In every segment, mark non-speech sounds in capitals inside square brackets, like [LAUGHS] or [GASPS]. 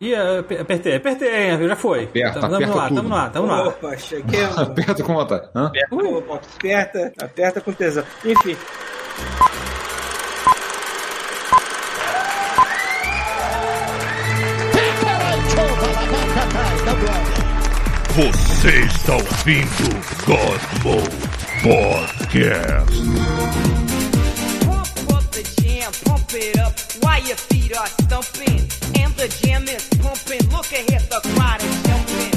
Ih, apertei, apertei, já foi. Aperta, tamo, aperta lá, tudo. tamo lá, tamo lá. Opa, cheguei. mano. [LAUGHS] Aperta com vontade. Hã? Opa, aperta, aperta com tesão. Enfim. Você está ouvindo Godmo Podcast. Your feet are stumping. And the jam is pumping. Look ahead, the crowd is.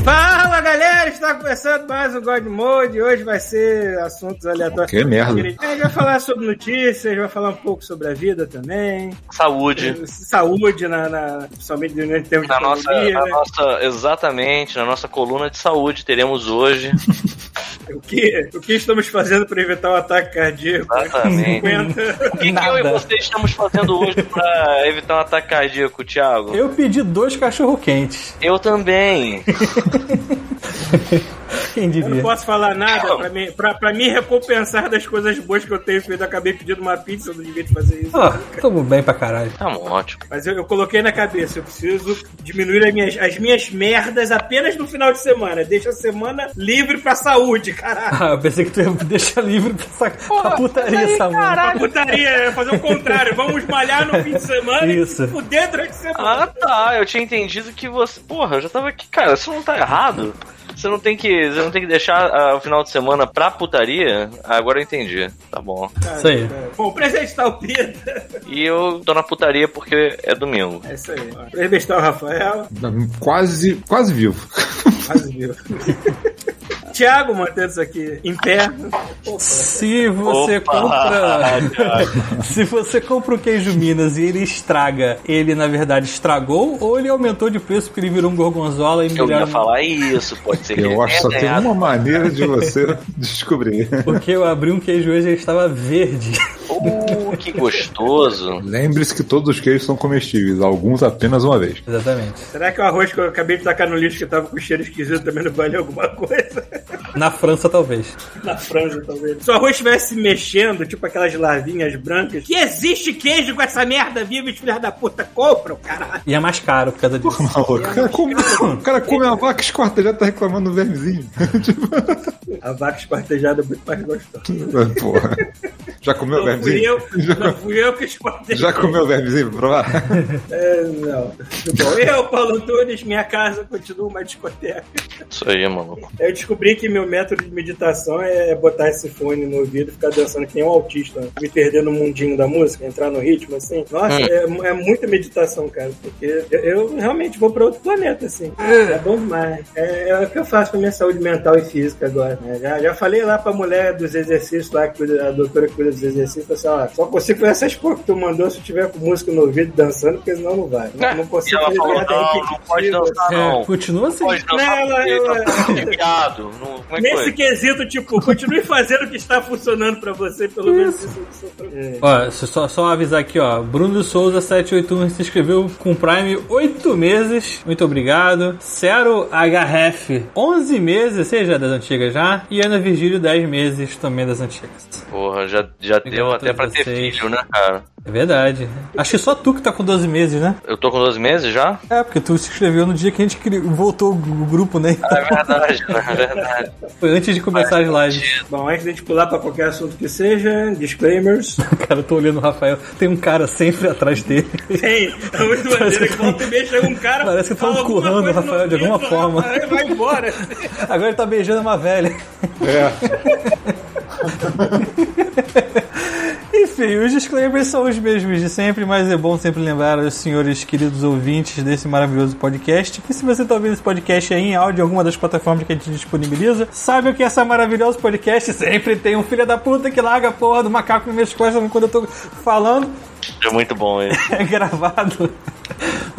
Fala galera, está começando mais um God Mode. Hoje vai ser assuntos aleatórios. Que merda. A gente vai falar sobre notícias, vai falar um pouco sobre a vida também. Saúde. Saúde, na, na, principalmente em termos Na de nossa, economia, na né? nossa, exatamente, na nossa coluna de saúde teremos hoje. [LAUGHS] O, que, o que estamos fazendo para evitar o ataque cardíaco? Exatamente. 50. O que, que eu e você estamos fazendo hoje pra evitar um ataque cardíaco, Thiago? Eu pedi dois cachorro quentes. Eu também. [LAUGHS] Quem Eu não diria? posso falar nada pra me, pra, pra me recompensar das coisas boas que eu tenho feito. Eu acabei pedindo uma pizza, eu não devia fazer isso. Ó, tamo bem pra caralho. Tá ótimo. Mas eu, eu coloquei na cabeça, eu preciso diminuir as minhas, as minhas merdas apenas no final de semana. Deixa a semana livre pra saúde, caralho. Ah, eu pensei que tu ia [LAUGHS] deixar livre pra, essa, pra putaria essa mano. Pra putaria, é fazer o contrário. Vamos malhar no fim de semana Isso. e fuder durante a semana. Ah, tá. Eu tinha entendido que você. Porra, eu já tava aqui. Cara, isso não tá errado. Você não tem que, você não tem que deixar ah, o final de semana pra putaria? Ah, agora eu entendi. Tá bom. Isso aí. É. Bom, presente tá o Pita. E eu tô na putaria porque é domingo. É isso aí. Presente tá o Rafael. Quase, quase vivo. Quase viu. Tiago mantendo isso aqui em pé. Se você Opa! compra. [LAUGHS] Se você compra o queijo Minas e ele estraga, ele na verdade estragou ou ele aumentou de preço porque ele virou um gorgonzola e Eu ia falar isso, pode ser que Eu acho que só tem uma maneira de você [LAUGHS] descobrir. Porque eu abri um queijo hoje e ele estava verde. Uh, que gostoso. Lembre-se que todos os queijos são comestíveis, alguns apenas uma vez. Exatamente. Será que o arroz que eu acabei de tacar no lixo que tava com cheiro esquisito também não valeu alguma coisa? Na França, talvez. Na França, talvez. Se o arroz estivesse mexendo, tipo aquelas larvinhas brancas, que existe queijo com essa merda viva, os filhos da puta compram, caralho. E é mais caro por causa disso. Maluco, o cara come, o cara come a vaca esquartejada e tá reclamando do vermezinho. [LAUGHS] Tipo, A vaca esquartejada é muito mais gostosa. Porra. Já comeu Não fui vermezinho? eu, [LAUGHS] Já, não fui eu que esquartejei. já comeu vermezinho pra provar? É, não. Muito bom. Eu, Paulo Antunes, minha casa continua uma discoteca. Isso aí, maluco. Eu descobri que meu método de meditação é botar esse fone no ouvido e ficar dançando que nem um autista. Me perder no mundinho da música, entrar no ritmo, assim. Nossa, Hum. é, é muita meditação, cara. Porque eu, eu realmente vou pra outro planeta, assim. É bom demais. É, é o que eu faço pra minha saúde mental e física agora. né? Já, já falei lá pra mulher dos exercícios lá, que a doutora que cuida dos exercícios, assim, ó, só consigo fazer essas porra que tu mandou se eu tiver com música no ouvido dançando, porque senão não vai. Não, não consigo fazer falou, nada não, não pode dançar, não. É, continua assim. Pode dançar Não, ela- tá. [LAUGHS] Não, é que Nesse foi? quesito, tipo, continue fazendo o que está funcionando pra você, pelo menos isso. isso é. Ó, só, só avisar aqui, ó. Bruno Souza 781 se inscreveu com Prime 8 meses. Muito obrigado. Cero HF 11 meses, seja das antigas já. E Ana Virgílio 10 meses também das antigas. Porra, já, já deu até pra ter filho, né, cara? É verdade. Acho que só tu que tá com 12 meses, né? Eu tô com 12 meses já? É, porque tu se inscreveu no dia que a gente voltou o grupo, né? É verdade, né? É verdade. Foi antes de começar as lives. Bom, antes de a gente pular pra qualquer assunto que seja, disclaimers. [LAUGHS] Cara, eu tô olhando o Rafael. Tem um cara sempre atrás dele. Tem, é muito [LAUGHS] maneiro que volta e meia chega um cara. Parece que alguma currando o Rafael de alguma forma. Rafael vai embora. [LAUGHS] Agora ele tá beijando uma velha. É. [LAUGHS] Enfim, os disclaimers são os mesmos de sempre, mas é bom sempre lembrar aos senhores queridos ouvintes desse maravilhoso podcast que se você está ouvindo esse podcast aí em áudio em alguma das plataformas que a gente disponibiliza, saiba que essa maravilhosa podcast sempre tem um filho da puta que larga a porra do macaco nas minhas costas quando eu tô falando. É muito bom isso. [LAUGHS] É gravado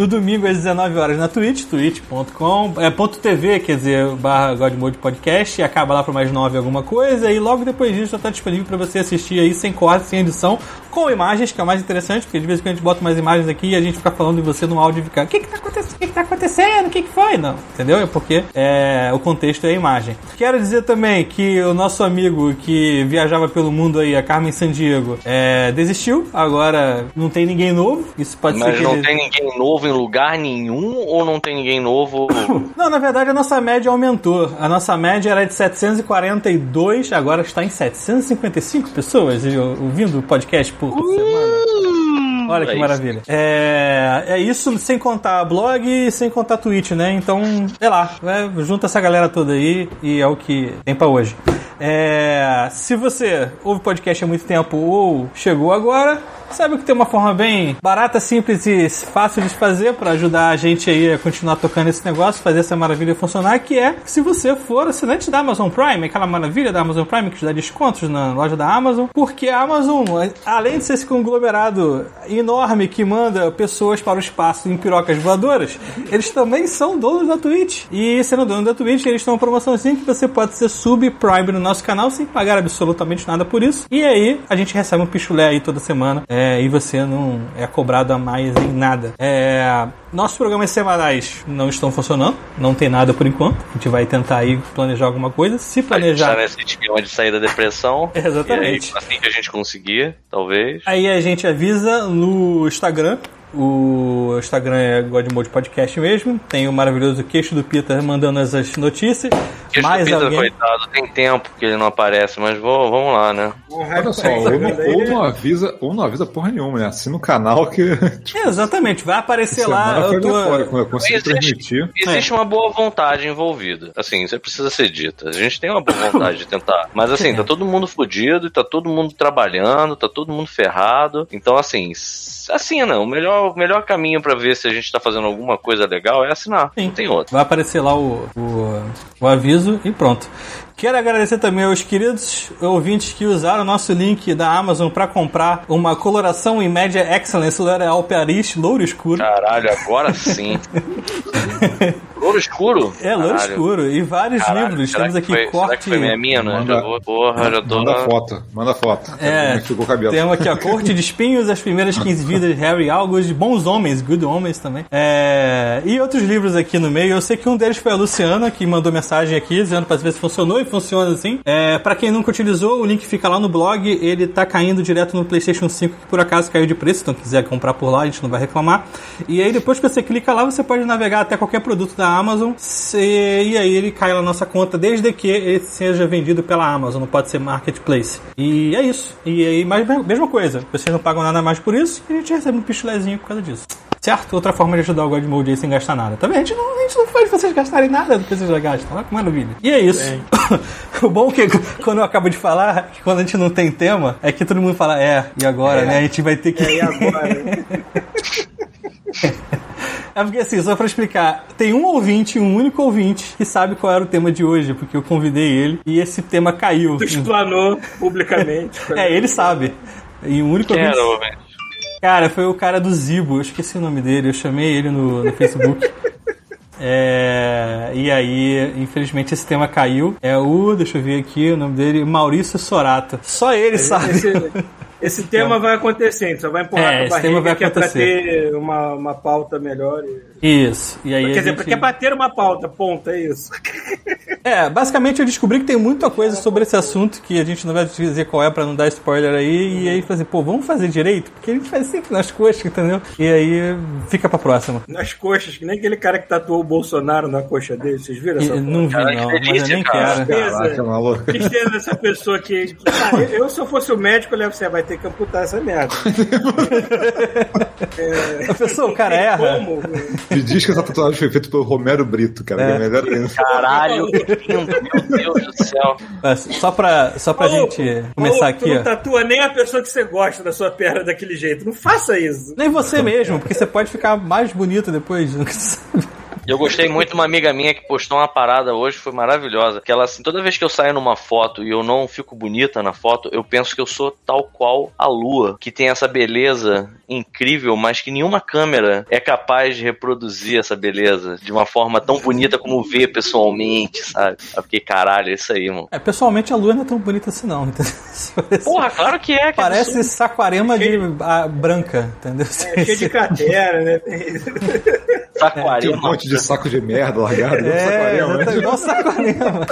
no domingo às 19 horas na Twitch, twitch.com, é ponto .tv, quer dizer, barra Godmode Podcast, e acaba lá por mais 9 alguma coisa, e logo depois disso já está disponível para você assistir aí sem corte, sem edição, com imagens, que é o mais interessante, porque de vez em quando a gente bota umas imagens aqui e a gente fica falando de você no áudio e fica, o que que tá acontecendo? O que que tá acontecendo? O que que foi? Não, entendeu? É porque é, o contexto é a imagem. Quero dizer também que o nosso amigo que viajava pelo mundo aí, a Carmen Sandiego, é, desistiu, agora não tem ninguém novo. Isso pode ser Mas não ele- tem ninguém novo em lugar nenhum ou não tem ninguém novo? [COUGHS] Não, na verdade a nossa média aumentou. A nossa média era de 742, agora está em 755 pessoas ouvindo o podcast por semana. Olha que é isso. maravilha. É, é isso sem contar blog e sem contar Twitch, né? Então, sei lá, é, junta essa galera toda aí e é o que tem pra hoje. É, se você ouve podcast há muito tempo ou chegou agora, sabe que tem uma forma bem barata, simples e fácil de fazer para ajudar a gente aí a continuar tocando esse negócio, fazer essa maravilha funcionar, que é se você for assinante da Amazon Prime, aquela maravilha da Amazon Prime que te dá descontos na loja da Amazon, porque a Amazon, além de ser esse conglomerado enorme que manda pessoas para o espaço em pirocas voadoras, eles também são donos da Twitch. E sendo dono da Twitch, eles têm uma promoçãozinha que você pode ser sub-prime no nosso canal sem pagar absolutamente nada por isso. E aí a gente recebe um pichulé aí toda semana é, e você não é cobrado a mais em nada. É, nossos programas semanais não estão funcionando, não tem nada por enquanto. A gente vai tentar aí planejar alguma coisa. Se A gente planejar. tá nesse sair da depressão. [LAUGHS] Exatamente. Aí, assim que a gente conseguir, talvez. Aí a gente avisa no Instagram. O Instagram é Godmode Podcast mesmo. Tem o maravilhoso queixo do Peter mandando essas notícias. Porque Mais Peter, alguém. coitado, tem tempo que ele não aparece, mas vou, vamos lá, né? Um Olha só, ou não, ou né? não avisa, ou não avisa porra nenhuma, né? Assina o canal que. tipo, [LAUGHS] É, exatamente, vai aparecer lá. Eu tô... aleatório, como eu consigo Existe, transmitir. existe uma boa vontade envolvida. Assim, isso precisa ser dita. A gente tem uma boa vontade de tentar. Mas assim, [LAUGHS] tá todo mundo fudido, e tá todo mundo trabalhando, tá todo mundo ferrado. Então, assim, assina. O melhor, o melhor caminho pra ver se a gente tá fazendo alguma coisa legal é assinar. Sim. Não tem outro. Vai aparecer lá o, o, o aviso e pronto. Quero agradecer também aos queridos ouvintes que usaram o nosso link da Amazon para comprar uma coloração em média Excellence L'Oréal Paris louro escuro. Caralho, agora sim. [LAUGHS] Louro escuro? É, louro Caralho. escuro. E vários Caralho, livros. será Temos que aqui foi, Será que corte. foi minha mina? Manda- já vou, porra, já tô. Manda foto, manda foto. É, ficou o cabelo. temos aqui a Corte de Espinhos, as primeiras 15 [LAUGHS] vidas de Harry August, Bons Homens, Good Homens também. É, e outros livros aqui no meio. Eu sei que um deles foi a Luciana, que mandou mensagem aqui, dizendo pra ver se funcionou e funciona assim. É, pra quem nunca utilizou, o link fica lá no blog. Ele tá caindo direto no PlayStation 5, que por acaso caiu de preço, então quiser comprar por lá, a gente não vai reclamar. E aí depois que você clica lá, você pode navegar até qualquer produto da Amazon. E aí ele cai na nossa conta, desde que ele seja vendido pela Amazon, não pode ser marketplace. E é isso. E aí, mas mesma coisa, vocês não pagam nada mais por isso e a gente recebe um pichulezinho por causa disso. Certo? Outra forma de ajudar o Godmode aí sem gastar nada. Também a gente não, a gente não faz vocês gastarem nada do que vocês já gastam. Olha que maravilha. E é isso. [LAUGHS] o bom é que quando eu acabo de falar, que quando a gente não tem tema, é que todo mundo fala, é, e agora, né? A gente vai ter que. É, e agora? [LAUGHS] É porque assim, só pra explicar, tem um ouvinte, um único ouvinte, que sabe qual era o tema de hoje, porque eu convidei ele e esse tema caiu. Tu explanou publicamente. [LAUGHS] É, ele sabe. E o único Quem ouvinte. Cara, foi o cara do Zibo, eu esqueci o nome dele, eu chamei ele no, no Facebook. [LAUGHS] É, e aí, infelizmente, esse tema caiu. É o, deixa eu ver aqui o nome dele, Maurício Sorato. Só ele sabe. Esse, [LAUGHS] esse tema vai acontecer, a gente só vai empurrar É, com a esse barriga tema vai que é pra acontecer. ter uma, uma pauta melhor. e- Isso. E aí Quer dizer, gente- porque é pra ter uma pauta, ponto, é isso. [LAUGHS] É, basicamente eu descobri que tem muita coisa sobre esse assunto que a gente não vai dizer qual é pra não dar spoiler aí. E aí falei assim, pô, vamos fazer direito? Porque a gente faz sempre nas coxas, entendeu? E aí fica pra próxima. Nas coxas, que nem aquele cara que tatuou o Bolsonaro na coxa dele, vocês viram E- essa foto? não vi Cara, que não, mas eu nem cara. quero. Caraca, maluco. Tristeza dessa pessoa que. Ah, eu, eu, se eu fosse o médico, eu levo você, vai ter que amputar essa merda. [LAUGHS] A pessoa, o cara erra. Como? Me diz que essa tatuagem foi feita pelo Romero Brito, cara. que É melhor ainda. Caralho, que lindo, meu Deus do céu. Mas Só pra, só pra Maluco, gente começar aqui, Tu não ó. tatua nem a pessoa que você gosta da sua perna daquele jeito. Não faça isso. Nem você mesmo, porque você pode ficar mais bonito depois. se [LAUGHS] sabe. Eu gostei muito de uma amiga minha que postou uma parada hoje, foi maravilhosa. Que ela, assim, toda vez que eu saio numa foto e eu não fico bonita na foto, eu penso que eu sou tal qual a lua, que tem essa beleza incrível, mas que nenhuma câmera é capaz de reproduzir essa beleza de uma forma tão bonita como vê pessoalmente, sabe? Eu fiquei, caralho, é isso aí, mano. É, pessoalmente a lua não é tão bonita assim não, entendeu? Parece, [LAUGHS] Porra, claro que é. que parece absurdo. saquarema de ah, branca, entendeu? É cheio de cratera, né? Tem isso. Tem um Saquarema. monte de saco de merda largado. É, igual saquarema.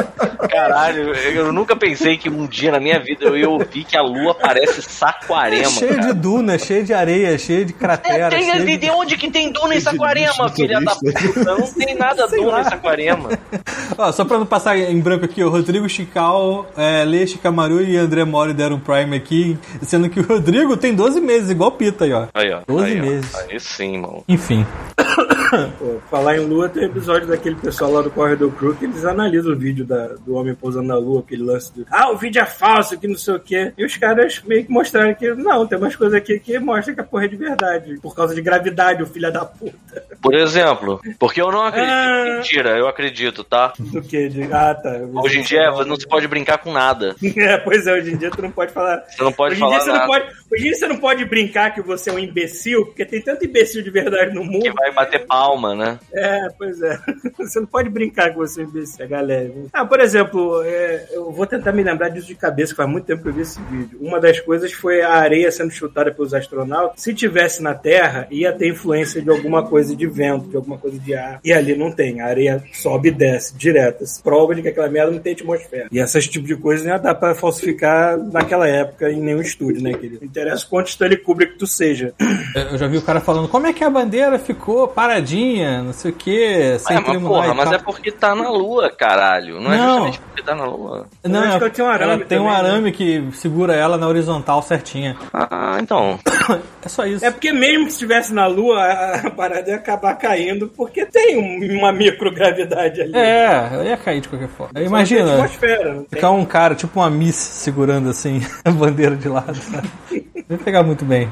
Caralho, eu nunca pensei que um dia na minha vida eu ia ouvir que a lua parece Saquarema. É cheio cara. de duna, cheio de areia, cheio de É, cratera. tem, cheio de, de- de onde que tem duna em Saquarema, filha da puta? Não tem nada [LAUGHS] Sei duna lá. em Saquarema. Ó, só pra não passar em branco aqui, o Rodrigo Chical, é, Lê Chicamaru e André Mori deram um Prime aqui, sendo que o Rodrigo tem 12 meses, igual Pita aí, ó. Aí, ó. 12 aí, ó. meses. Aí sim, mano. Enfim. [COUGHS] Pô, falar em lua, tem episódio daquele pessoal lá do Corredor Crew que eles analisam o vídeo da- do homem pousando na lua, aquele lance do ah, o vídeo é falso, que não sei o quê. E os caras meio que mostraram que não, tem umas coisas aqui que mostram que a porra é de verdade. Por causa de gravidade, o filho da puta. Por exemplo, porque eu não acredito. Ah. Mentira, eu acredito, tá? Do que? De... Ah, tá. Hoje em dia não se pode brincar com nada. [LAUGHS] É, pois é, hoje em dia tu não pode falar. Você não pode hoje, dia falar você nada. pode, hoje em dia você não pode brincar que você é um imbecil, porque tem tanto imbecil de verdade no mundo. Que vai bater palma, né? É, pois é. [LAUGHS] Você não pode brincar com você imbecil, a galera. Ah, por exemplo, é, eu vou tentar me lembrar disso de cabeça, que faz muito tempo que eu vi esse vídeo. Uma das coisas foi a areia sendo chutada pelos astronautas. Se tivesse na Terra, ia ter influência de alguma coisa de vento, de alguma coisa de ar. E ali não tem. A areia sobe e desce direto. Prova de que aquela merda não tem atmosfera. E essas tipo de coisa não ia dar pra falsificar naquela época em nenhum estúdio, né, querido? Não interessa quanto Stanley Kubrick tu seja. Eu já vi o cara falando como é que a bandeira ficou paradinha, não sei o que, sem Ué, mas porra, mas é porque tá na lua, caralho. Não, é Não. justamente porque tá na lua. Não, Eu acho que ela tem um arame ela tem um né? arame que segura ela na horizontal certinha. Ah, então. [COUGHS] É só isso. É porque mesmo que estivesse na Lua, a, parada ia acabar caindo, porque tem um- uma microgravidade ali. É, ela ia cair de qualquer forma. Não tem Imagina, não tem. ficar um cara, tipo uma Miss, segurando assim [LAUGHS] a bandeira de lado. sabe? [LAUGHS] Vai pegar muito bem.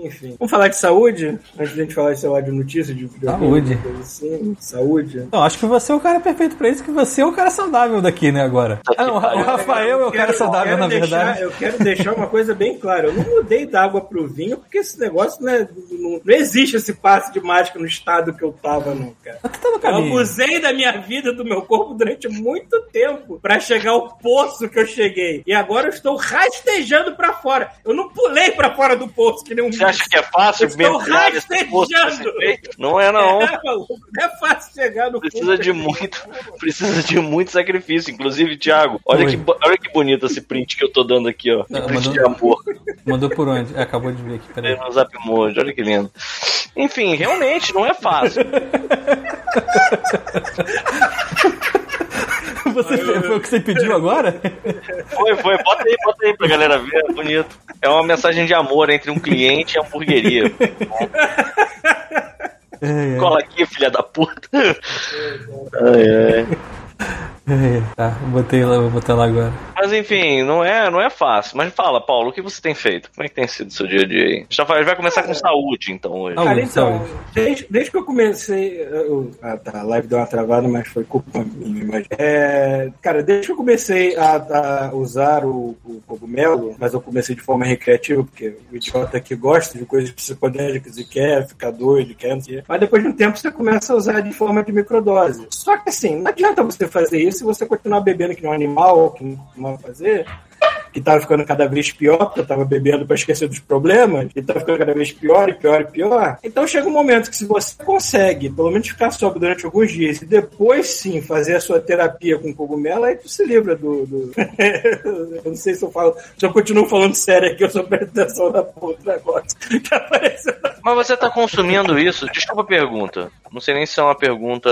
Enfim. Vamos falar de saúde? Antes de a gente falar de lá, de de videogame, Saúde. assim. Saúde. Então, acho que você é o cara perfeito pra isso, que você é o cara saudável daqui, né, agora. Ah, o, Ra- o Rafael é o cara quero- saudável, eu na quero deixar- verdade. Eu quero deixar uma coisa bem clara. Eu não mudei da água pro vinho, porque esse negócio né, não, não existe esse passe de mágica no estado que eu tava, não, cara. Tá no Eu caminho. abusei da minha vida, do meu corpo durante muito tempo pra chegar ao poço que eu cheguei. E agora eu estou rastejando pra fora. Eu não pulei pra fora do poço que nem um Você acha que é fácil Eu estou rastejando. Não é, não. É, [LAUGHS] não é fácil chegar no Precisa fundo. de muito, [LAUGHS] precisa de muito sacrifício. Inclusive, Thiago, olha Oi. que, olha que bonito esse print que eu tô dando aqui, ó. Ah, print mandou- de amor. Mandou por onde? É, acabou de ver aqui, É peraí. no Zap Mode, olha que lindo. Enfim, realmente não é fácil. [LAUGHS] Você, foi o que você pediu agora? Foi, foi, bota aí, bota aí pra galera ver, é bonito. É uma mensagem de amor entre um cliente e a hamburgueria. É, é. Cola aqui, filha da puta. Ai, ai. [LAUGHS] [LAUGHS] É, tá, botei lá, vou botar lá agora. Mas enfim, não é, não é fácil. Mas fala, Paulo, o que você tem feito? Como é que tem sido o seu dia a dia aí? Já vai, vai começar com saúde, então, hoje. Cara, então, desde, desde que eu comecei. eu- ah, tá, a live deu uma travada, mas foi culpa minha, imagina. É, cara, desde que eu comecei a, a usar o, o cogumelo, mas eu comecei de forma recreativa, porque o idiota que gosta de coisas psicodélicas e quer ficar doido, quer, não sei. Mas depois de um tempo você começa a usar de forma de microdose. Só que assim, não adianta você fazer isso se você continuar bebendo que nem um animal, que não vai fazer que tava ficando cada vez pior, porque eu tava bebendo para esquecer dos problemas, e tava ficando cada vez pior e pior e pior. Então chega um momento que se você consegue, pelo menos ficar sóbrio durante alguns dias, e depois sim fazer a sua terapia com cogumelo, aí tu se livra do. do... [LAUGHS] eu não sei se eu falo, se eu continuo falando sério aqui, eu só presto atenção na do negócio que apareceu na Mas você tá consumindo isso? Desculpa a pergunta. Não sei nem se é uma pergunta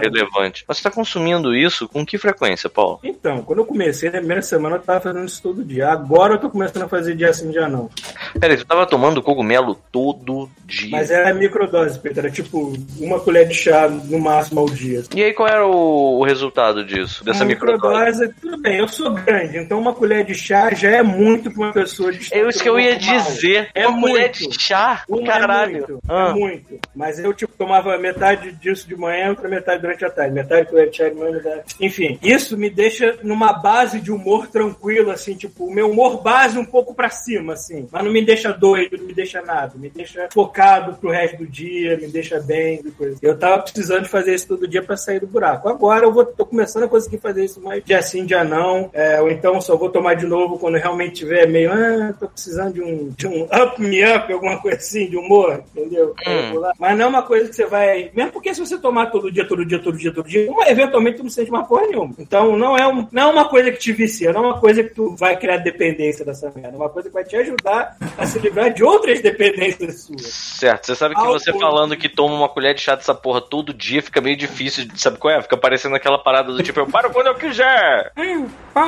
relevante. Mas você tá consumindo isso com que frequência, Paulo? Então, quando eu comecei, na primeira semana eu tava fazendo isso todo dia. Agora eu tô começando a fazer dia sim, dia não. Peraí, tu tava tomando cogumelo todo dia. Mas era microdose, Pedro. Era tipo uma colher de chá no máximo ao dia. E aí, qual era o, o resultado disso? Dessa microdose? microdose, tudo bem, eu sou grande, então uma colher de chá já é muito pra uma pessoa de É isso que eu ia dizer. É uma colher de chá? Uma Caralho. É muito, Ah. é muito. Mas eu, tipo, tomava metade disso de manhã, outra metade durante a tarde. Metade colher de chá de manhã, metade... Enfim, isso me deixa numa base de humor tranquilo, assim, tipo, tipo, o meu humor base um pouco pra cima, assim. Mas não me deixa doido, não me deixa nada. Me deixa focado pro resto do dia, me deixa bem coisa. Eu tava precisando de fazer isso todo dia pra sair do buraco. Agora eu vou, tô começando a conseguir fazer isso mais dia sim, dia não. É, ou então só vou tomar de novo quando realmente tiver meio, ah, tô precisando de um, de um up me up, alguma coisa assim, de humor, entendeu? Lá. Mas não é uma coisa que você vai. Mesmo porque se você tomar todo dia, todo dia, todo dia, todo dia, uma, eventualmente tu não sente uma porra nenhuma. Então não é, um, não é uma coisa que te vicia, não é uma coisa que tu vai criar dependência dessa merda. Uma coisa que vai te ajudar a se livrar de outras dependências suas. Certo, você sabe que você falando que toma uma colher de chá dessa porra todo dia fica meio difícil, sabe qual é? Fica parecendo aquela parada do tipo, eu paro quando eu quiser.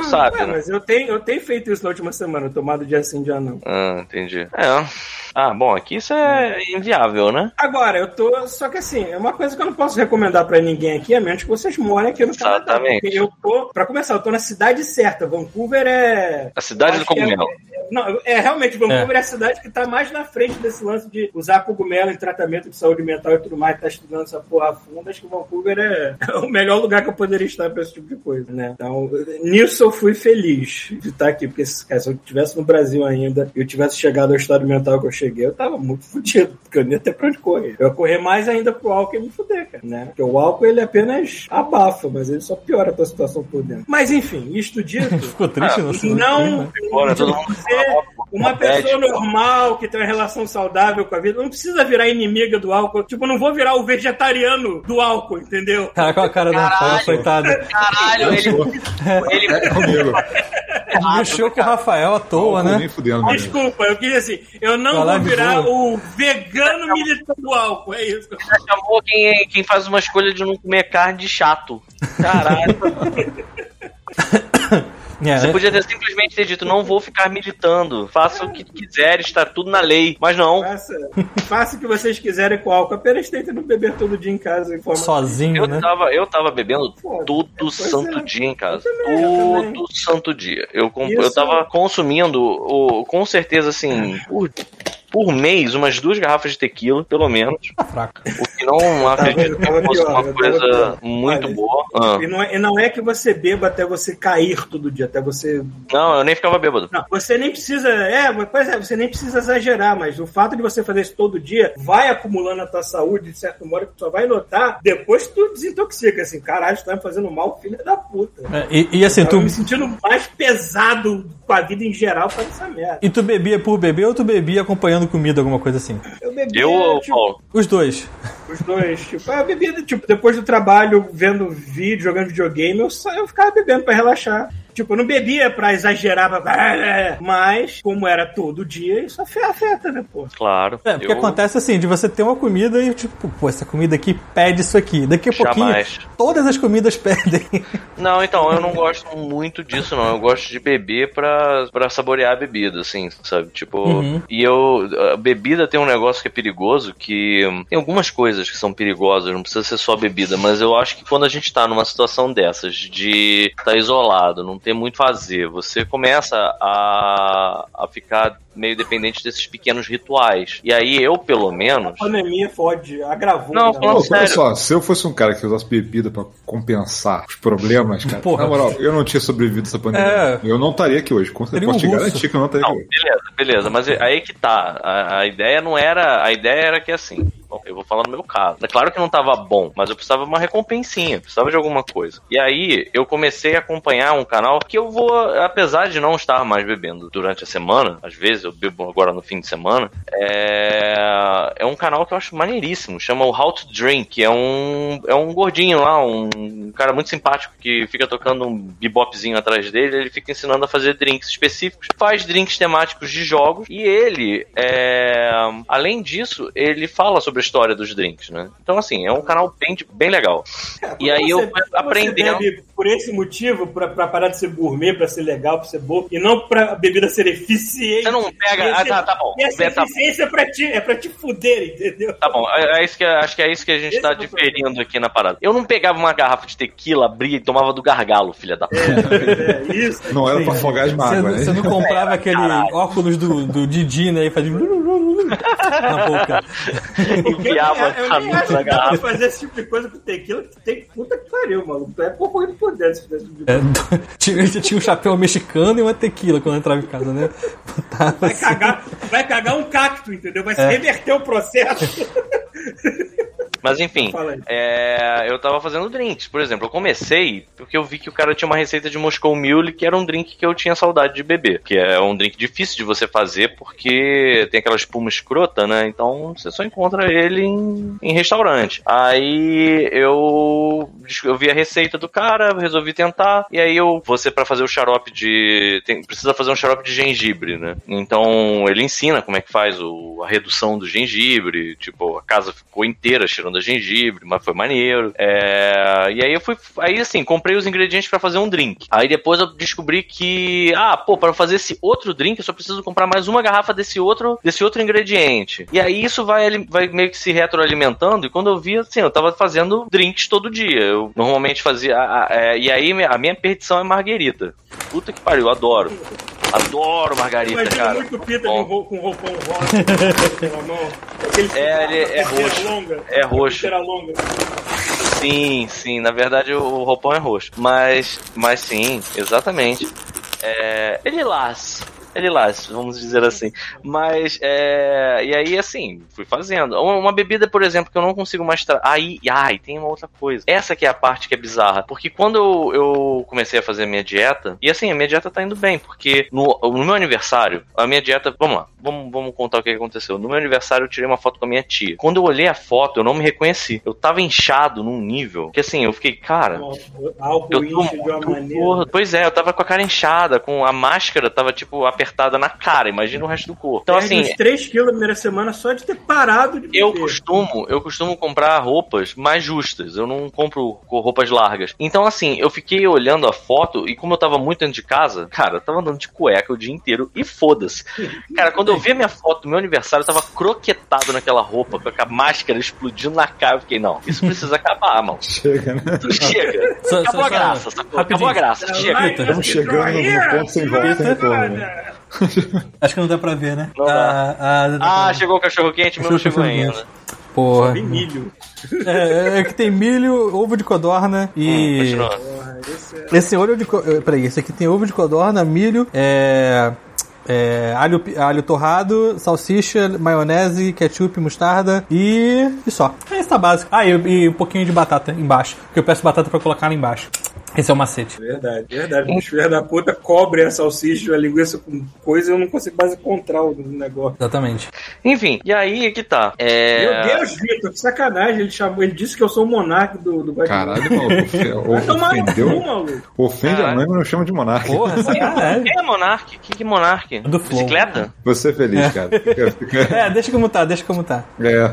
Sabe, Ué, né? mas eu tenho, eu tenho feito isso na última semana, tomado dia sim, dia não. Ah, entendi. É. Ah, bom, aqui isso é inviável, né? Agora, eu tô. Só que assim, é uma coisa que eu não posso recomendar pra ninguém aqui, a menos que vocês morem aqui no Canadá. Exatamente. Eu tô. Pra começar, eu tô na cidade certa. Vancouver é. A cidade do é- cogumelo. Não, é realmente, Vancouver é. a cidade que tá mais na frente desse lance de usar cogumelo em tratamento de saúde mental e tudo mais, tá estudando essa porra a fundo. Acho que Vancouver é, é [LAUGHS] o melhor lugar que eu poderia estar pra esse tipo de coisa, né? Então, nisso eu fui feliz de estar aqui, porque cara, se eu estivesse no Brasil ainda e eu tivesse chegado ao estado mental que eu cheguei, eu tava muito [LAUGHS] fudido, porque eu nem ter pra onde correr. Eu ia correr mais ainda pro álcool e me fuder, cara, né? Porque o álcool ele apenas abafa, mas ele só piora a tua situação por dentro. Mas enfim, isto dito. [LAUGHS] Ficou triste, não sei. Não, Agora todo mundo uma pessoa normal que tem uma relação saudável com a vida, não precisa virar inimiga do álcool. Tipo, eu não vou virar o vegetariano do álcool, entendeu? Caraca, a cara do Rafael, coitado. Caralho, ele. ele É comigo. Mexeu com o Rafael à toa, Nem né? fudendo. Desculpa, eu queria assim, eu não Vai vou virar o vegano militante do álcool, é isso. chamou quem, quem faz uma escolha de não comer carne de chato. Caralho. [LAUGHS] É, Você podia ter simplesmente ter dito, não vou ficar militando. Faça o que quiser, está tudo na lei. Mas não. Faça, faça o que vocês quiserem com álcool, apenas tentem não beber todo dia em casa em forma sozinho, Eu né? tava, eu tava bebendo Pô, todo pois santo é. dia em casa. Também. Todo santo dia. Eu, eu tava consumindo, o, com certeza, assim, por, por mês, umas duas garrafas de tequila, pelo menos. Tá fraco. O que não acredito tava que fosse pior, uma coisa muito Olha, boa. Ah. E não, é, e não é que você beba até você cair todo dia, até você Não, eu nem ficava bêbado. Não, você nem precisa. É, mas, pois é, você nem precisa exagerar, mas o fato de você fazer isso todo dia vai acumulando a tua saúde, de certo modo, que tu só vai notar depois que tu desintoxica. Assim, caralho, tu tá me fazendo mal, filho da puta. É, e, e assim, Eu tu, me sentindo mais pesado com a vida em geral pra essa merda. e tu bebia por beber ou tu bebia acompanhando comida, alguma coisa assim? Eu bebia, Eu ou tipo, Paulo? Os dois. os dois. Tipo, eu bebia, tipo, depois do trabalho, vendo vídeo, jogando videogame, eu, só, eu ficava bebendo pra relaxar. Tipo, eu não bebia pra exagerar, pra... [LAUGHS] mas, como era todo dia, isso afe- afeta, né, pô? Claro. É, porque eu acontece assim, de você ter uma comida e tipo, pô, essa comida aqui pede isso aqui. Daqui a pouquinho, Jamais. todas as comidas [LAUGHS] pedem. Não, então, eu não gosto muito disso, não. Eu gosto de beber pra, pra saborear a bebida, assim, sabe? Tipo, Uhum. e eu. A bebida tem um negócio que é perigoso, que. hum, Tem algumas coisas que são perigosas, não precisa ser só bebida, mas eu acho que quando a gente tá numa situação dessas, de estar tá isolado, não ter muito fazer, você começa a, a ficar meio dependente desses pequenos rituais. E aí eu, pelo menos. A pandemia fode, agravou. Não, né? falando sério. só, se eu fosse um cara que usasse bebida pra compensar os problemas, cara, Porra. na moral, eu não tinha sobrevivido essa pandemia. É. Eu não estaria aqui hoje. Com certeza, um posso te garantir que eu não estaria Não, aqui hoje. beleza, beleza, mas aí que tá. A, a ideia não era. A ideia era que assim. Bom, eu vou falar no meu caso. É claro que não tava bom, mas eu precisava de uma recompensinha, precisava de alguma coisa. E aí eu comecei a acompanhar um canal que eu vou, apesar de não estar mais bebendo durante a semana, às vezes eu bebo agora no fim de semana, é, é um canal que eu acho maneiríssimo, chama o How to Drink, é um, é um gordinho lá, um cara muito simpático que fica tocando um bebopzinho atrás dele, ele fica ensinando a fazer drinks específicos, faz drinks temáticos de jogos e ele, é, além disso, ele fala sobre a história dos drinks, né? Então assim, é um canal bem, bem legal. E aí eu Você- você aprendendo. Por esse motivo, pra, pra parar de ser gourmet, pra ser legal, pra ser bom, e não pra a bebida ser eficiente. Você não pega. Ah, tá, tá bom. E essa É, tá, eficiência é pra te, é pra te fuder, entendeu? Tá bom, é, é isso que, acho que é isso que a gente Esse tá é diferindo aqui na parada. Eu não pegava uma garrafa de tequila, abria e tomava do gargalo, filha da puta. É, isso. Não era pra afogar as Você, mágoas, você né? não comprava aquele caralho. óculos do, do Didi, né? E fazia na [LAUGHS] boca. Enfiava nem a acho na garrafa. fazer esse tipo de coisa com tequila, que tem puta que pariu, maluco. Tu é pouco indo por dentro. se fizesse de É, [LAUGHS] tinha, tinha um chapéu mexicano e uma tequila quando entrava em casa, né? Botava Vai assim. cagar, vai cagar um cacto, entendeu? Vai se É. reverter o processo. [LAUGHS] Mas enfim, é, eu tava fazendo drinks. Por exemplo, eu comecei porque eu vi que o cara tinha uma receita de Moscow Mule que era um drink que eu tinha saudade de beber. Que é um drink difícil de você fazer porque tem aquela espuma escrota, né? Então você só encontra ele em, em restaurante. Aí eu, eu vi a receita do cara, resolvi tentar. E aí eu, você para fazer o xarope de. tem- precisa fazer um xarope de gengibre, né? Então ele ensina como é que faz o, a redução do gengibre. Tipo, a casa ficou inteira cheirando a gengibre, mas foi maneiro. É, e aí eu fui. Aí assim, comprei os ingredientes pra fazer um drink. Aí depois eu descobri que. Ah, pô, para fazer esse outro drink eu só preciso comprar mais uma garrafa desse outro, desse outro ingrediente. E aí isso vai, vai meio que se retroalimentando. E quando eu vi, assim, eu tava fazendo drinks todo dia. Eu normalmente fazia. é, e aí a minha perdição é marguerita. Puta que pariu, adoro. Adoro margarita, Imagina cara. muito Pita com um roupão rosa na mão. É, ele é roxo. Longa, É roxo. longa. Sim, sim, na verdade o, o roupão é roxo. Mas, mas sim, exatamente. É, ele las. Ele las, vamos dizer assim. Mas, é, e aí, assim, fui fazendo. Uma, uma bebida, por exemplo, que eu não consigo mais. Tra... Aí, ai, tem uma outra coisa. Essa que é a parte que é bizarra. Porque quando eu, eu comecei a fazer a minha dieta, e assim, a minha dieta tá indo bem, porque no, no meu aniversário, a minha dieta. Vamos lá, vamos, vamos contar o que aconteceu. No meu aniversário, eu tirei uma foto com a minha tia. Quando eu olhei a foto, eu não me reconheci. Eu tava inchado num nível que, assim, eu fiquei, cara. Álcool Eu tô incha de uma muito gordo. Pois é, eu tava com a cara inchada, com a máscara tava, tipo, apertada na cara. Imagina o resto do corpo. Então, assim, uns 3 quilos na primeira semana só de ter parado de eu beber. costumo, eu costumo comprar roupas mais justas. Eu não compro com roupas largas. Então, assim, eu fiquei olhando a foto e como eu tava muito dentro de casa, cara, eu tava andando de cueca o dia inteiro e foda-se. [LAUGHS] Cara, quando eu vi a minha foto do meu aniversário, eu tava croquetado naquela roupa, com a máscara explodindo na cara. Eu fiquei, não, isso precisa acabar, mano. [LAUGHS] Chega, né? Chega. Só- Acabou só- a graça, só-. Acabou a graça. Chega. Estamos chegando no- ponto sem volta, sem senhora. Acho que não dá pra ver, né? Não dá. Ah, ah, Ah, chegou o cachorro quente, meu não chegou ainda. Porra. Tem milho. É, é que tem milho, ovo de codorna e. Porra, esse é... Esse olho de. co- eh, Peraí, esse aqui tem ovo de codorna, milho, é. É, alho, alho torrado, salsicha, maionese, ketchup, mostarda e. e só. É isso tá básico. Ah, e, e um pouquinho de batata embaixo. Porque eu peço batata pra colocar lá embaixo. Esse é o macete. Verdade, verdade. Os filhos da puta cobrem a salsicha, a linguiça com coisa e eu não consigo mais encontrar o negócio. Exatamente. Enfim, e aí é que tá. É... Meu Deus, Vitor, que sacanagem. Ele, chamou, ele disse que eu sou o monarca do, do Guardião. Caralho, maluco. [LAUGHS] Vai tomar no cu, Ofendeu. maluco. Ofende a Caralho. mãe, mas não chama de monarca. Porra, sacanagem. Quem é Monark? Que que Do Flow. Bicicleta? Você é feliz, cara. Fica- [LAUGHS] fica- É, deixa como tá, deixa como tá. É.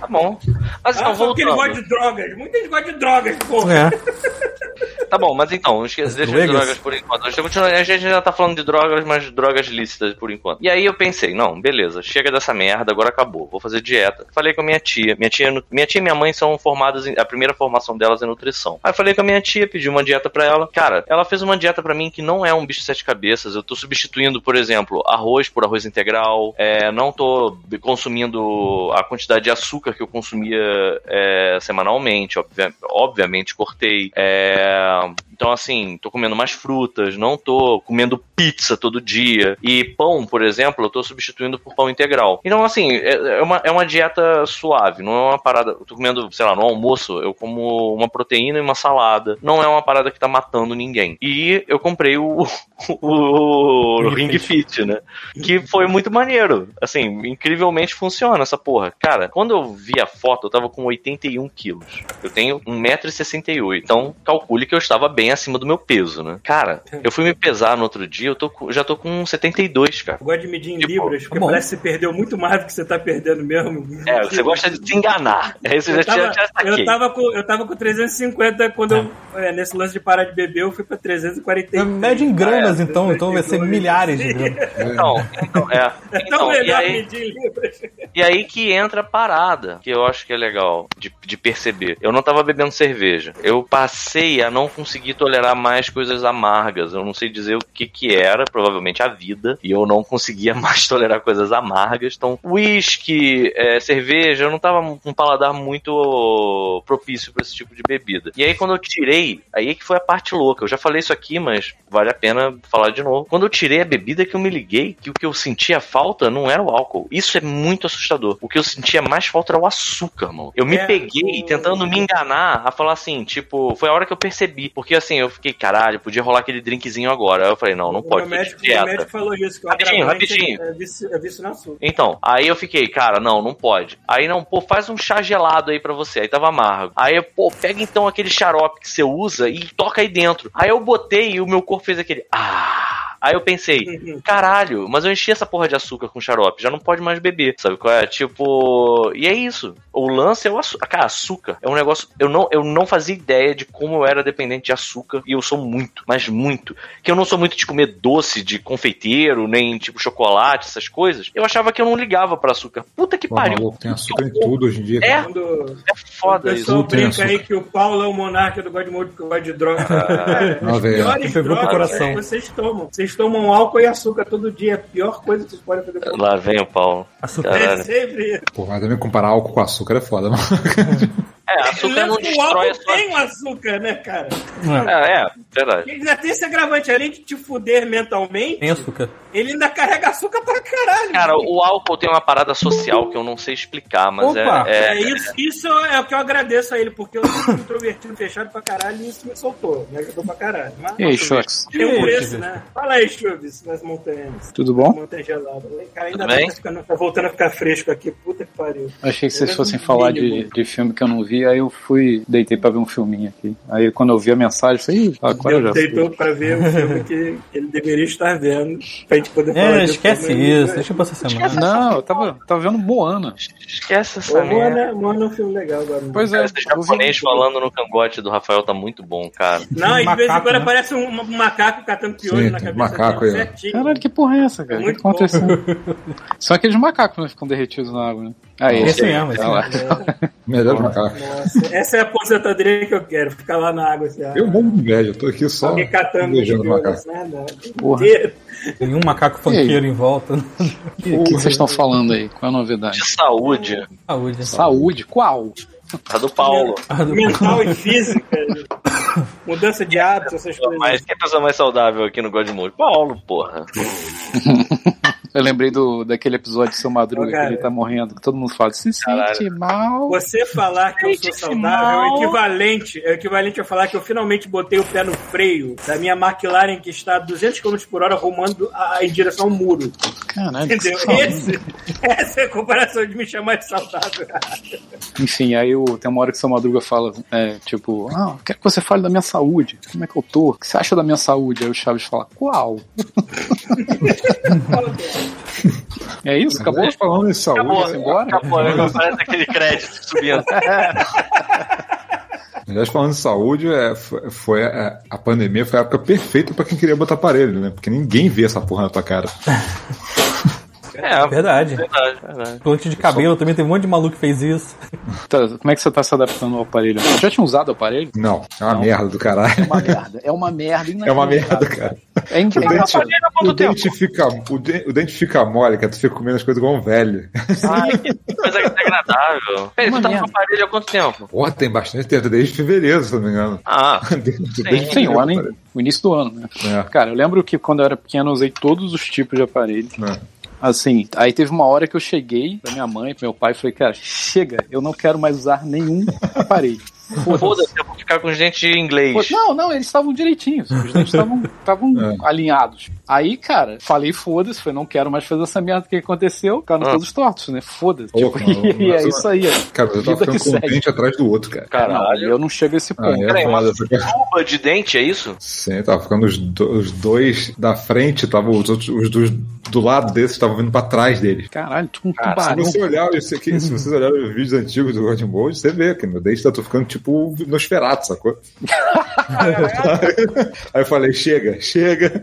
Tá bom. Mas Ah, então, só porque ele voltando. gosta de drogas. Muita gente gosta de drogas, porra. É. [LAUGHS] Tá bom, mas então, esquece, deixa as drogas? drogas por enquanto. A gente, continua- a gente já tá falando de drogas, mas drogas lícitas por enquanto. E aí eu pensei, não, beleza, chega dessa merda, agora acabou, vou fazer dieta. Falei com a minha tia. Minha tia, minha tia e minha mãe são formadas em. A primeira formação delas é nutrição. Aí eu falei com a minha tia, pedi uma dieta pra ela. Cara, ela fez uma dieta pra mim que não é um bicho de sete cabeças. Eu tô substituindo, por exemplo, arroz por arroz integral. É, não tô consumindo a quantidade de açúcar que eu consumia é, semanalmente. obvia- obviamente, cortei. É, um, então, assim, tô comendo mais frutas, não tô comendo pizza todo dia. E pão, por exemplo, eu tô substituindo por pão integral. Então, assim, é, é uma, é uma dieta suave, não é uma parada. Eu tô comendo, sei lá, no almoço, eu como uma proteína e uma salada. Não é uma parada que tá matando ninguém. E eu comprei o, [LAUGHS] o, o Ring Fit, né? Que foi muito maneiro. Assim, incrivelmente funciona essa porra. Cara, quando eu vi a foto, eu tava com 81 quilos. Eu tenho 1,68m. Então, calcule que eu estava bem acima do meu peso, né? Cara, eu fui me pesar no outro dia, eu tô com- já tô com 72, cara. Eu gosto de medir em Tipo, libras, porque bom. parece que você perdeu muito mais do que você tá perdendo mesmo. É, você gosta de se enganar. Você já, Eu tava, já, já saquei. eu, tava com, eu tava com 350 quando eu, é, nesse lance de parar de beber, eu fui pra 340. Mede em gramas, É, então, então vai ser 52. milhares de gramas. [LAUGHS] Então, então, é. É tão Então, e melhor aí, medir em libras. E aí que entra a parada, que eu acho que é legal de, de perceber. Eu não tava bebendo cerveja. Eu passei a não conseguir tolerar mais coisas amargas. Eu não sei dizer o que que era, provavelmente a vida. E eu não conseguia [LAUGHS] mais tolerar coisas amargas. Então, whisky, é, cerveja, eu não tava com um paladar muito propício pra esse tipo de bebida. E aí quando eu tirei, aí é que foi a parte louca. Eu já falei isso aqui, mas vale a pena falar de novo. Quando eu tirei a bebida que eu me liguei, que o que eu sentia falta não era o álcool. Isso é muito assustador. O que eu sentia mais falta era o açúcar, mano. Eu me É, peguei tentando me enganar a falar assim, tipo, foi a hora que eu percebi. Porque assim, eu fiquei, caralho, podia rolar aquele drinkzinho agora. Aí eu falei, não, não O pode, médico, o dieta. médico falou isso, que o Rapidinho, rapidinho. É vício, é açúcar. Então, aí eu fiquei, cara, não, não pode. Aí não, pô, faz um chá gelado aí pra você. Aí tava amargo. Aí, pô, pega então aquele xarope que você usa e toca aí dentro. Aí eu botei e o meu corpo fez aquele. Ah! Aí eu pensei, caralho, mas eu enchi essa porra de açúcar com xarope, já não pode mais beber, sabe qual é? Tipo, e é isso. O lance é o açúcar. Cara, açúcar é um negócio. Eu não, eu não fazia ideia de como eu era dependente de açúcar, e eu sou muito, mas muito. Que eu não sou muito de comer doce de confeiteiro, nem tipo chocolate, essas coisas. Eu achava que eu não ligava pra açúcar. Puta que Pô, pariu. maluco, tem açúcar em tudo hoje em dia. É? cara. Quando É o foda isso. tem brinca aí que o Paulo é o monarca do Godmode porque gosta de droga. [LAUGHS] Cara, Não, as velho. piores Pegou pro drogas é que vocês tomam. Vocês tomam álcool e açúcar todo dia. É a pior coisa que vocês podem fazer. Lá vem o Paulo. Açúcar. É sempre. Pô, mas também comparar álcool com açúcar é foda, mano. [LAUGHS] É, açúcar não o destrói a álcool sua. tem o açúcar, né, cara? É, é, verdade. Ele ainda tem esse agravante, além de te fuder mentalmente, Tem açúcar. ele ainda carrega açúcar pra caralho. Cara, o álcool tem uma parada social que eu não sei explicar, mas Opa! é, É, isso, isso é o que eu agradeço a ele, porque eu sou introvertido, fechado pra caralho e isso me soltou, me ajudou pra caralho. Mas, E aí, Shox? tem um preço, né? Fala aí, Chubis, nas montanhas. Tudo bom? Montanha gelada. Cara, ainda Tudo bem tá, ficando- tá voltando a ficar fresco aqui. Puta que pariu. Achei que vocês fossem falar de, de filme que eu não vi, aí eu fui, deitei pra ver um filminho aqui. Aí quando eu vi a mensagem, eu falei, Ih, agora eu já deitou pra ver o filme que ele deveria estar vendo. Pra gente poder falar É, esquece filme. isso. Deixa pra essa semana. Não, eu tava, tava vendo Moana. Esquece essa O merda. Moana, Moana é um filme legal agora. Pois é, Esse japonês falando no cangote do Rafael tá muito bom, cara. Não, e de vez em quando né? aparece um, um macaco catando piolho Sim, na cabeça macaco dele, certinho. Caralho, que porra é essa, cara? O que Muito aconteceu? São aqueles macacos que ficam derretidos na água, né? Aí, Esse mesmo, esse tá lá. [LAUGHS] Melhor macaco. Essa é a aposentadoria que eu quero, ficar lá na água assim, Eu morro de inveja, eu tô aqui só alguém catando beijando macaco. assim, ah. Nenhum macaco funkeiro em volta. O que que vocês estão falando aí? Qual é a novidade? De saúde, Saúde. Saúde? Qual? a do Paulo. Mental e física, [LAUGHS] mudança de hábitos, essas coisas. Mas quem é a pessoa mais saudável aqui no Godmode? Paulo, porra. [LAUGHS] Eu lembrei do, daquele episódio de Seu Madruga Ô, que ele tá morrendo, que todo mundo fala, se sente mal. Você falar que eu sou saudável é o equivalente, é o equivalente a falar que eu finalmente botei o pé no freio da minha McLaren que está a 200 km por hora rumando a- em direção ao muro. Caralho, Entendeu? Esse, essa é a comparação de me chamar de saudável. Enfim, aí o, tem uma hora que o seu Madruga fala, é, tipo, ah, quero que você fale da minha saúde. Como é que eu tô? O que você acha da minha saúde? Aí o Chaves fala, qual? [LAUGHS] [LAUGHS] é isso? Acabou? Acabou falando em saúde. Acabou, Vamos embora? acabou, né? Parece aquele crédito subindo. [LAUGHS] Aliás, falando em saúde, é, foi, a, a pandemia foi a época perfeita pra quem queria botar aparelho, né? Porque ninguém vê essa porra na tua cara. [LAUGHS] É, Verdade. verdade, verdade. Plante de cabelo também, tem um monte de maluco que fez isso. Tá, como é que você tá se adaptando ao aparelho? Você já tinha usado o aparelho? Não, é uma Não. merda do caralho. É uma merda. É uma merda. [LAUGHS] É uma merda, cara. É, in- é O dente, o dente fica, o, de- o dente fica mole, cara. Tu fica comendo as coisas igual um velho. Ai, que coisa desagradável. [LAUGHS] Peraí, tu tá no aparelho há quanto tempo? Porra, tem bastante tempo, desde fevereiro, se não me engano. Ah, [LAUGHS] Desde- desde Sim, o, ano, o início do ano, né? É. Cara, eu lembro que quando eu era pequeno eu usei todos os tipos de aparelho. É. Assim, aí teve uma hora que eu cheguei pra minha mãe, pro meu pai, e falei, cara, chega, eu não quero mais usar nenhum aparelho. Foda-se, eu vou ficar com gente em inglês. Pô, Não, não, eles estavam direitinhos. Os dentes [LAUGHS] estavam É. alinhados. Aí, cara, falei, foda-se, falei, não quero mais fazer essa merda que aconteceu. Ficaram Ah. todos tortos, né? Foda-se. Tipo, [LAUGHS] e é isso aí. Cara, eu tava ficando com um dente atrás do outro, cara. Caralho. eu não chego a esse Ah, ponto. é Peraí, porque- tuba de dente, é isso? Sim, tava ficando os, do- os dois da frente, tava os outros, os dos do lado desses estavam vindo pra trás deles. Caralho, tipo um Se tubarão. você olhar, isso aqui, se vocês olharem os vídeos antigos do God Mode, você vê que meu dente tá tô ficando tipo tipo Nosferatu, sacou? [LAUGHS] aí eu falei, chega, chega.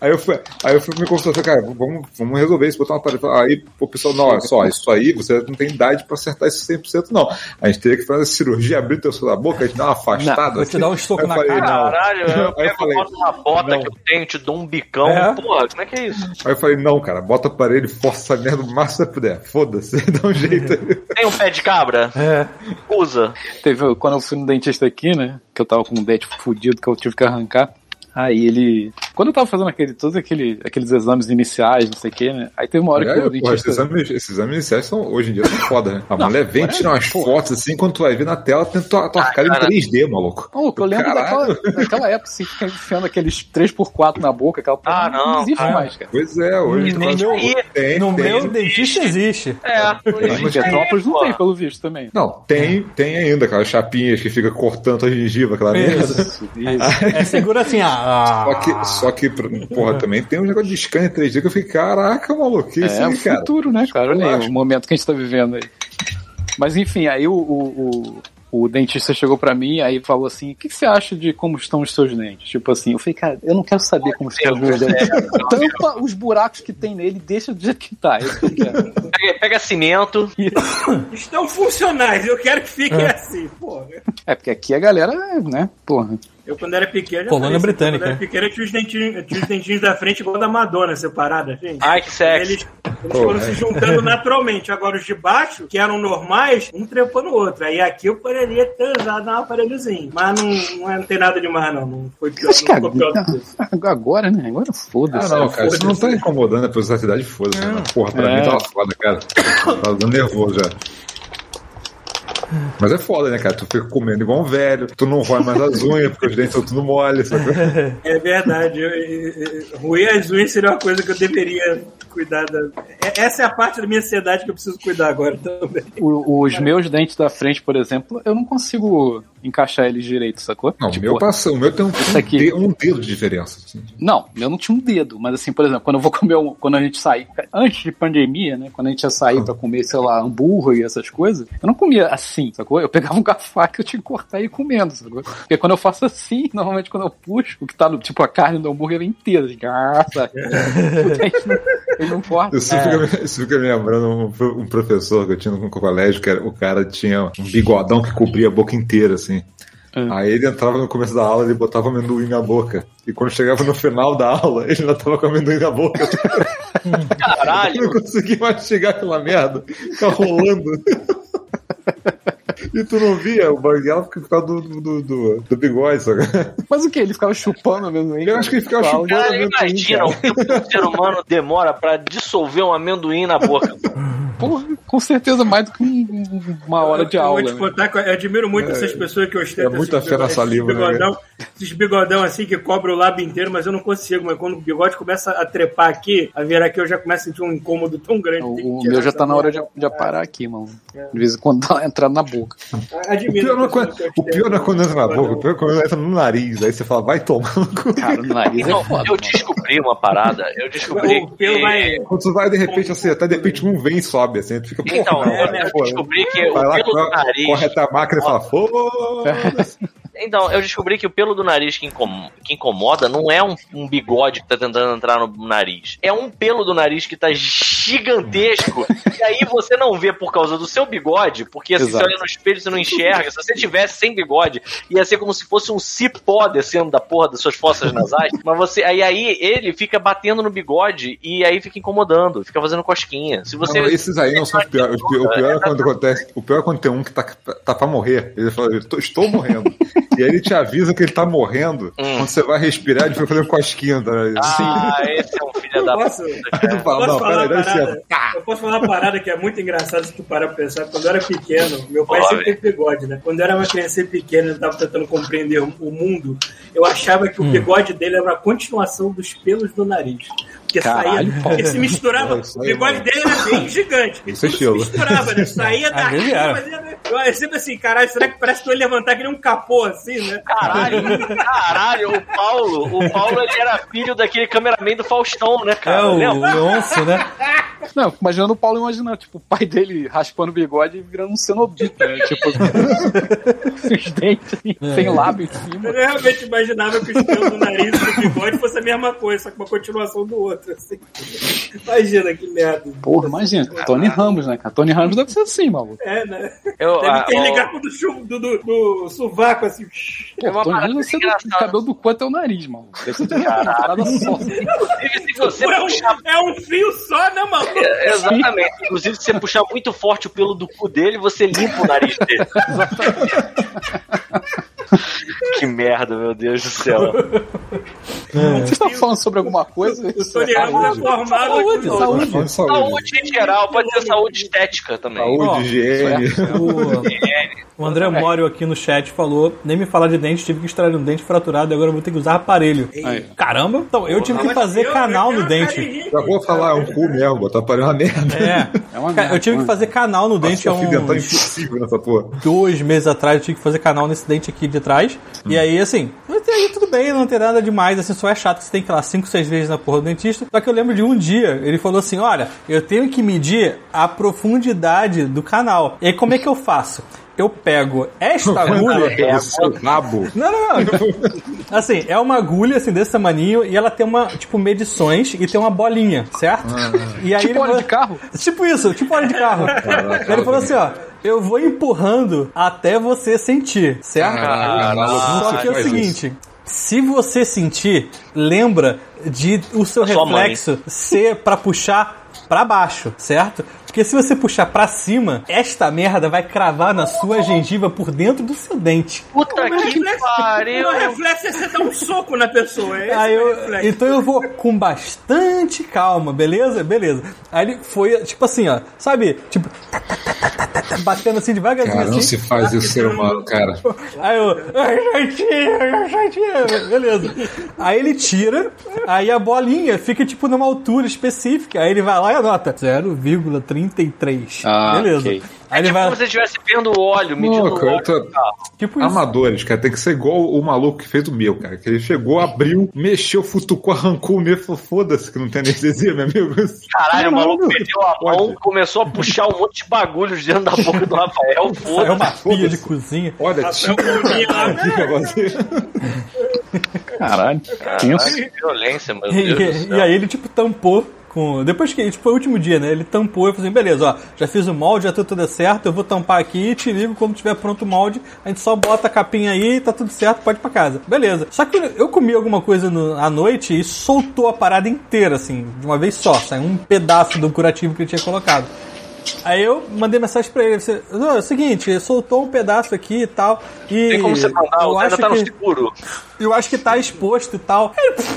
Aí eu fui, aí eu fui me consultar, cara, vamos, vamos resolver isso, botar uma parede. Aí o pessoal, não, olha só, isso aí você não tem idade pra acertar isso 100%, não. A gente teria que fazer a cirurgia, abrir teu da boca, a gente dá uma afastada. Vou te dar um estoco na falei, cara. não. Caralho, eu Aí eu pego, falei, boto uma bota não. que eu tenho, te dou um bicão. É. Porra, como é que é isso? Aí eu falei, não, cara, bota o aparelho e força essa merda o máximo que você puder. Foda-se, [LAUGHS] dá um jeito aí. Tem um pé de cabra? É. Usa. Teve, quando eu fui no dentista aqui, né? Que eu tava com um dente fudido que eu tive que arrancar. Aí ele. Quando eu tava fazendo aquele, todos aquele, aqueles exames iniciais, não sei o que, né? Aí teve uma hora que o porra, esses dentista. exames, esses exames iniciais são, hoje em dia são foda, né? A Não, mulher vem é- tirar umas porra. fotos assim, quando tu vai ver na tela, tem tua, tua cara em cara. 3D, maluco. Maluco, eu lembro daquela, [LAUGHS] daquela época, assim, fica enfiando aqueles 3x4 na boca, aquela porra. Ah, não, existe cara. mais, cara. Pois é, hoje No meu- tem, No tem. meu dentista existe. É. Em Petrópolis não tem, pelo visto, também. Não, tem, tem ainda aquelas chapinhas que fica cortando a gengiva, aquela merda. Isso, isso. É segura assim, ah. Só que, só que, porra, também tem um negócio de scanner 3D que eu fiquei, caraca, maluco, que isso É o cara? futuro, né, cara? Olha aí, o momento que a gente tá vivendo aí. Mas enfim, aí o, o, o, o dentista chegou pra mim aí falou assim: o que, que você acha de como estão os seus dentes? Tipo assim, eu falei, cara, eu não quero saber como estão os meus dentes. [LAUGHS] Tampa os buracos que tem nele, deixa do jeito que tá. É. Pega, pega cimento. Estão funcionais, eu quero que fiquem assim, porra. É, porque aqui a galera, né, porra. Eu, quando era pequeno, já Colônia falei isso, britânica. Quando era pequeno, eu tinha os dentinhos, tinha os dentinhos da frente igual da Madonna, separada, assim. Ai, que sexy. Eles, eles foram se juntando naturalmente. Agora, os de baixo, que eram normais, um trepou no outro. Aí aqui eu poderia ter usado um aparelhozinho. Mas não, não, é- não tem nada demais, não. Não foi pior, Acho que não ficou pior do que isso. [LAUGHS] agora, né? Agora Ah, foda-se. não, cara, isso não tá incomodando a possibilidade, foda-se. né? Porra, pra É. mim tava foda, cara. Tava dando nervoso já. Mas é foda, né, cara? Tu fica comendo igual um velho, tu não rói mais as unhas, porque os dentes são tudo mole, sabe? É verdade. Eu, eu, eu, roer as unhas seria uma coisa que eu deveria cuidar da. É- Essa é a parte da minha ansiedade que eu preciso cuidar agora também. O- os meus dentes da frente, por exemplo, eu não consigo encaixar eles direito, sacou? Não, Tipo, o meu passa, o meu tem um, aqui. um de- um dedo de diferença. assim. Não, eu não tinha um dedo, mas assim, por exemplo, quando eu vou comer, um, quando a gente sai, antes de pandemia, né, quando a gente ia sair pra comer, sei lá, hambúrguer e essas coisas, eu não comia assim, sacou? Eu pegava um garfo que eu tinha que cortar e ir comendo, sacou? Porque quando eu faço assim, [LAUGHS] normalmente quando eu puxo, o que tá no, tipo, a carne do hambúrguer inteira, assim, ah, sabe? [LAUGHS] Ele não corta. Isso, fica, me- isso fica me lembrando um, um professor que eu tinha no colégio, que era, o cara tinha um bigodão que cobria a boca inteira, assim. Hum. Aí ele entrava no começo da aula, ele botava amendoim na boca. E quando chegava no final da aula, ele ainda tava com amendoim na boca. Caralho. [LAUGHS] não conseguia mastigar aquela merda. Ficava rolando. E tu não via o banguela por causa do, do, do, do bigode, sabe? Mas o que? Ele ficava chupando mesmo aí? Eu acho que ele ficava chupando Cara, amendoim, imagina cara. o tempo que o ser humano demora pra dissolver um amendoim na boca. [LAUGHS] Porra, com certeza mais do que um- uma hora de eu aula. Vou te né? contar, que eu admiro muito essas pessoas que ostentam é muita fé na saliva, esses né, bigodão, esses bigodão assim que cobrem o lábio inteiro, mas eu não consigo. Mas quando o bigode começa a trepar aqui, a virar aqui, eu já começo a sentir um incômodo tão grande. O, o meu já tá na hora de, de parar aqui, mano. De vez em quando dá uma entrada na boca. O Admiro pior, é quando, o pior não é quando entra na boca, o pior é quando entra no nariz. Aí você fala, vai tomar no cu. Cara, o nariz é foda. eu descobri uma parada. Eu descobri O pelo vai. Quando tu vai, de repente, assim, até de repente um vem e sobe, assim, tu fica, Então, não, eu vai, porra. descobri que o pelo do nariz... corre até a máquina e fala, [LAUGHS] foda-se. Então, eu descobri que o pelo do nariz que, incom- que incomoda não é um, um bigode que tá tentando entrar no nariz. É um pelo do nariz que tá gigantesco. e aí você não vê por causa do seu bigode, porque assim, Exato. você olha no espelho você não enxerga. Se você tivesse sem bigode, ia ser como se fosse um cipó descendo da porra das suas fossas nasais. Mas você. Aí, aí ele fica batendo no bigode e aí fica incomodando, fica fazendo cosquinha. Se você. Não, esses aí não são os piores. O pior, o pior é quando acontece. O pior é quando tem um que tá, tá pra morrer. Ele fala, "Eu tô- estou morrendo. [LAUGHS] e aí ele te avisa que ele tá morrendo. Hum. Quando você vai respirar, ele fica fazendo cosquinha. Tá? Ah, esse é um filho da Posso, puta. Fala, posso não, falar peraí, uma parada? Eu posso falar uma parada que é muito engraçada se tu parar pra pensar. Quando eu era pequeno, meu pai sempre teve bigode, né? Quando eu era uma criança pequena, eu tava tentando compreender o mundo, eu achava que o bigode dele era a continuação dos pelos do nariz. Porque Caralho, saía, porque se misturava, É, o bigode mano. dele era bem gigante. Isso é se estilo. misturava, né? Saía [LAUGHS] daqui, vezes era. fazia... Eu era sempre assim, caralho, será que parece que eu ia levantar que nem um capô assim, né? Caralho, caralho, o Paulo, o Paulo ele era filho daquele cameraman do Faustão, né, É cara? o Lembra? Leôncio, né? [LAUGHS] Não, imaginando o Paulo imaginando, tipo, o pai dele raspando o bigode e virando um cenobita, né? Tipo, [LAUGHS] os dentes assim, sem lábio em cima. Eu realmente imaginava que os pelos do nariz e do bigode fosse a mesma coisa, só que uma continuação do outro. Assim. Imagina que merda. Porra, imagina, Tony Ramos, né, cara? Tony Ramos deve ser assim, maluco. É, né? Eu, Deve ah, ter ó, ligado do, chu- do, do, do sovaco, assim. É uma Pô, Tony Ramos deve ser do cabelo do cu até o nariz, maluco. Deve ser uma parada só. Se você É um, puxar é um fio só, né, mano? Exatamente. Inclusive, se você puxar muito forte o pelo do cu dele, você limpa o nariz dele. [LAUGHS] [LAUGHS] que merda, meu Deus do céu. Vocês estavam falando sobre alguma coisa? O é formado Saúde, saúde. Saúde. Saúde em geral, pode ser saúde estética também. Saúde, Ó, higiene. O, [LAUGHS] o André Mório aqui no chat falou: nem me falar de dente, tive que extrair um dente fraturado e agora eu vou ter que usar aparelho. Aí. Caramba! Então, eu tive que fazer canal no dente. Já vou falar, é um cu mesmo, botar aparelho é uma merda. É. É uma Cara, eu merda, tive que fazer canal no dente há Nossa, impossível nessa porra. dois meses atrás. Eu tive que fazer canal nesse dente aqui de trás. E aí, assim, mas aí tudo bem, não tem nada demais. Assim, só é chato que você tem que ir lá cinco, seis vezes na porra do dentista. Só que eu lembro de um dia, ele falou assim: olha, eu tenho que medir a profundidade do canal. E aí, como é que eu faço? Eu pego esta [LAUGHS] agulha. É o seu rabo. Não, não, não. Assim, é uma agulha, assim, desse tamanho, e ela tem uma, tipo, medições e tem uma bolinha, certo? E aí Tipo falou- de carro? Tipo isso, tipo óleo de carro. Aí ele falou assim, ó, eu vou empurrando até você sentir, certo? Caralho, Só que é o seguinte, se você sentir, lembra de o seu sua reflexo ser pra puxar pra baixo, certo? Porque se você puxar pra cima, esta merda vai cravar na sua gengiva por dentro do seu dente. Puta Mas que reflexo- pariu. O reflexo é você dar um soco na pessoa. Aí é o eu, então eu vou com bastante calma, beleza? Beleza. Aí ele foi, tipo assim, ó, sabe? Tipo, batendo assim devagarzinho. Cara, não assim. se faz isso, ser humano, cara. Aí eu, beleza. Aí ele tira, aí a bolinha fica tipo numa altura específica. Aí ele vai lá e anota 0,33. Ah, beleza. ok. Aí ele Tipo vai, como se estivesse vendo o óleo, medindo Não, o óleo. tô- carro. tipo isso. Amadores, cara, tem que ser igual o maluco que fez o meu, cara. Que ele chegou, abriu, mexeu, futucou, arrancou o meu e falou: foda-se que não tem anestesia, meu amigo. Caralho, o maluco não, meteu a mão, pode. começou a puxar um monte de bagulho de dentro da boca do Rafael. [LAUGHS] É Foda-se. uma pia de cozinha. Olha, Rafael. Caralho. Caralho, que violência, meu Deus e- e aí ele, tipo, tampou com. Depois que. Tipo, foi o último dia, né? Ele tampou e falou assim: beleza, ó, já fiz o molde, já tá tudo certo, eu vou tampar aqui e te ligo quando tiver pronto o molde. A gente só bota a capinha aí tá tudo certo, pode ir pra casa. Beleza. Só que eu comi alguma coisa no- à noite e soltou a parada inteira, assim, de uma vez só. Saiu um pedaço do curativo que ele tinha colocado. Aí eu mandei mensagem pra ele, você, "Não, é o seguinte, soltou um pedaço aqui e tal. E Tem como você mandar, eu o acho tá no que- seguro. eu acho que tá exposto e tal.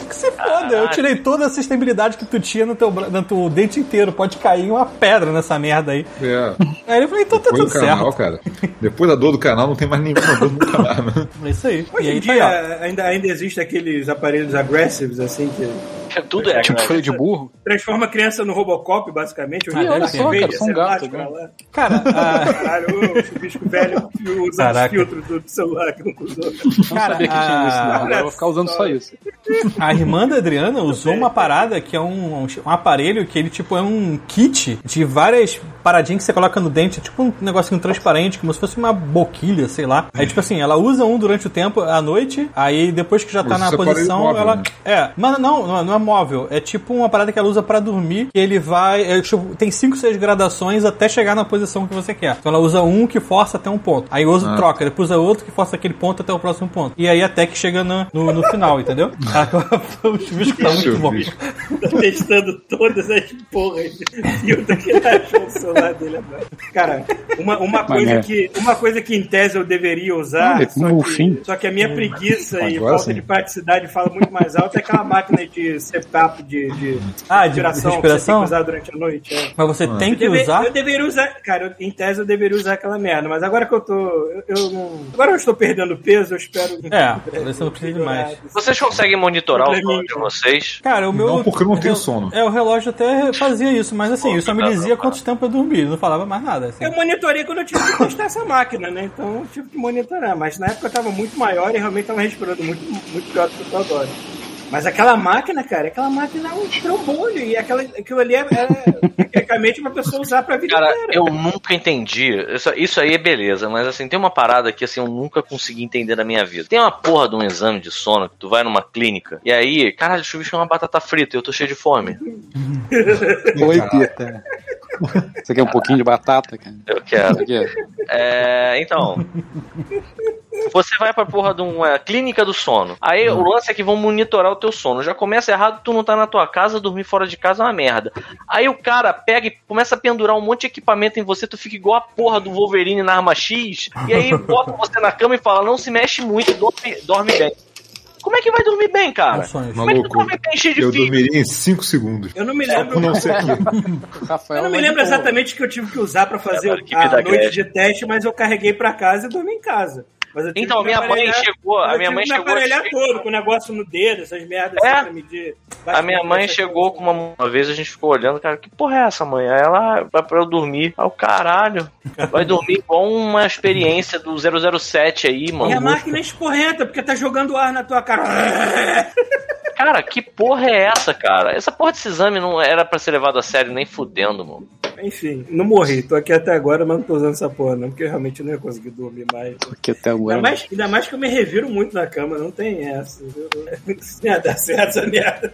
Que se foda, eu tirei toda a sustentabilidade que tu tinha no teu, no teu dente inteiro. Pode cair uma pedra nessa merda aí. É, Aí ele falou, então tá depois tudo do canal, certo. cara. Depois da dor do canal, não tem mais nenhuma dor no canal. né? É isso aí. Hoje e em aí tá dia aí, ó. ainda, ainda existe aqueles aparelhos aggressivos, assim, que [LAUGHS] Tudo é, Tipo freio de burro? transforma a criança no Robocop, basicamente. Ah, ser, vê, cara, são gatos, pra né? Cara, a, [LAUGHS] Caralho, o chupisco velho usando os filtros do celular que não usou. Não Cara, sabia que tinha isso, não. a- Agora eu vou ficar usando só isso. a irmã da Adriana usou uma parada que é um, um aparelho que ele, tipo, é um kit de várias paradinhas que você coloca no dente. É tipo um negocinho transparente, como se fosse uma boquilha, sei lá. Aí, tipo assim, ela usa um durante o tempo, à noite, aí depois que já tá Mas na é posição, móvel, ela... né? É, mas não, não, não é móvel. É tipo uma parada que ela usa pra dormir, que ele vai... é, tipo, tem 5, 6 gradações até chegar na posição que você quer. Então ela usa um que força até um ponto. Aí o outro Ah. troca, depois usa outro que força aquele ponto até o próximo ponto. E aí até que chega no, no, no final, entendeu? o chuvisco tá muito bom. Tá testando todas as porras que ele achou no celular dele agora. Cara, uma, uma, coisa Mané. que, uma coisa que em tese eu deveria usar, Olha, só, que, fim. só que a minha preguiça e falta sim. de praticidade fala muito mais alto é aquela máquina de setup de, de Ah, de respiração, que você tem respiração? que usar durante a noite. é. Mas você tem que Deve- usar. Eu deveria usar, cara, eu- em tese eu deveria usar aquela merda, mas agora que eu tô. Eu, eu. Agora eu estou perdendo peso, eu espero. É, você não precisa de mais. Vocês conseguem monitorar o sono de vocês? Cara, o meu. Não, porque eu não tenho sono. É, o relógio até fazia isso, mas assim, Pô, eu só me tá, dizia quanto tempo eu dormia, não falava mais nada. Assim. Eu monitorei quando eu tive que testar essa máquina, né? Então eu tive que monitorar. Mas na época eu tava muito maior e realmente tava respirando muito, muito pior do que eu tô agora. Mas aquela máquina, cara, aquela máquina é um trambolho. E aquela, aquilo ali é, é tecnicamente pra pessoa usar pra vida Cara, inteira. eu nunca entendi. Isso, isso aí é beleza, mas assim, tem uma parada que assim, eu nunca consegui entender na minha vida. Tem uma porra de um exame de sono que tu vai numa clínica e aí, caralho, chuvisco é uma batata frita e eu tô cheio de fome. Oi, Pita. [LAUGHS] Você quer um pouquinho de batata, cara? Eu quero. É, então. Você vai pra porra de uma clínica do sono. Aí o lance é que vão monitorar o teu sono. Já começa errado, tu não tá na tua casa, dormir fora de casa é uma merda. Aí o cara pega e começa a pendurar um monte de equipamento em você, tu fica igual a porra do Wolverine na arma X, e aí bota você na cama e fala, não se mexe muito, dorme, dorme bem. Como é que vai dormir bem, cara? Sonhos. Como é que tu Maluco, dorme bem cheio de eu dormiria em 5 segundos. Eu não me lembro. não aqui. [LAUGHS] Rafael Eu não me lembro exatamente o que eu tive que usar pra fazer que a noite de teste, mas eu carreguei pra casa e dormi em casa. Então, me minha mãe chegou, a minha mãe chegou aparelhar todo, com o negócio no dedo, essas merdas É. assim, pra medir. A minha mãe chegou coisas. com uma, uma vez, a gente ficou olhando, cara, que porra é essa, mãe? Aí ela vai pra eu dormir. Aí o caralho, vai dormir igual uma experiência do 007 aí, E a mano. máquina escorreta, porque tá jogando ar na tua cara. Cara, que porra é essa, cara? Essa porra desse exame não era pra ser levado a sério nem fudendo, mano. Enfim, não morri. Tô aqui até agora, mas não tô usando essa porra, não, porque eu realmente não ia conseguir dormir mais. Aqui até agora. Ainda mais, ainda mais que eu me reviro muito na cama, não tem essa. viu? Não ia dar certo essa merda.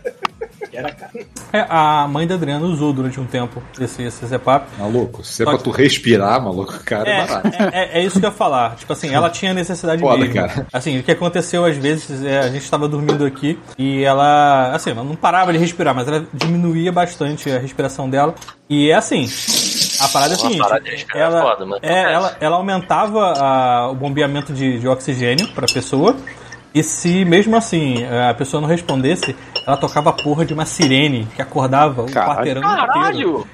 Era caro. É, a mãe da Adriana usou durante um tempo esse, esse CPAP. Maluco, se é pra que- tu respirar, maluco, cara, é, É, barato. é, é- é isso que eu ia falar. Tipo assim, ela tinha necessidade Foda, mesmo. cara. Assim, o que aconteceu às vezes, é, a gente tava dormindo aqui e ela, assim, ela não parava de respirar, mas ela diminuía bastante a respiração dela. E é assim, a parada é a seguinte, parada é ela, foda, mas é, ela, ela aumentava a- o bombeamento de, de oxigênio pra pessoa. E se mesmo assim a pessoa não respondesse, ela tocava a porra de uma sirene que acordava o Caralho. quarteirão inteiro.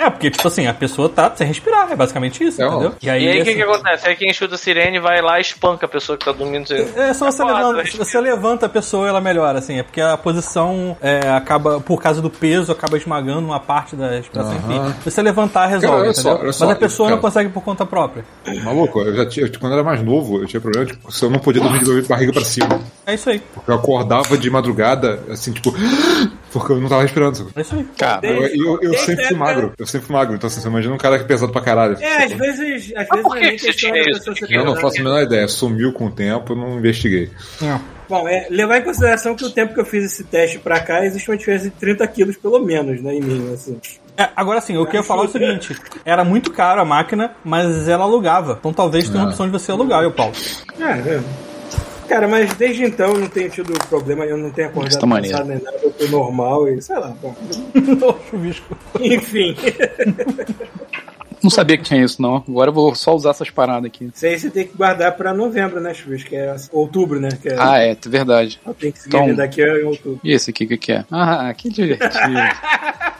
É, porque, tipo assim, a pessoa tá sem respirar, é basicamente isso, É, ó. entendeu? E aí o que, assim, que acontece? Aí quem escuta a sirene vai lá e espanca a pessoa que tá dormindo. É só você, Foda, levanta, você levanta a pessoa ela melhora, assim. É porque a posição é, acaba, por causa do peso, acaba esmagando uma parte da respiração. Aham. Enfim, se você levantar, resolve, Cara, só, entendeu? olha só, Mas a pessoa cara. não consegue por conta própria. Maluco, eu já tinha, quando eu era mais novo, eu tinha problema de se eu não podia dormir de barriga pra cima. É isso aí. Porque eu acordava de madrugada, assim, tipo, [GASPS] porque eu não tava respirando. É isso aí. Cara, Eu, eu, eu sempre fui magro, eu sempre fui magro, então assim, você imagina um cara que é pesado pra caralho. É, às vezes. Às vezes por que é que você tinha isso? Que Eu não faço a menor ideia, sumiu com o tempo, eu não investiguei. É. Bom, é, levar em consideração que o tempo que eu fiz esse teste pra cá, existe uma diferença de 30 quilos pelo menos, né, em mim, assim. É, agora sim, eu queria falar o seguinte: era muito caro a máquina, mas ela alugava. Então talvez tenha uma Ah. opção de você alugar, eu, Paulo. É, é. Cara, mas desde então eu não tenho tido problema, eu não tenho acordado Isso tá maneiro. cansado nem nada, eu tô normal e sei lá, bom. [LAUGHS] Não, chuvisco. Enfim. [LAUGHS] não sabia que tinha isso, não. Agora eu vou só usar essas paradas aqui. Isso aí você tem que guardar pra novembro, né, Chuvis? Que é outubro, né? Que é, Ah, é, verdade. Tem que seguir Então- daqui em outubro. E esse aqui, o que, que é? Ah, que divertido. [LAUGHS]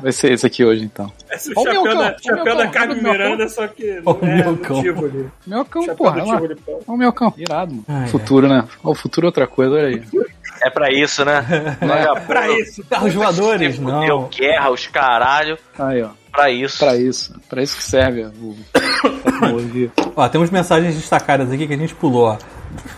Vai ser esse aqui hoje, então. Esse o chapéu, da, o chapéu da Carmen. Miranda, só que o é no Tivoli. Meu cão, porra. Olha o meu cão. Irado, mano. Ai, futuro, né? Ó, o futuro é outra coisa, olha aí. É pra isso, né? Pra isso. Carros voadores? Deu Não. guerra, os caralho. Aí, ó. Pra isso. Pra isso. Pra isso que serve o. [COUGHS] Ó, temos mensagens destacadas aqui que a gente pulou, ó.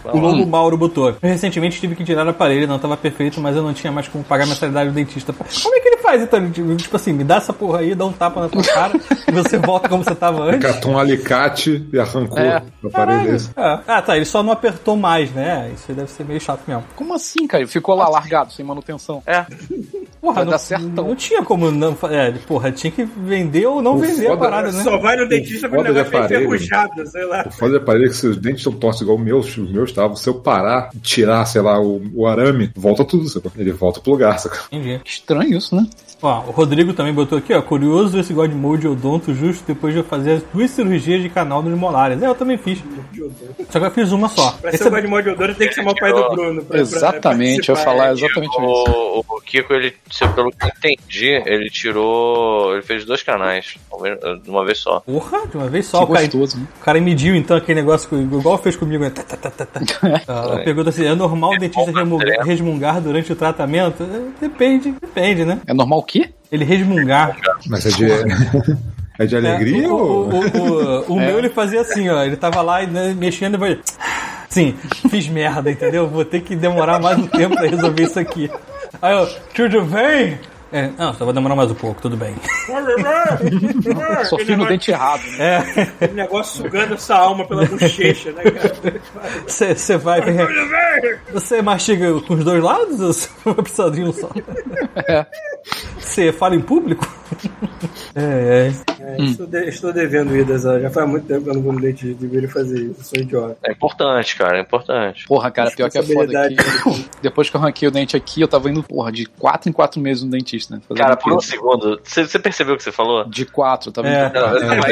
O Lobo Mauro botou. Eu recentemente tive que tirar o aparelho, não tava perfeito, mas eu não tinha mais como pagar a mensalidade do dentista. Como é que ele faz, então? Tipo tipo assim, me dá essa porra aí, dá um tapa na tua cara e você volta como você tava antes. Catou um alicate e arrancou É. o aparelho desse. Ah, ah, tá, ele só não apertou mais, né? Isso aí deve ser meio chato mesmo. Como assim, cara? Ele ficou lá largado, sem manutenção. É. Porra, Vai não, certão. não tinha como não. É, porra, tinha que vender ou não O vender a foda- parada, né? Só vai no dentista quando o negócio é aparelho. enferrujado, sei lá. O foda de aparelho é que se os dentes estão tortos igual os meus, os meus estavam, se eu parar, tirar, sei lá, o, o arame, volta tudo, sacou? Ele volta pro lugar, sacou? Entendi. Estranho isso, né? Ó, o Rodrigo também botou aqui, ó. Curioso esse God Mode odonto justo depois de eu fazer as duas cirurgias de canal dos molares. É, eu também fiz. Só que eu fiz uma só. Pra Esse ser o God Mode Odor, tem que chamar o pai do Bruno. Pra, Exatamente, eu ia pra falar exatamente isso. O, o Kiko, ele, se eu- pelo que eu entendi, ele tirou. Ele fez dois canais, de uma vez só. Porra, de uma vez só. Que o, cara, gostoso, né? o cara mediu então aquele negócio, que- igual fez comigo. né? Tá, tá, tá, tá, [LAUGHS] tá. Ah, pergunta assim: é normal o dentista remu- resmungar durante o tratamento? É, Depende, depende, né? É normal o quê? Ele resmungar. Mas é de. é de alegria É, o, ou. o, o, o- o meu ele fazia assim, ó. Ele tava lá né, mexendo e vai. Sim, fiz merda, entendeu? Vou ter que demorar mais um tempo pra resolver isso aqui. Aí eu, tudo bem? É, não, só vai demorar mais um pouco, tudo bem. [LAUGHS] Só fiz no dente errado, né? É, Aquele negócio sugando essa alma pela bochecha, né, cara? você vai. Você mastiga com os dois lados ou você vai precisar de um só? Você fala em público? É, é. É, estou, de- estou devendo idas, já faz muito tempo que eu não vou no dentista, deveria fazer isso, eu sou idiota. É importante, cara, é importante. Porra, cara, pior que é foda aqui. Depois que eu ranquei o dente aqui, eu tava indo, porra, de 4 em 4 meses no dentista, né? Fazendo Cara, por um segundo, você percebeu o que você falou? De 4, eu tava É.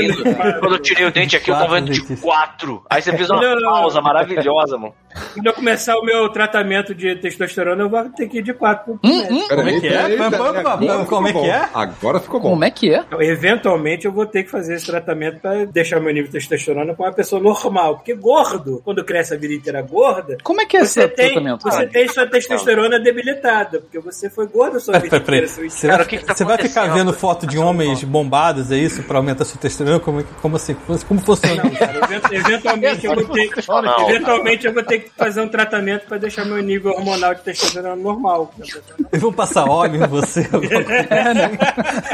indo- [LAUGHS] quando eu tirei o dente aqui, eu tava indo de Quatro quatro. Aí você fez uma [LAUGHS] Não, não, pausa maravilhosa, mano. Quando eu começar o meu tratamento de testosterona, eu vou ter que ir de 4 por mês. Peraí, Como é que é? como é que bom. é? Agora ficou bom. Como é que é? Então, eventualmente eu vou ter que fazer esse tratamento pra deixar meu nível de testosterona com uma pessoa normal. Porque gordo, quando cresce a vida inteira gorda, Como é que é você esse tem, tratamento? você cara? tem sua testosterona debilitada, porque você foi gordo a sua vida inteira. Você, Cara, vai, o que que tá você vai ficar vendo foto de homens bombados, é isso? Pra aumentar sua testosterona? Como, é como assim? Como funciona Não, cara, event- eventualmente eu vou ter Não. eventualmente eu vou ter que fazer um tratamento pra deixar meu nível hormonal de testosterona normal. Eles vão passar óleo em você?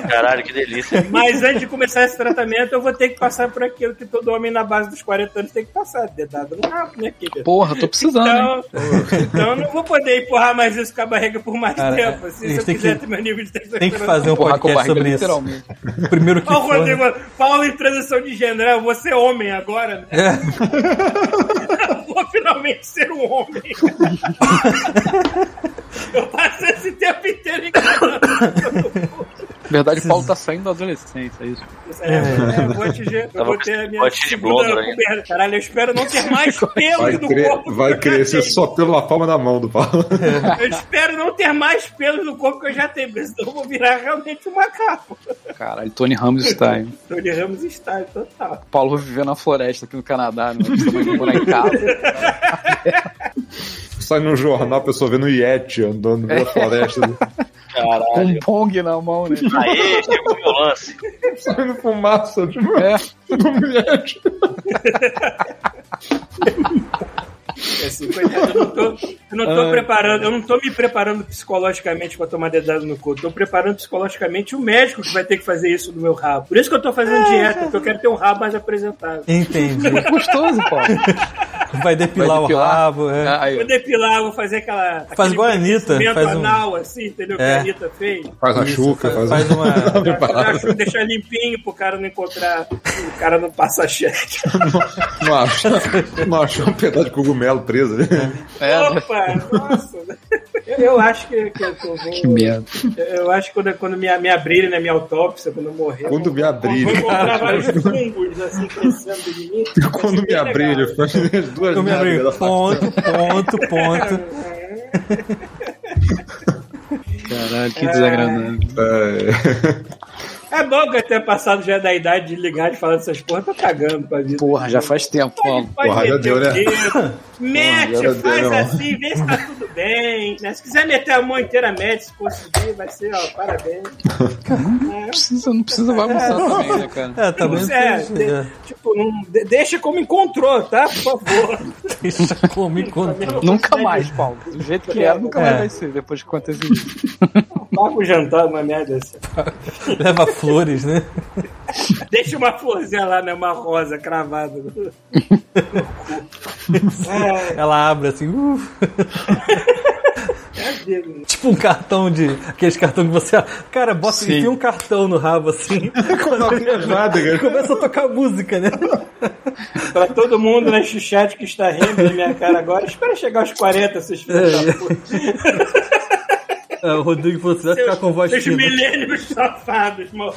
Caralho, que delícia. Mas antes de começar esse tratamento, eu vou ter que passar por aquilo que todo homem na base dos 40 anos tem que passar, dedado no rabo, né, querido? Porra, tô precisando? Então, então eu não vou poder empurrar mais isso com a barriga por mais Cara, tempo. Assim, se eu quiser que- ter meu nível de testosterona. Tem que fazer um Porra, podcast sobre isso. literalmente. [LAUGHS] Primeiro que Ó, o for. Rodrigo, Paulo em transição de gênero, eu vou ser homem agora, né? [LAUGHS] É. Eu [LAUGHS] vou finalmente ser um homem. eu passei esse tempo inteiro enganando. Na verdade, o Paulo tá saindo da adolescência, é isso. É, é, eu vou atingir, eu Tava vou ter a minha bote de ainda. puberdade. Caralho, eu espero não ter mais [LAUGHS] pelos Vai, no cre- corpo. vai crescer só pela palma da mão do Paulo. [LAUGHS] Eu espero não ter mais pelos no corpo que eu já tenho, porque senão eu vou virar realmente um macaco. Caralho, Tony Ramos está aí. [LAUGHS] Tony Ramos está total. Paulo vai viver na floresta aqui no Canadá, né? Vai morar em casa. Sai no jornal, a pessoa vendo o Yeti andando meio da floresta. Com Caralho. um pong na mão, né? Aê, chegou meu lance. Saindo fumaça de É. [LAUGHS] um Yeti. [LAUGHS] Assim, coitado, eu não tô, eu não tô preparando, eu não tô me preparando psicologicamente pra tomar dedado no cu. Tô preparando psicologicamente o médico que vai ter que fazer isso no meu rabo. Por isso que eu tô fazendo dieta, porque eu quero ter um rabo mais apresentável. Entendi. [LAUGHS] Gostoso, Paulo. Vai depilar, Vai depilar? o rabo, é. Ah, Vou depilar, vou fazer aquela. Faz igual a Anitta, faz um- anal, assim, entendeu? Que É. a Anitta fez. Faz a chuca, faz, faz, faz uma. [LAUGHS] Pra deixar- limpinho pro cara não encontrar, o cara não passa cheque. [LAUGHS] Não acha, não acha um pedaço de cogumelo preso ali. É, né? Opa, nossa. Eu, eu acho que, que eu tô- vou, Que merda. Eu acho que quando, quando me, me abrirem na minha autópsia, quando eu morrer. Quando vou- me abrirem. Vou encontrar [LAUGHS] vários fungos assim crescendo de mim. Quando me bem abrir, legal. ele faz as duas Eu me abri. Ponto, ponto, ponto. Caralho, que desagradável. É, É bom que eu tenha passado já da idade de ligar e falar dessas porra, tô cagando pra vida. Porra, já faz tempo, Paulo. Pode Porra, já deu, né? dedo, [LAUGHS] Mete, Porra, faz deu. assim, vê se tá [LAUGHS] tudo bem. né? Se quiser meter a mão inteira, mete. Se conseguir, vai ser, ó, parabéns. Não precisa, não precisa bagunçar [LAUGHS] também, né, cara? É, também. É, tem- de- é. tipo, não, de- deixa como encontrou, tá? Por favor. Deixa como encontrar. Nunca mais, Paulo. Do jeito que era, nunca É. mais vai ser, depois que acontecer isso. Paga o jantar, uma merda assim. Leva flores, né? [LAUGHS] Deixa uma florzinha lá, né? Uma rosa cravada. é, [LAUGHS] Ela abre assim. uh, é tipo um cartão de. Aqueles cartões que você. Cara, bota Sim. enfia um cartão no rabo assim. [LAUGHS] Quando. Começa a tocar música, né? Pra todo mundo neste chat que está rindo na minha cara agora, espera chegar aos 40, seus filhos É. É, o Rodrigo falou: você vai ficar com voz Seus fina. milênios safados, mano.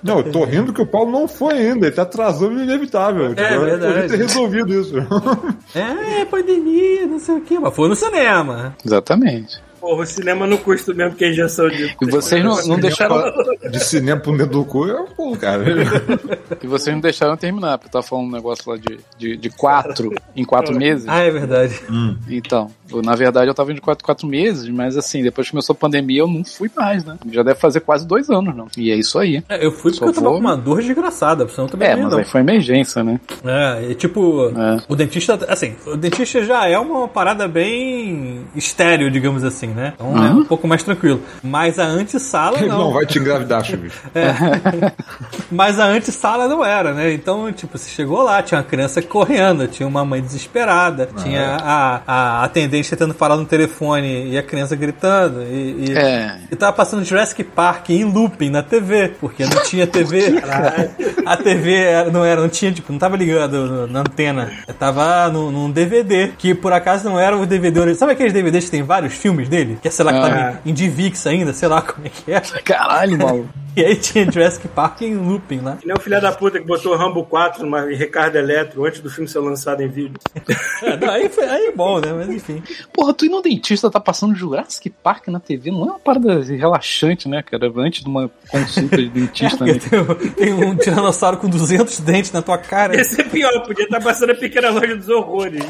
Não, eu tô rindo que o Paulo não foi ainda, ele tá atrasando o inevitável. Tipo, eu verdade. podia ter resolvido isso. [LAUGHS] É, pandemia, não sei o quê. Mas foi no cinema. Exatamente. Porra, o cinema não custa mesmo que a injeção de. E vocês não, não deixaram. De cinema pro dedo do cu é um pulo, cara. [LAUGHS] E vocês não deixaram terminar, porque eu tava falando um negócio lá de, de, de quatro em quatro [LAUGHS] meses. Ah, é verdade. Então, eu, na verdade eu tava indo de quatro, quatro meses, mas assim, depois que começou a pandemia eu não fui mais, né? Já deve fazer quase dois anos, não. E é isso aí. É, eu fui porque Só eu tava vou- com uma dor desgraçada, senão eu também É, não ia, mas aí foi emergência, né? É, e tipo, É. o dentista, assim, o dentista já é uma parada bem estéreo, digamos assim, né? Então é um pouco mais tranquilo. Mas a antessala Ele não. não vai te engravidar, Chico. [LAUGHS] Mas a antessala não era, né? Então, tipo, você chegou lá, tinha uma criança correndo, tinha uma mãe desesperada, tinha a, a atendente tentando falar no telefone e a criança gritando. E, e, É. e tava passando Jurassic Park em looping na TV, porque não tinha TV. [LAUGHS] a TV era- não era, não tinha, tipo, não tava ligado no- na antena. Tava no- num DVD, que por acaso não era o DVD. Sabe aqueles DVDs que tem vários filmes dele? Que é, sei lá, que Ah. tava em DivX ainda, sei lá como é que é. Caralho, [LAUGHS] maluco. E aí tinha Jurassic Park em looping lá. Que nem o filho da puta que botou Rambo 4 numa Ricardo Eletro antes do filme ser lançado em vídeo. [LAUGHS] É, não, aí, foi, aí é bom, né? Mas enfim. Porra, tu ir no dentista tá passando Jurassic Park na TV, não é uma parada relaxante, né, cara? Antes de uma consulta de dentista, [LAUGHS] né? Porque tem, um tiranossauro com 200 dentes na tua cara. Ia ser pior, podia estar passando a pequena loja dos horrores.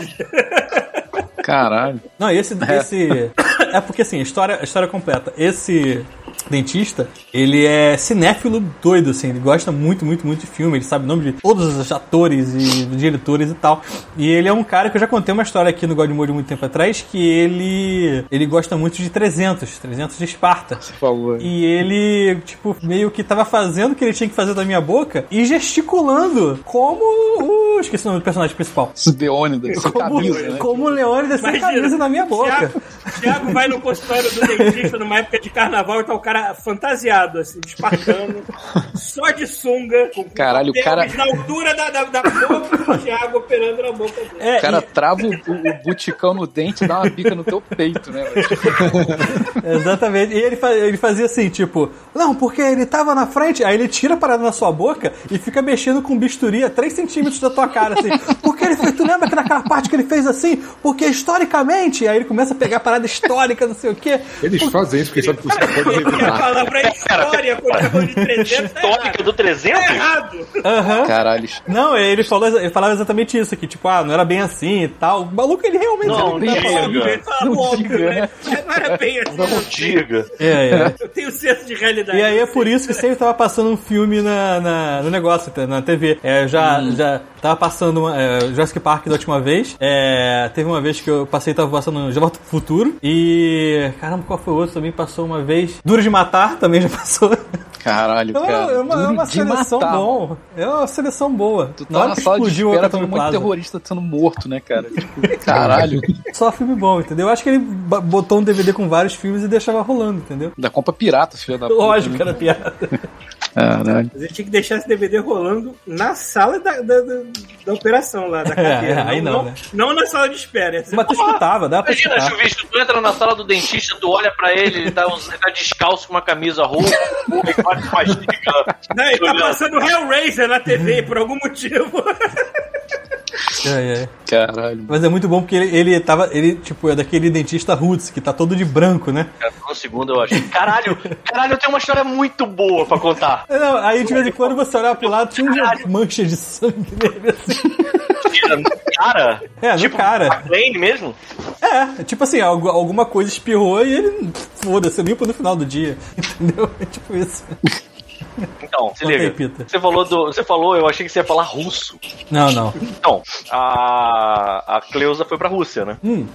Caralho. Não, esse. esse é porque assim, a história, a história completa. Esse dentista, ele é cinéfilo doido, assim, ele gosta muito, muito, muito de filme, ele sabe o nome de todos os atores e diretores e tal. E ele é um cara que eu já contei uma história aqui no God Mode muito tempo atrás, que ele ele gosta muito de 300, 300 de Esparta. Por favor. E ele, tipo, meio que tava fazendo o que ele tinha que fazer da minha boca e gesticulando como o. Esqueci o nome do personagem principal. Leônidas, sem Como, camisa, né? como o Leônidas sem camisa na minha boca. Thiago, Thiago vai no consultório do dentista numa época de carnaval e tá o cara fantasiado, assim, espartano, [LAUGHS] só de sunga, com Caralho, o cara- na altura da, da, da boca, o Thiago operando na boca dele. É, O cara e- trava o, o, buticão no dente e dá uma bica no teu peito, né? [LAUGHS] Exatamente. E ele, ele fazia assim, tipo, não, porque ele tava na frente, aí ele tira a parada na sua boca e fica mexendo com bisturi a 3 centímetros da tua cara, assim. [LAUGHS] Porque ele fez, tu lembra que naquela parte que ele fez assim? Porque historicamente, aí ele começa a pegar a parada histórica, não sei o quê. Eles fazem isso porque sabe que você pode a palavra história, quando tá falando de 300, tá Histórica errado. do 300? Tá errado. Aham. Caralho. Não, ele, falou, ele falava exatamente isso, que tipo, ah, não era bem assim e tal. O maluco, ele realmente Não, era bem diga. assim. Não óbvio, diga, né? Não era bem assim. Não diga. É, é. Eu tenho senso de realidade. E aí é por isso que sempre tava passando um filme na, na- no negócio, na TV. É, já, já tava passando uma, é, Jurassic Park da última vez. É, teve uma vez que eu passei, tava passando Já Volto pro Futuro. E. Caramba, qual foi o outro? Também passou uma vez. Duro de Matar também já passou. Caralho, É uma, cara. é uma, é uma seleção matar. bom. É uma seleção boa. Tu Na tá hora na que de explodiu o espera, muito Plaza. terrorista sendo morto, né, cara? Tipo, [LAUGHS] caralho. Só filme bom, entendeu? Eu acho que ele botou um DVD com vários filmes e deixava rolando, entendeu? Da compra pirata, filho da puta. Lógico que né? era piada. [LAUGHS] Caralho. Mas eu tinha que deixar esse DVD rolando na sala da, da, da- da operação lá, da [LAUGHS] cadeira. É, aí não, né? Não na sala de espera. Mas tu escutava, dá pra Imagina, escutar. Chuvisco, tu entra na sala do dentista, tu olha pra ele, ele tá, ele tá descalço com uma camisa roxa, e faz. Não, ele tá passando Hellraiser na TV por algum motivo. [LAUGHS] É, é. Caralho. Mas é muito bom porque ele, ele tava. Ele, tipo, é daquele dentista roots, que tá todo de branco, né? Cara, um segundo eu achei, caralho, caralho, eu tenho uma história muito boa pra contar. É, Não, aí de vez em quando você olhava pro lado, tinha uma mancha de sangue nele, assim. Tira no cara. É, no tipo, cara. McLean mesmo? É, tipo assim, algu- alguma coisa espirrou e ele, foda-se, limpa no final do dia. [LAUGHS] Entendeu? É tipo isso. Então, se liga. Você falou, do, você falou, eu achei que você ia falar russo. Não, não. Então, a, a Cleusa foi pra Rússia, né? Hum.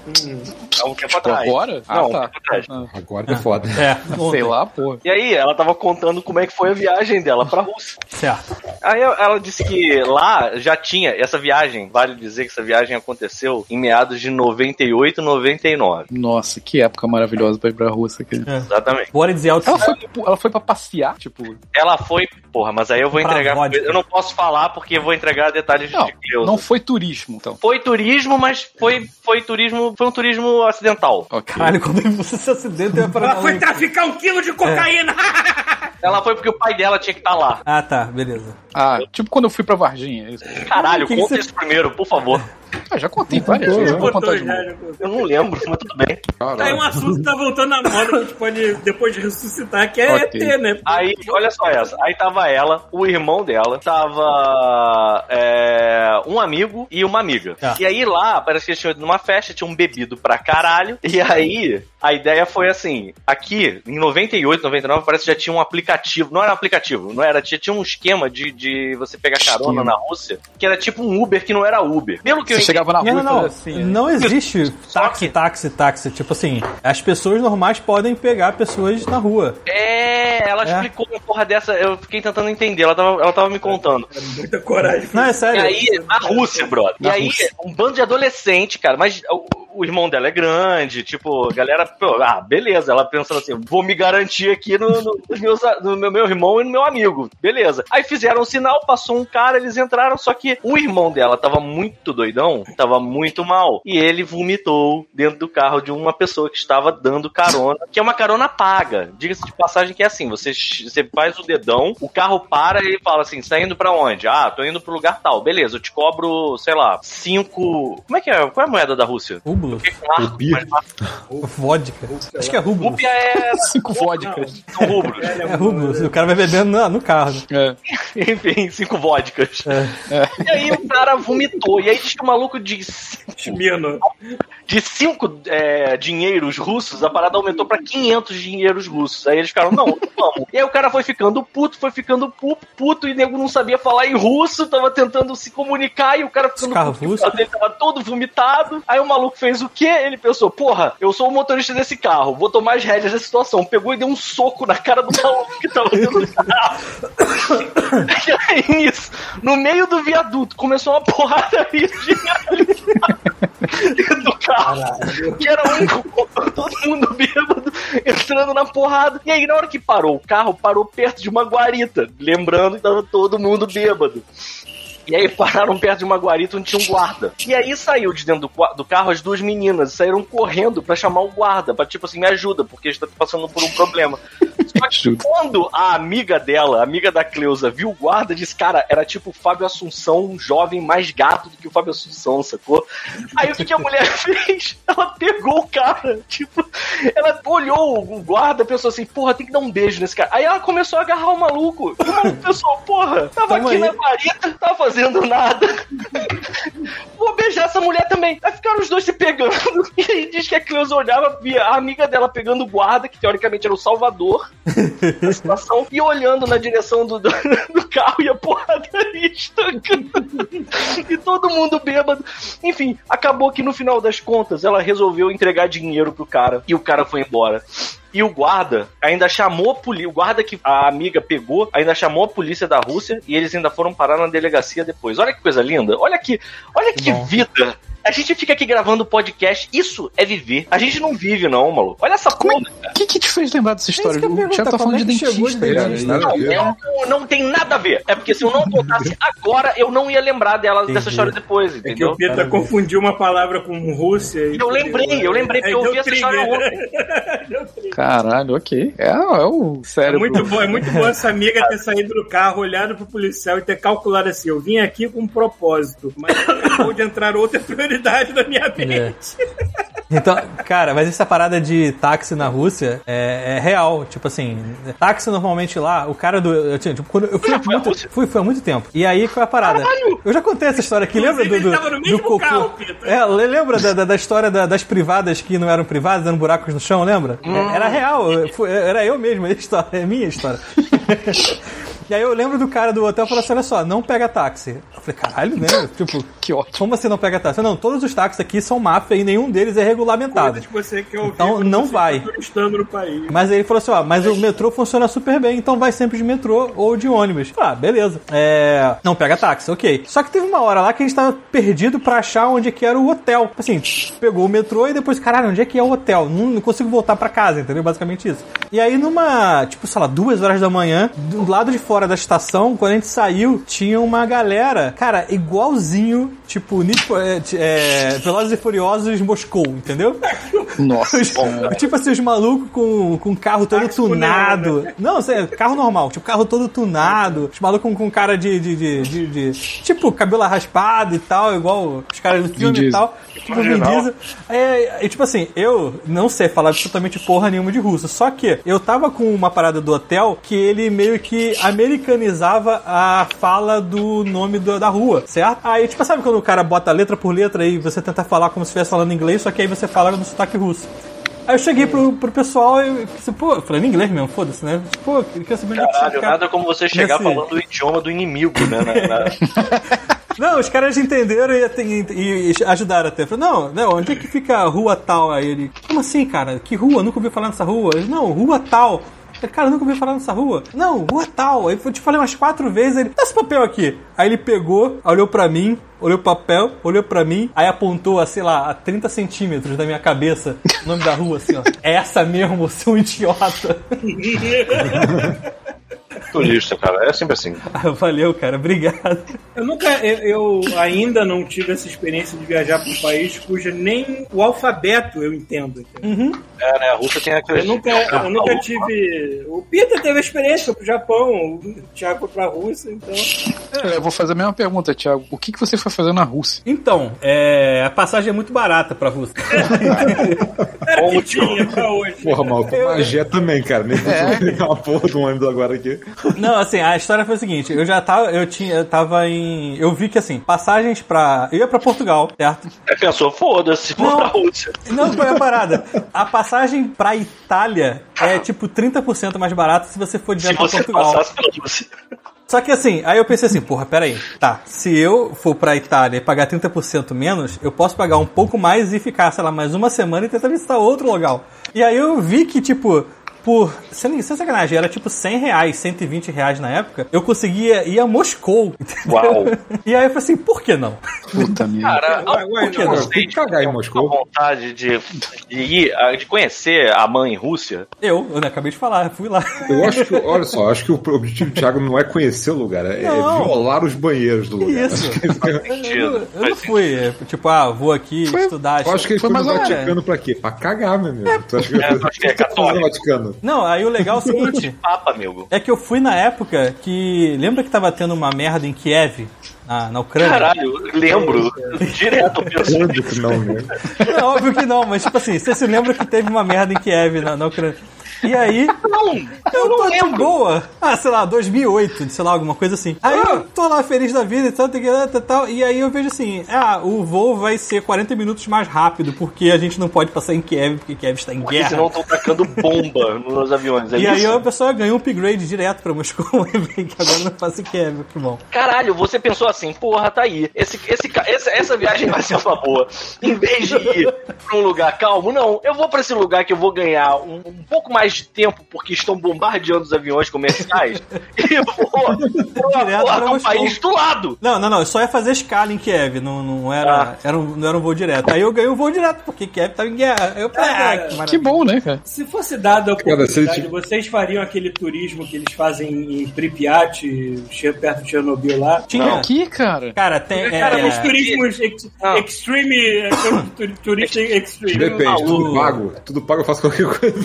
Há um tempo atrás. Agora? Não, Ah, um tá. tempo atrás. Agora é foda. É, [LAUGHS] Sei lá, porra. E aí, ela tava contando como é que foi a viagem dela pra Rússia. Certo. Aí ela disse que lá já tinha essa viagem, vale dizer que essa viagem aconteceu em meados de 98, 99. Nossa, que época maravilhosa pra ir pra Rússia. Aqui. É. Exatamente. Bora dizer. Ela, foi, ela foi pra passear, tipo. Ela foi, porra, mas aí eu vou Pra entregar. vodka. Eu não posso falar porque eu vou entregar detalhes Não, de Cleusa. não foi turismo, então. Foi turismo, mas foi, foi turismo. Foi um turismo acidental. Ok. Caralho, quando você se acidenta, é pra Ela foi traficar um quilo de cocaína. [LAUGHS] Ela foi porque o pai dela tinha que estar lá. Ah, tá, beleza. Ah, tipo quando eu fui pra Varginha. é. Caralho, Que que conta você- isso primeiro, por favor. [LAUGHS] Ah, já contei várias contou, vezes. Eu não lembro, mas tudo bem. Aí um assunto que tá voltando à moda que a gente pode depois ressuscitar, que é Ok. ET, né? Aí, olha só essa. Aí tava ela, o irmão dela, tava é, um amigo e uma amiga. Tá. E aí lá, parece que eles tinham ido numa festa, tinham bebido pra caralho. E aí, a ideia foi assim: aqui, em 98, 99, parece que já tinha um aplicativo. Não era um aplicativo, não era. Tinha, tinha um esquema de, de você pegar carona na Rússia, que era tipo um Uber que não era Uber. Pelo que eu Você chegava na rua Não, e não, assim. né? não existe táxi, táxi, táxi. Tipo assim, as pessoas normais podem pegar pessoas na rua. É, ela É. explicou uma porra dessa, eu fiquei tentando entender, ela tava, ela tava me contando. Muita coragem. Não, é E sério. aí, na Rússia, brother. E Na aí, Rússia. um bando de adolescente, cara, mas o, irmão dela é grande, tipo, a galera, pô, ah, beleza, ela pensando assim, vou me garantir aqui no, no, meus no meu, meu irmão e no meu amigo, beleza. Aí fizeram um sinal, passou um cara, eles entraram, só que o irmão dela tava muito doidão, tava muito mal, e ele vomitou dentro do carro de uma pessoa que estava dando carona, que é uma carona paga. Diga-se de passagem que é assim, você, você faz o dedão, o carro para e fala assim, você tá indo pra onde? Ah, tô indo pro lugar tal. Beleza, eu te cobro, sei lá, cinco... Como é que é? Qual é a moeda da Rússia? Com ar, Rubi. mas- vodka. Acho que é rublo. Rúpia é... Cinco vodkas. São rubros. É rublo. O cara vai bebendo no, no carro. É. [LAUGHS] Enfim, cinco vodkas. E aí o cara vomitou. E aí diz que o maluco de cinco, Mino. de cinco é, dinheiros russos, a parada aumentou pra 500 dinheiros russos. Aí eles ficaram, não, vamos. E aí o cara foi ficando puto, foi ficando pu- puto, e o nego não sabia falar em russo, tava tentando se comunicar, e o cara ficando carro puto, o dele tava todo vomitado. Aí o maluco fez o quê? Ele pensou, porra, eu sou o motorista desse carro, vou tomar as rédeas da situação. Pegou e deu um soco na cara do maluco que tava dentro do carro. [LAUGHS] Aí, nisso, no meio do viaduto, começou uma porradaria de dentro do carro. Que era o único, todo mundo bêbado, entrando na porrada. E aí, na hora que parou o carro, parou perto de uma guarita. Lembrando que tava todo mundo bêbado. E aí pararam perto de uma guarita onde tinha um guarda. E aí saiu de dentro do, do carro as duas meninas. Saíram correndo pra chamar o guarda. Pra tipo assim, me ajuda, porque a gente tá passando por um problema. [LAUGHS] Só que quando a amiga dela, a amiga da Cleusa, viu o guarda, disse, cara, era tipo o Fábio Assunção, um jovem mais gato do que o Fábio Assunção, sacou? Aí o que, que a mulher [LAUGHS] fez? Ela pegou o cara, tipo, ela olhou o guarda, pensou assim, porra, tem que dar um beijo nesse cara. Aí ela começou a agarrar o maluco. E o maluco pensou, porra, tava Tamo aqui aí. na guarita, tava fazendo nada. [LAUGHS] Vou beijar essa mulher também. Aí ficaram os dois se pegando. [LAUGHS] E aí diz que a Cleusa olhava, via a amiga dela pegando o guarda, que teoricamente era o salvador [LAUGHS] da situação, e olhando na direção do, do, do carro e a porradaria estancando. E todo mundo bêbado. Enfim, acabou que no final das contas ela resolveu entregar dinheiro pro cara e o cara foi embora. E o guarda ainda chamou a polícia. O guarda que a amiga pegou ainda chamou a polícia da Rússia e eles ainda foram parar na delegacia depois. Olha que coisa linda. Olha que, olha que, bom. vida. A gente fica aqui gravando podcast. Isso é viver. A gente não vive, não, maluco. Olha essa porra. O que, que te fez lembrar dessa história? que eu ia o Thiago tá falando de é chegou de dentista, dentista? Nada a ver. Eu não, não tem nada a ver. É porque se eu não contasse agora, eu não ia lembrar dela Entendi. dessa história depois, É que entendeu? o Pita confundiu uma palavra com Rússia. e- Eu lembrei, eu lembrei, porque eu ouvi essa história trigger. ontem. [LAUGHS] Caralho, ok. É, é o É cérebro. muito bom, é muito bom essa amiga ter saído do carro, olhado pro policial e ter calculado assim: eu vim aqui com um propósito, mas acabou de entrar outra prioridade na minha mente. [LAUGHS] Então, cara, mas essa parada de táxi na Rússia é, é real. Tipo assim, táxi normalmente lá, o cara do. Eu, tinha, tipo, quando eu fui, foi à muito, fui, fui há muito tempo. E aí qual é a parada? Eu já contei essa história aqui, lembra do, do, ele tava no do mesmo cocô? carro. É, le- lembra da, da, da história da- das privadas que não eram privadas, dando buracos no chão, lembra? É, Era real, eu- foi- era eu mesmo, a história, é minha história. [LAUGHS] E aí eu lembro do cara do hotel falando assim: olha só, não pega táxi. Eu falei, caralho, né? [LAUGHS] Tipo, Que ótimo. como você não pega táxi? Não, todos os táxis aqui são máfia e nenhum deles é regulamentado. Coisas que você quer ouvir Então, não você vai. tá no país. Mas aí ele falou assim: ó, mas o metrô funciona super bem, então vai sempre de metrô ou de ônibus. Ah, beleza. É. Não pega táxi, ok. Só que teve uma hora lá que a gente tava perdido pra achar onde que era o hotel. Assim, pegou o metrô e depois, caralho, onde é que é o hotel? Não, não consigo voltar pra casa, entendeu? Basicamente isso. E aí, numa, tipo, sei lá, duas horas da manhã, do lado de fora da estação, quando a gente saiu, tinha uma galera, cara, igualzinho, tipo, for- é, é, Velozes e Furiosos Moscou, entendeu? Nossa, Os- tipo assim, os malucos com, com carro todo tunado. Não, assim, carro normal, tipo, carro todo tunado. Os malucos com, com cara de, de, de, de- de- Tipo, cabelo raspado e tal, igual os caras do filme e Diesel. tal. Tipo, Vin Diesel. É, é, tipo assim, eu não sei falar absolutamente porra nenhuma de russo. Só que eu tava com uma parada do hotel que ele meio que americanizava a fala do nome do- da rua, certo? Aí, tipo, sabe quando o cara bota letra por letra e você tenta falar como se estivesse falando inglês, só que aí você fala no sotaque russo. Aí eu cheguei pro, pro pessoal e disse, pô, eu falei em inglês mesmo, foda-se, né? Pô, eu saber é que Caralho, cara- nada como você chegar Nesse- falando o idioma do inimigo, né? na- na- [LAUGHS] Não, os caras entenderam e, e- e ajudaram até. Falei, não, não, onde é que fica a rua tal? Aí ele, como assim, cara? Que rua? Nunca ouvi falar nessa rua. Ele, não, rua tal. Cara, eu nunca ouvi falar nessa rua. Não, rua tal. Aí eu te falei umas quatro vezes. Ele, dá esse papel aqui. Aí ele pegou, olhou pra mim, olhou o papel, olhou pra mim, aí apontou, a, sei lá, a 30 centímetros da minha cabeça, o nome da rua, assim, ó. É essa mesmo, um idiota. [LAUGHS] Turista, cara. É sempre assim. Ah, [LAUGHS] Valeu, cara, obrigado. Eu nunca, eu, eu ainda não tive essa experiência de viajar para um país cuja nem o alfabeto eu entendo. entendeu? É, né? A Rússia tem aquele. Eu nunca, eu nunca [LAUGHS] tive. O Peter teve a experiência, foi pro Japão, o Thiago foi pra Rússia, então. É, Eu vou fazer a mesma pergunta, Thiago. O que, que você foi fazer na Rússia? Então, é, a passagem é muito barata pra Rússia. [LAUGHS] Era que tinha pra hoje. Porra, mal, também, cara. Nem é. uma porra do ônibus agora aqui. [LAUGHS] Não, assim, a história foi a seguinte, eu já tava, eu tinha, eu tava em, eu vi que assim, passagens pra, eu ia pra Portugal, certo? Aí pensou, foda-se, vou pra Rússia. Não, é a parada? A passagem pra Itália é tipo 30% mais barata se você for direto pra Portugal. passasse pela Rússia. Só que assim, aí eu pensei assim, porra, peraí, tá, se eu for pra Itália e pagar 30% menos, eu posso pagar um pouco mais e ficar, sei lá, mais uma semana e tentar visitar outro lugar. E aí eu vi que, tipo, por, sem, sem sacanagem, era tipo 100 reais, 120 reais na época, eu conseguia ir a Moscou, [LAUGHS] entendeu? Uau. E aí eu falei assim, por que não? Puta merda. Cara, por que não, não? tem que cagar em Moscou. vontade de, de ir, de conhecer a mãe Rússia? Eu, eu né, acabei de falar, fui lá. Eu acho que, olha só, acho que o objetivo do Thiago não é conhecer o lugar, é, é Não. violar os banheiros do lugar. Isso. Que- Eu, não- eu não fui, é, tipo, ah, vou aqui estudar. Eu acho que ele Foi foi no. Vaticano pra quê? Pra cagar, meu amigo. Tu acha que, É, eu acho que é [LAUGHS] católico. Não, aí o legal é o seguinte, Papa, amigo. é que eu fui na época que, lembra que tava tendo uma merda em Kiev, na, na Ucrânia? Caralho, lembro. Direto não, né? Não, óbvio que não, mas tipo assim, você se lembra que teve uma merda em Kiev, na, na Ucrânia. E aí, Não, eu tô de boa. Ah, sei lá, 2008, sei lá, alguma coisa assim. Aí eu tô lá feliz da vida e tal, tal, tal, tal, e aí eu vejo assim, ah, o voo vai ser 40 minutos mais rápido, porque a gente não pode passar em Kiev, porque Kiev está em porque guerra. senão estão tacando bomba nos aviões. É E aí isso? a pessoa ganhou um upgrade direto pra Moscou [LAUGHS] que agora não passa em Kiev, que bom. Caralho, você pensou assim, porra, tá aí. Esse, esse, essa, essa viagem vai ser uma boa. Em vez de ir pra um lugar calmo, não, eu vou pra esse lugar que eu vou ganhar um, um pouco mais de tempo porque estão bombardeando os aviões comerciais [LAUGHS] e eu vou de um Moscou. país do lado. Não, não, não, eu só ia fazer escala em Kiev, não, não, era, Ah. era, um, não era um voo direto. Aí eu ganhei um voo direto, porque Kiev tava em guerra. Eu falei, ah, que Que bom, né, cara? Se fosse dada a oportunidade, vocês fariam aquele turismo que eles fazem em Pripyat, perto de Chernobyl lá? Tinha. Aqui, cara. Cara, tem. Cara, é, os turismos ex- Não. extreme, é, tu- turista extreme. Depende, tudo o- pago. Tudo pago, eu faço qualquer coisa.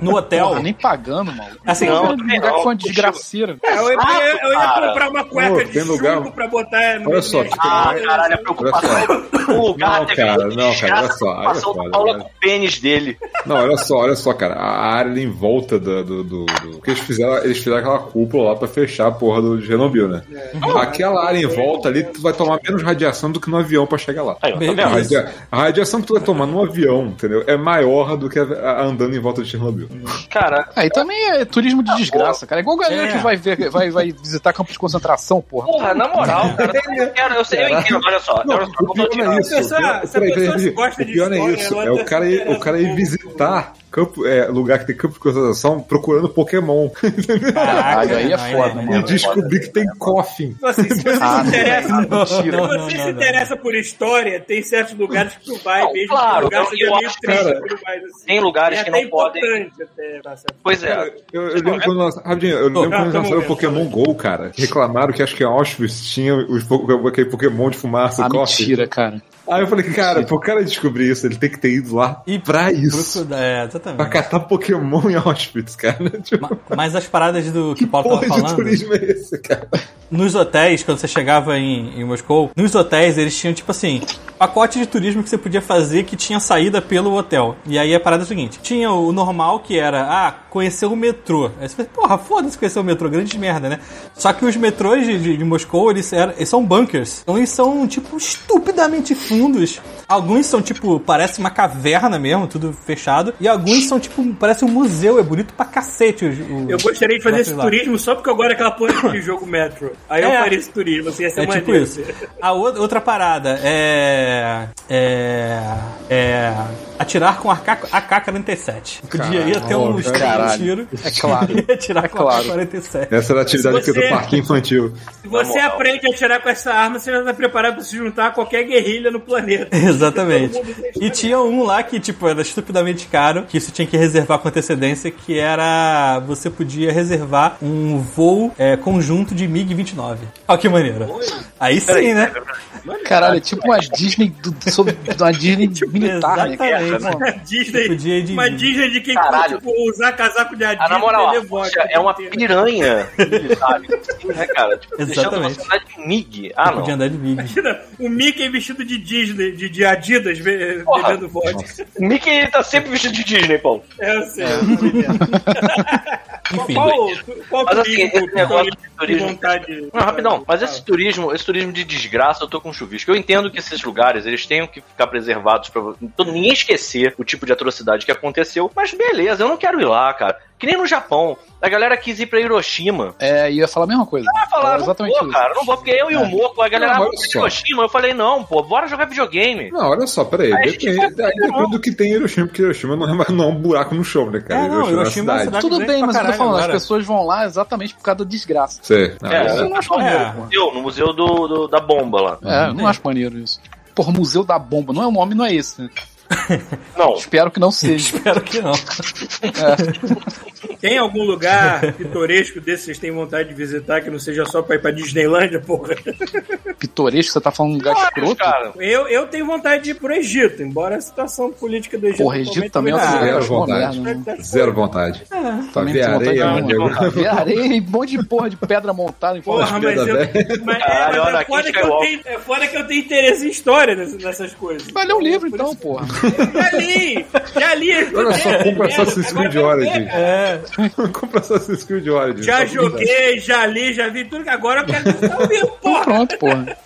no hotel. Porra, nem pagando, maluco. Assim, Não, Não, lugar não. com uma desgraceira. É, eu, ia, eu ia comprar uma cueca Pô, de tem chumbo lugar- pra botar no Olha só, minhas Ah, caralho, a preocupação é um lugar Não, cara, não, cara, olha só, olha só, Paulo é olha. com o pênis dele. Não, olha só, olha só, cara. A área ali em volta do. do, do, do- que eles fizeram, eles fizeram aquela cúpula lá pra fechar a porra do Chernobyl, né? Aquela área em volta ali, tu vai tomar menos radiação do que no avião pra chegar lá. Aí, tá radia- a radiação que tu vai tomar no avião, entendeu? É maior do que a- a- andando em volta de Chernobyl. Cara, Aí também é turismo de desgraça, cara. É igual galera É. que vai ver, vai, vai visitar campos de concentração, porra. porra, na moral, cara, eu, quero, eu, sei, eu entendo, olha só. Não, olha só, o pior não é isso. Pior, se a pessoa gosta de é história, isso. ela É o cara ir, o cara ir visitar campo, é, lugar que tem campo de concentração procurando Pokémon. [LAUGHS] Caralho, aí é foda, né? e mano. descobrir que tem coffin. Assim, se você [LAUGHS] Ah, se interessa, Não, se não, você não, se não, interessa por história, tem certos lugares que tu vai, Não, mesmo claro, lugar eu- seja eu meio acho que, triste, assim. tem lugares é que não podem- até, tá? Pois é. Eu, eu lembro quando nós, rapidinho, eu lembro quando nós lançaram Pokémon GO, cara. Reclamaram que acho que Auschwitz tinha os, aquele Pokémon de fumaça, Ah, coffin. mentira, cara. Aí eu falei, cara, pro cara descobrir isso, ele tem que ter ido lá E pra isso. Procura- É, Pra exatamente. catar Pokémon em Auschwitz, cara. [LAUGHS] Tipo, Ma- Mas as paradas do que o Paulo tava de falando. turismo é esse, cara? Nos hotéis, quando você chegava em, em Moscou, nos hotéis eles tinham, tipo assim, pacote de turismo que você podia fazer que tinha saída pelo hotel. E aí a parada é a seguinte: tinha o normal que era, ah, conhecer o metrô. Aí você pensa, porra, foda-se conhecer o metrô, grande merda, né? Só que os metrôs de, de- de Moscou, eles, eram, eles são bunkers. Então eles são, tipo, estupidamente fundos. Alguns são, tipo, parece uma caverna mesmo, tudo fechado. E alguns são, tipo, parece um museu, é bonito pra cacete. Eu gostaria de fazer esse lá. turismo só porque eu gosto daquela porra de [COUGHS] jogo Metro. Aí eu É. faria esse turismo, assim, ser É tipo isso. A outra parada é. É. É. Atirar com AK- AK-47. Podia ia ter um estilo de caralho. tiro. É claro. E [LAUGHS] atirar com Claro. AK-47. Essa era a atividade você- do parque infantil. Se você aprende a atirar com essa arma, você já tá preparado pra se juntar a qualquer guerrilha no planeta. [LAUGHS] Exatamente. E tinha um lá que, tipo, era estupidamente caro, que isso tinha que reservar com antecedência, que era. Você podia reservar um voo é, conjunto de MiG-29. Olha que maneiro. Aí sim, né? Caralho, é tipo uma Disney do, sobre, uma Disney [LAUGHS] militar, né? Exatamente. Uma Disney, Podia ir de- uma Disney de quem Caralho. tipo, usar casaco de Adidas Ah, na moral, Rússia é uma piranha, sabe? Assim, né, cara? Tipo, Exatamente. você andar de MIG. Ah, não. Podia andar de MiG. Imagina, o Mickey vestido de Disney, de, de Adidas, be- Porra. bebendo vodka. O Mickey ele tá sempre vestido de Disney, Paulo. É, eu sei. entendendo. [LAUGHS] Enfim. Qual, qual Mas assim, esse negócio de turismo- vontade? Não, rapidão, mas esse turismo, esse turismo de desgraça, eu tô com chuvisco. Eu entendo que esses lugares, eles tenham que ficar preservados pra todo- ninguém esquecer o tipo de atrocidade que aconteceu, mas beleza, eu não quero ir lá, cara. Que nem no Japão. A galera quis ir pra Hiroshima. É, ia falar a mesma coisa. Ah, falar, não exatamente vou, isso. cara, não vou, porque eu e o Moco, a galera, Não, ah, pra. Hiroshima. Eu falei, não, pô, bora jogar videogame. Não, olha só, peraí. A gente Depende, aí depende do que tem em Hiroshima, porque Hiroshima não é, mais- não é um buraco no chão, né, cara? É, não, Hiroshima é uma cidade. cidade- Tudo bem, mas eu tô falando, agora. as pessoas vão lá exatamente por causa da desgraça. Não, É, isso- Eu não acho É. maneiro, No museu, no museu do, do- da bomba lá. É, eu não acho maneiro isso. Porra, Museu da Bomba, não é o nome, não é esse, né? [LAUGHS] Não, Espero que não seja. [LAUGHS] Espero que não. Tem algum lugar pitoresco desse que vocês têm vontade de visitar que não seja só pra ir pra Disneylândia, porra? Pitoresco, você tá falando um lugar escroto? cara. Eu, eu tenho vontade de ir pro Egito, embora a situação política do Egito. Porra, Egito também é Ah, é uma vontade. né? Zero vontade. Pra ver tenho vontade areia. Ver areia e um monte de porra de pedra montada em forma Porra, de mas, eu, pedra mas, é, mas é, foda que eu tenho, é foda que eu tenho interesse em história nessas, nessas coisas. Vai ler um livro então, porra. Já li! Já li! Olha só, compra Assassin's Creed Origins. É. Compra Assassin's Creed Origins. Já joguei, já li, já vi tudo que agora eu quero visitar o livro, porra! Pronto, porra.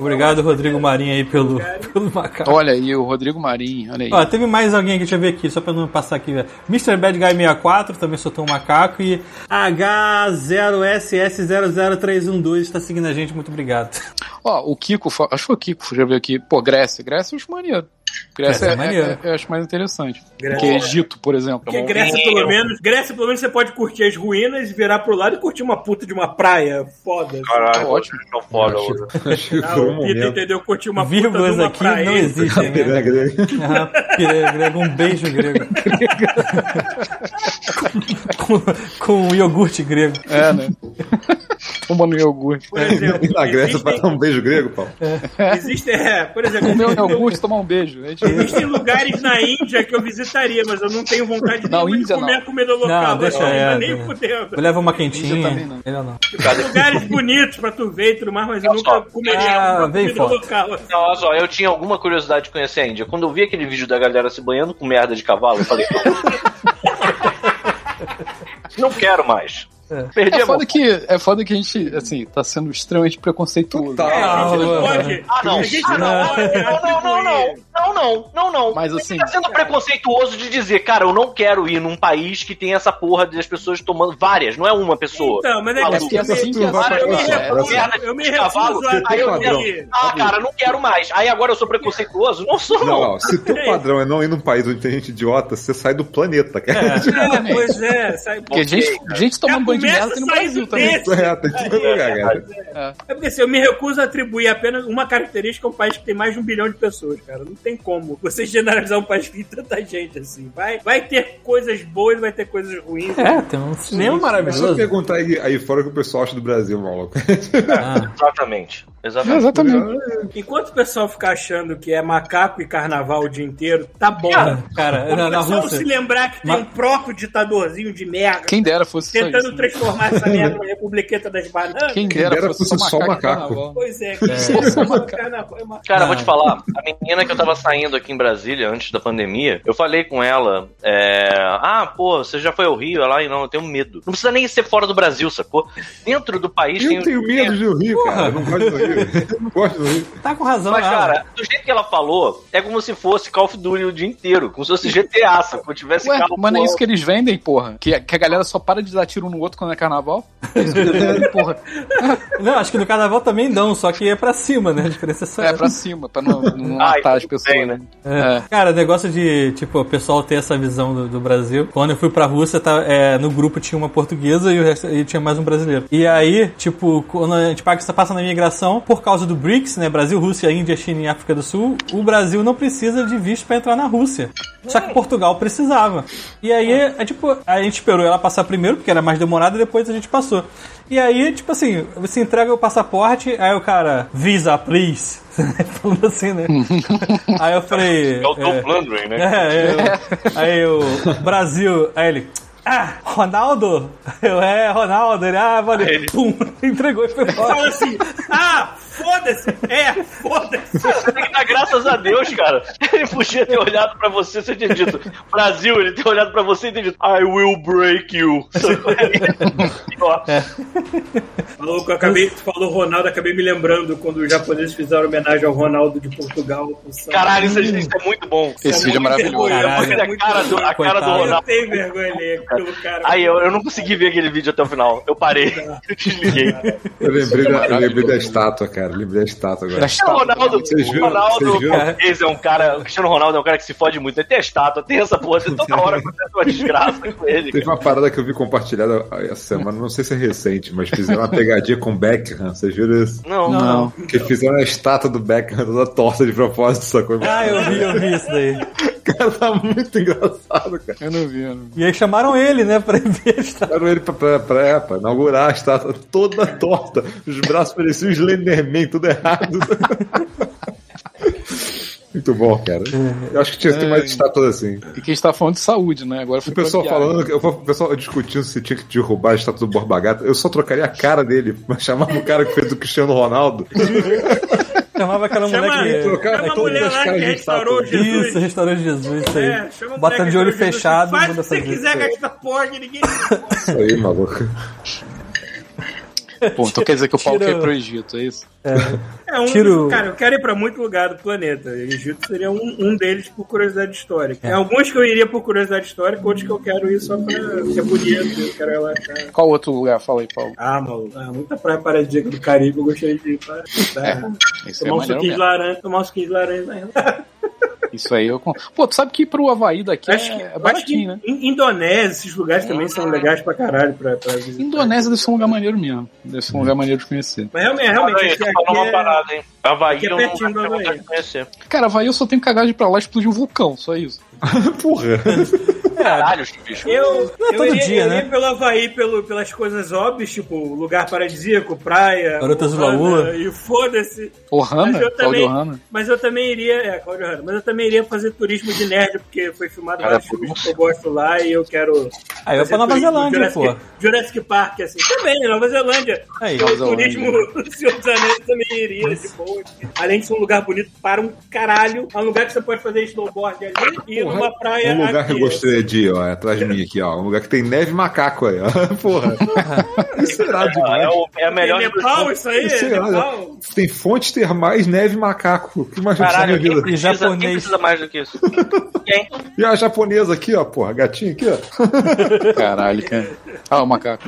Obrigado, Rodrigo Marinho, aí, pelo, pelo macaco. Olha aí, o Rodrigo Marinho, olha aí. Ó, teve mais alguém aqui, deixa eu ver aqui, só pra não passar aqui. velho. Mr. Bad Guy 64 também soltou um macaco e H0SS00312 está seguindo a gente, muito obrigado. Ó, o Kiko, acho que foi o Kiko já veio aqui. Pô, Grécia. Grécia eu acho maneiro. Grécia Grécia é é, maneiro. é- eu acho mais interessante. Grécia. Que Egito, por exemplo. Porque Grécia, pelo menos, Grécia, pelo menos, você pode curtir as ruínas, virar pro lado e curtir uma puta de uma praia foda. Caralho, Ótimo. Não foda, Acho, mano. acho que Ah, o momento. entendeu? Curtir uma puta de uma aqui praia. não existem, né? [LAUGHS] Grego? Ah, pire- grego, um beijo grego. [LAUGHS] com, com, com iogurte grego. É, né? Tomando iogurte. Por exemplo, E na Grécia pra existem, dar um beijo grego, Paulo? existem, é, por exemplo, Comer um existem, iogurte e tomar um beijo. Gente- existem lugares na Índia que eu visitaria, mas eu não tenho vontade Não, de comer não. a comida local. Não, deixa não, é, nem né? fudendo. Leva uma quentinha. também não. Ele não. Lugares bonitos pra tu ver e tudo mais, mas eu Olha nunca só. comeria Ah, uma comida foto. local. assim. Não, olha só, eu tinha alguma curiosidade de conhecer a Índia. Quando eu vi aquele vídeo da galera se banhando com merda de cavalo, eu falei. Não quero mais. Perdi É a mão. foda, que, é foda que a gente, assim, tá sendo extremamente preconceituoso. Total. É, a gente não Ah, pode. Ah, não. A gente Ah, não não. pode. Não, não, não, não. Não, não, não, não. Mas, Você assim- tá sendo preconceituoso de dizer, cara, eu não quero ir num país que tem essa porra das pessoas tomando várias, não é uma pessoa. Então, mas é que porque assim que Cara, eu me recuso- a aí eu digo, ah, cara, não quero mais. Aí agora eu sou preconceituoso? Não sou, Não, não. não, se teu padrão é não ir num país onde tem gente idiota, você sai do planeta, cara. É, pois é, sai Porque gente, gente tomando banho de começa merda tem no saindo Brasil também. É, todo lugar, cara. É porque assim, eu me recuso a atribuir apenas uma característica a um país que tem mais de um bilhão de pessoas, cara. Não tem como você generalizar um país que tem tanta gente assim. Vai, vai ter coisas boas, vai ter coisas ruins. É, tem um cinema É só maravilhoso. perguntar aí, aí fora o que o pessoal acha do Brasil, maluco. Ah, Exatamente. É, Exatamente. exatamente. enquanto o pessoal ficar achando que é macaco e carnaval o dia inteiro, tá bom. Cara, na, o na pessoal Rússia. se lembrar que tem Ma- um proto-ditadorzinho de merda Quem dera fosse tentando isso. né? Transformar essa merda numa republiqueta das bananas. Quem dera dera fosse só só macaco. Pois é, Só macaco. [LAUGHS] carnaval é macaco. Cara, vou te falar, a menina que eu tava saindo aqui em Brasília antes da pandemia, eu falei com ela, é, ah, pô, você já foi ao Rio? Ela, "Ai, não, eu tenho medo. Não precisa nem ser fora do Brasil, sacou? Dentro do país tem Eu tenho medo de Rio, cara. Eu não gosto do Rio. Eu não gosto do Rio. Tá com razão, Mas, ela. cara, do jeito que ela falou, é como se fosse Call of Duty o dia inteiro, como se fosse GTA, sacou? Tivesse Ué, carro mas não é isso que eles vendem, porra? Que, que a galera só para de dar tiro um no outro quando é carnaval? [LAUGHS] Porra. [LAUGHS] Não, acho que no carnaval também dão, só que é pra cima, né? A diferença é só É pra cima, pra não, não [LAUGHS] Ah, matar então as tudo pessoas, bem, né? É. É. Cara, negócio de, tipo, o pessoal ter essa visão do, do Brasil. Quando eu fui pra Rússia, tá, é, no grupo tinha uma portuguesa e, o resto, e tinha mais um brasileiro. E aí, tipo, quando a gente passa passa na imigração, por causa do BRICS, né? Brasil, Rússia, Índia, China e África do Sul, o Brasil não precisa de visto pra entrar na Rússia. Só que Portugal precisava. E aí, é, tipo, a gente esperou ela passar primeiro, porque era mais demorado, e depois a gente passou. E aí, tipo assim, você entrega o passaporte, aí o cara, visa, please. [LAUGHS] Falando assim, né? [LAUGHS] aí eu falei. É o Tom é, né? é, eu, aí o Brasil, aí ele. Ah, Ronaldo? Eu, é, Ronaldo. Ele, ah, valeu. Ele- Pum, [LAUGHS] entregou e foi embora. Fala assim, ah, foda-se, é, foda-se. Você tem que dar graças a Deus, cara. Ele podia ter olhado pra você e ter dito Brasil, ele ter olhado pra você e ter dito I will break you. Ó, Maluco, eu acabei, tu falou Ronaldo, acabei me lembrando quando os japoneses fizeram homenagem ao Ronaldo de Portugal. Caralho, isso, é- isso é muito bom. Esse vídeo é maravilhoso. Caralho. Olha a cara do, a cara do Coitado. Eu Ronaldo. tenho vergonha ali, cara. Aí eu, eu não consegui ver aquele vídeo até o final. Eu parei. Eu desliguei. Eu lembrei, da, eu lembrei da estátua, cara. Eu lembrei da estátua agora. Da O estátua. Ronaldo, Vocês o Ronaldo esse é um cara. O Cristiano Ronaldo é um cara que se fode muito. Ele tem a estátua, tem essa porra, tem toda hora acontece uma desgraça com ele. Teve uma parada que eu vi compartilhada essa semana, não sei se é recente, mas fizeram uma pegadinha com o Beckham, vocês viram isso? Não, Não. Que fizeram a estátua do Beckham toda torta de propósito, sacou? Ah, eu vi, eu vi isso daí. Cara, tá muito engraçado, cara. Eu não vi, eu não vi. E aí chamaram ele, né, pra [LAUGHS] ver a estátua. Chamaram ele pra, pra, pra, pra inaugurar a estátua toda torta. Os braços pareciam Slenderman, tudo errado. [LAUGHS] Muito bom, cara. Eu acho que tinha que ter mais estátuas assim. E que a gente tá falando de saúde, né? Agora foi O pessoal falando, o pessoal discutindo se tinha que derrubar a estátua do Borba Gato. Eu só trocaria a cara dele, [LAUGHS] mas chamava o cara que fez o Cristiano Ronaldo. [LAUGHS] Chamava aquela mulher Chama, que... trocar chama a mulher lá que restaurou. Jesus. Isso, restaurante Jesus, isso aí. É, mulher de olho restaurou fechado, Faz o que você quiser com esta porra ninguém... Isso aí, maluco. Pô, então quer dizer que o Paulo Tira- quer ir pro Egito, é isso? É um, Tiro- Cara, eu quero ir pra muito lugar do planeta. O Egito seria um, um deles por curiosidade histórica. Tem alguns que eu iria por curiosidade histórica, outros que eu quero ir só pra ser bonito, eu quero relaxar. Qual outro lugar? Fala aí, Paulo. Ah, maluco, ah, muita praia paradisíaca do Caribe, eu gostaria de ir pra, Isso é tomar um maneiro suquinho de laranja, tomar um suquinho de laranja. Né? [LAUGHS] Isso aí eu. Pô, tu sabe que ir pro Havaí daqui Acho que, é, é acho que baratinho, né? in- Indonésia, esses lugares também são legais pra caralho pra, pra visitar. Indonésia deve ser um lugar maneiro mesmo. Deve ser um lugar maneiro de conhecer. Mas realmente, realmente Aí, aqui, aqui uma é... parada, hein? Havaí aqui é eu não pertinho do Havaí. de. Cara, Havaí eu só tenho cagagem pra lá explodir um vulcão, só isso. [LAUGHS] Porra. [LAUGHS] Caralho, bicho. Eu, Não é eu todo iria, dia, eu né? pelo Havaí pelo, pelas coisas óbvias, tipo lugar paradisíaco, praia, Garotas do Ohana, Laú. e foda-se. Mas Ohana? eu Cláudio também, Ohana? mas eu também iria, é, Cláudio Hanna, mas eu também iria fazer turismo de nerd, porque foi filmado Cara, vários filmes que eu gosto lá e eu quero. Aí eu fazer pra Nova. Zelândia, Jurassic, pô. Jurassic Park, assim. Também, Nova Zelândia. Aí. o Nova Zelândia. turismo [LAUGHS] do Senhor dos Anéis também iria, de boa. Além de ser um lugar bonito para um caralho, é um lugar que você pode fazer snowboard ali e Porra, numa praia Um lugar aqui. que eu gostaria ir, ó, é atrás de mim aqui, ó. Um lugar que tem neve e macaco aí, ó. [LAUGHS] Porra. Isso é irado demais. é, o- é a É melhor de Nepal, isso aí? Isso é É. Nepal? Tem fontes termais, neve e macaco. Que mais Caralho, quem vida? precisa, quem japonês. precisa mais do que isso? Quem? E a japonesa aqui, ó, porra, gatinho aqui, ó. [LAUGHS] Caralho, cara. Ah, o macaco.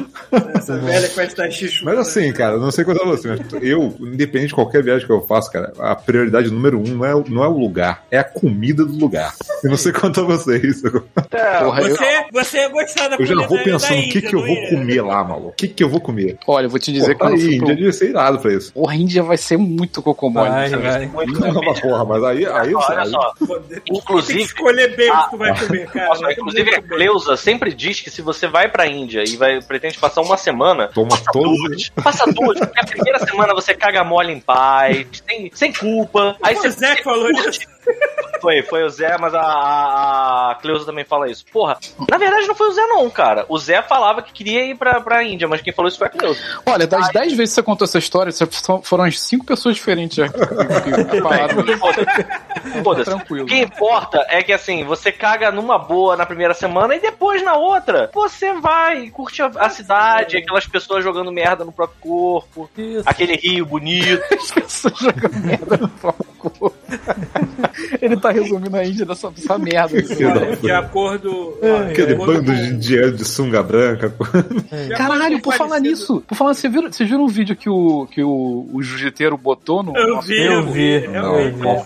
Essa velha que vai estar xixi. Mas assim, cara, eu não sei quanto a você, mas eu, independente de qualquer viagem que eu faço, cara, a prioridade número um não é, o- não é o lugar, é a comida do lugar. Eu não sei quanto a vocês. É, Porra, eu, Você, você ia gostar da Eu já vou pensando o que, que eu não vou ia? comer lá, maluco. O que, que eu vou comer? olha, eu vou te dizer que eu aí, fui Índia pro... devia ser irado pra isso. Porra, a Índia vai ser muito cocomole. Vai, sabe? vai. Não, mas porra, mas aí, aí, olha aí só. Que Inclusive, escolher bem o Ah. que tu vai comer, cara. Nossa, Vai inclusive a muito. Cleusa sempre diz que se você vai pra Índia e vai, pretende passar uma semana, toma passa todos. duas. Passa duas, porque a primeira semana você caga mole em paz, sem, sem culpa. Aí Pô, você o Zé que falou isso. Foi, foi o Zé, mas a, a, a Cleusa também fala isso. Porra, na verdade não foi o Zé não, cara. O Zé falava que queria ir pra, pra Índia, mas quem falou isso foi a Cleusa. Olha, das 10 vezes que você contou essa história, foram as 5 pessoas diferentes já que, que, que falaram [LAUGHS] isso. Foda-se. Tranquilo. O que importa é que assim, você caga numa boa na primeira semana e depois na outra, você vai e curte a, a cidade, aquelas pessoas jogando merda no próprio corpo, Isso. aquele rio bonito. [LAUGHS] As pessoas jogando merda no próprio corpo. [LAUGHS] Ele tá resumindo a Índia dessa, dessa merda. [LAUGHS] De acordo. Aquele de acordo bando de indiano de sunga branca. de Caralho, acordo por falar nisso, por falar, você viram, vocês viram um vídeo que o, que o, o jiu-jiteiro botou no. Eu vi, Eu vi.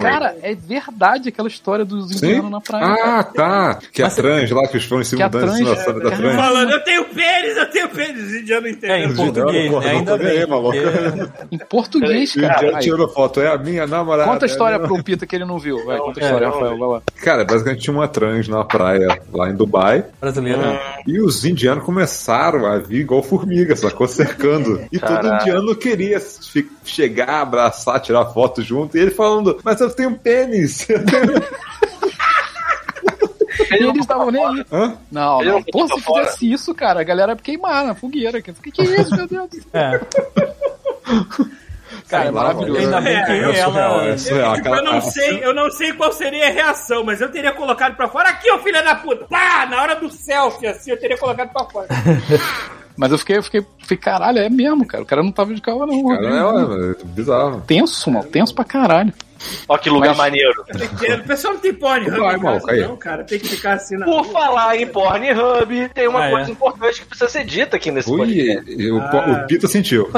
Cara, é verdade aquela história dos Sim? indianos na praia. cara. Ah, tá. Que a trans lá, que eles foram em cima Que a da em cima da- é, trans. Falando, eu tenho pênis, eu tenho pênis. Os indianos É, em entendem. português, né? Ainda bem. Em português, E o cara. indiano tirou foto. É a minha namorada. Conta a história é pro Pita que ele não viu. Vai, conta a é, história, Rafael, vai lá. Cara, basicamente tinha uma trans na praia lá em Dubai. Brasileiro. E os indianos começaram a vir igual formiga, sacou? Cercando. E todo Caralho. indiano queria chegar, abraçar, tirar foto junto. E ele falando, mas eu tenho pênis. Eu tenho... E eles estavam nem aí. Hã? Não, não. Pô, se fora. fizesse isso, cara, a galera ia queimar na fogueira. O que, que é isso, meu Deus? [LAUGHS] [LAUGHS] É. Cara, é lá, maravilhoso. Ainda bem que É, é ela. é surreal. Tipo, eu não sei, eu não sei qual seria a reação, mas eu teria colocado pra fora. Aqui, ô filha da puta! Pá! Na hora do selfie, assim, eu teria colocado pra fora. [LAUGHS] Mas eu fiquei, eu fiquei, fiquei, caralho, é mesmo, cara. O cara não tava de calma, não. Cara, é, é bizarro. Tenso, mano. Tenso pra caralho. Ó que lugar Mas- maneiro. O pessoal não tem porn, Vai, não, cara. Tem que ficar assim na. Por falar em Pornhub, tem uma Ah, coisa é. importante que precisa ser dita aqui nesse Ui, podcast. o, Ah. o Pita sentiu.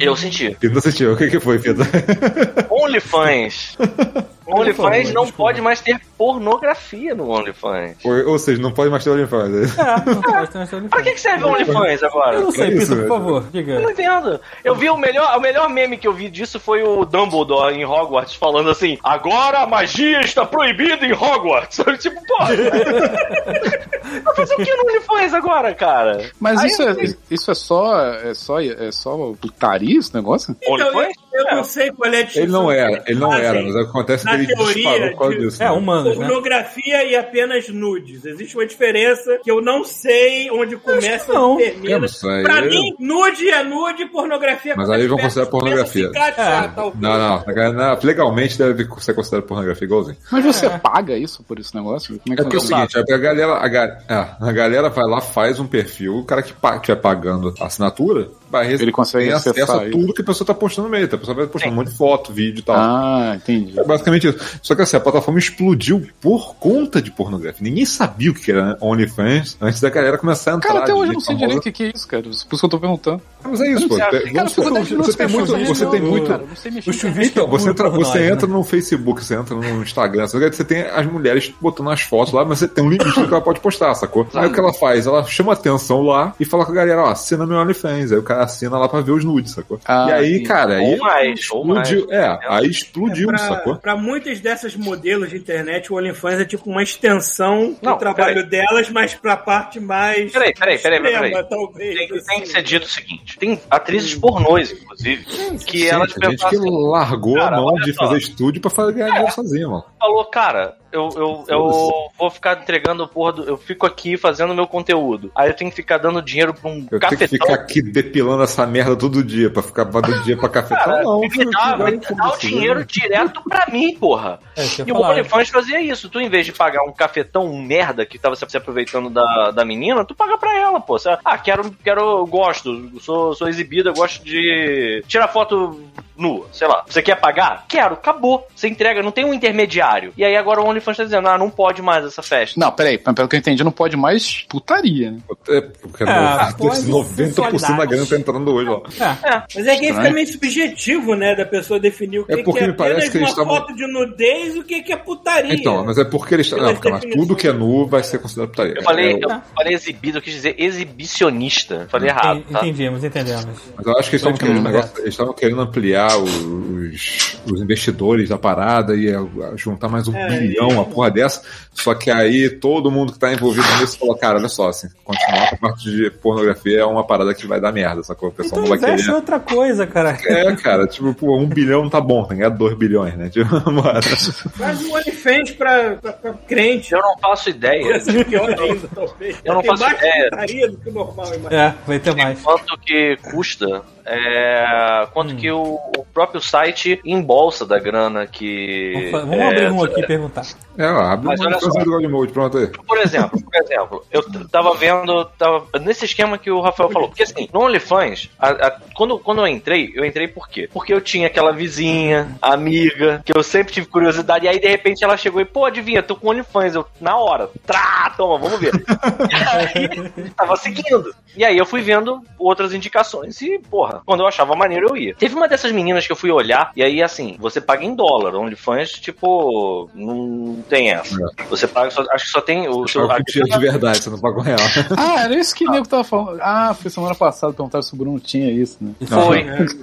Eu senti. O Pita sentiu. O que, que foi, Pita? [LAUGHS] OnlyFans. [LAUGHS] OnlyFans não pode mais ter pornografia no OnlyFans. Ou, ou seja, não pode mais ter OnlyFans. É, não [LAUGHS] pode ter mais Pra que, que serve o OnlyFans agora? Eu não sei, É Pita, por velho. favor, Eu não diga. entendo. Eu vi o melhor, o melhor meme que eu vi disso foi o Dumbledore em Hogwarts falando assim: agora a magia está proibida em Hogwarts. [LAUGHS] tipo, pô. [LAUGHS] Vai fazer o que no OnlyFans agora, cara? Mas Aí isso, eu é, isso é só. É só, é só putaria esse negócio? Então, eu, OnlyFans? Eu É. não sei qual é a distinção Ele não era, ele não era, fazem mas acontece que ele teoria disparou por causa de- disso. É, né? humanos, né? Pornografia e apenas nudes. Existe uma diferença que eu não sei onde começa e termina. É, Pra mim, nude é nude, pornografia Mas aí vão considerar pornografia. Ah, Não, não, não, legalmente deve ser considerado pornografia igualzinho. Mas você paga isso por esse negócio? Como é que É porque é o seguinte, a galera, a, é, a galera vai lá, faz um perfil, o cara que estiver pagando a assinatura, vai Ele consegue tem acesso acessar a tudo que a pessoa tá postando no meio. A pessoa vai postando um monte de foto, vídeo e tal. Ah, entendi. É basicamente isso. Só que assim, a plataforma explodiu por conta de pornografia. Ninguém sabia o que era OnlyFans antes da galera começar a entrar. Cara, até hoje eu não sei famosa. direito o que, é isso, cara. Por isso que eu tô perguntando. Mas é isso, pô. Cara, Tem- Cara, eu fico 10 minutos você tem muito, pensando, você tem muito, Então, você, entra, você nós, entra né? no Facebook, você entra no Instagram, você tem as mulheres botando as fotos lá, mas você tem um limite que ela pode postar, sacou? Aí o que ela faz? Ela chama atenção lá e fala com a galera, ó, assina meu OnlyFans. Aí o cara assina lá pra ver os nudes, sacou? Ah, e aí, sim. cara, aí Ou mais, ou mais. explodiu. É, aí explodiu, pra, sacou? pra muitas dessas modelos de internet, o OnlyFans é tipo uma extensão Não, do trabalho delas, mas pra parte mais. Peraí, peraí, peraí, peraí, extrema, peraí. talvez. Tem, assim. tem que ser dito o seguinte: tem atrizes pornôs, inclusive, que Sim, elas tem gente pensaram que assim, largou cara, a mão de só. fazer estúdio pra fazer ganhar dinheiro sozinho, mano. falou, cara, eu, eu, eu vou ficar entregando porra do. Eu fico aqui fazendo meu conteúdo. Aí eu tenho que ficar dando dinheiro pra um Eu tenho que cafetão. ficar aqui depilando essa merda todo dia pra ficar dando dinheiro pra cafetão. Cara, não, me filho, dá, vai me dá o foda-se, dinheiro né? direto pra mim, porra. É, eu E o falar. OnlyFans fazia isso. Tu, em vez de pagar um cafetão um merda que tava se aproveitando da, da menina, tu paga pra ela, pô. Você, ah, quero, quero, eu gosto, sou, sou exibida, eu gosto de tirar foto nua, sei lá. Você quer pagar? Quero, acabou. Você entrega, não tem um intermediário. E aí agora o OnlyFans tá dizendo, ah, não pode mais essa festa. Não, peraí, pelo que eu entendi, não pode mais putaria, né? É, porque É, pode 90% da grana tá entrando hoje, ó. É. Mas é que aí fica meio subjetivo, né, da pessoa definir o que, É porque que é me parece apenas que eles uma estavam- foto de nudez e o que, que é putaria. Então, mas é porque eles. Não, porque, mas tudo que é nu vai ser considerado putaria. Eu falei, É, eu falei exibido, eu quis dizer exibicionista. Falei errado, Entendi- tá? Entendemos, entendemos. Mas eu acho que eles estavam Pode querendo, um crer. negócio- eles estavam querendo ampliar os, os investidores da parada e eh, juntar mais um É, bilhão, uma porra dessa. Só que aí todo mundo que tá envolvido nisso falou, cara, olha só, assim, continuar com a parte de pornografia é uma parada que vai dar merda, sacou? O pessoal Então não vai querer. outra coisa, cara. É, cara, tipo, pô, um bilhão tá bom, tem que ganhar dois bilhões, né? Tipo, [LAUGHS] bora. Faz um OnlyFans pra, pra, pra crente. Eu não faço ideia. Pior ainda, talvez. Eu não faço ideia. do que normal. É, vai ter mais. quanto que custa, é, quanto que o, o próprio site embolsa da grana que. Vamos, é, abrir um aqui e perguntar. É, ó, abre Mas olha só. do Mode, pronto aí. Por exemplo, por exemplo, eu tava vendo, tava nesse esquema que o Rafael falou. Porque assim, no OnlyFans, a- a- quando, quando eu entrei, eu entrei por quê? Porque eu tinha aquela vizinha, amiga, que eu sempre tive curiosidade, e aí de repente ela chegou e, pô, adivinha, tô com OnlyFans, eu, na hora, trá, toma, vamos ver. e aí, tava seguindo. E aí eu fui vendo outras indicações e, porra, quando eu achava maneiro eu ia. Teve uma dessas meninas que eu fui olhar, e aí assim, você paga em dólar, OnlyFans, tipo, não tem essa. Você paga, só- acho que só tem o seu. Só que tinha de verdade, você não pagou real. Ah, era isso que o nego tava falando. Ah, foi semana passada, perguntaram se o Bruno tinha isso, né? Foi.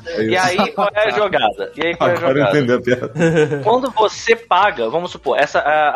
É E aí, qual é a jogada? E aí, qual é a Agora eu jogada? a piada. [LAUGHS] [LAUGHS] Quando você paga, vamos supor, essa a,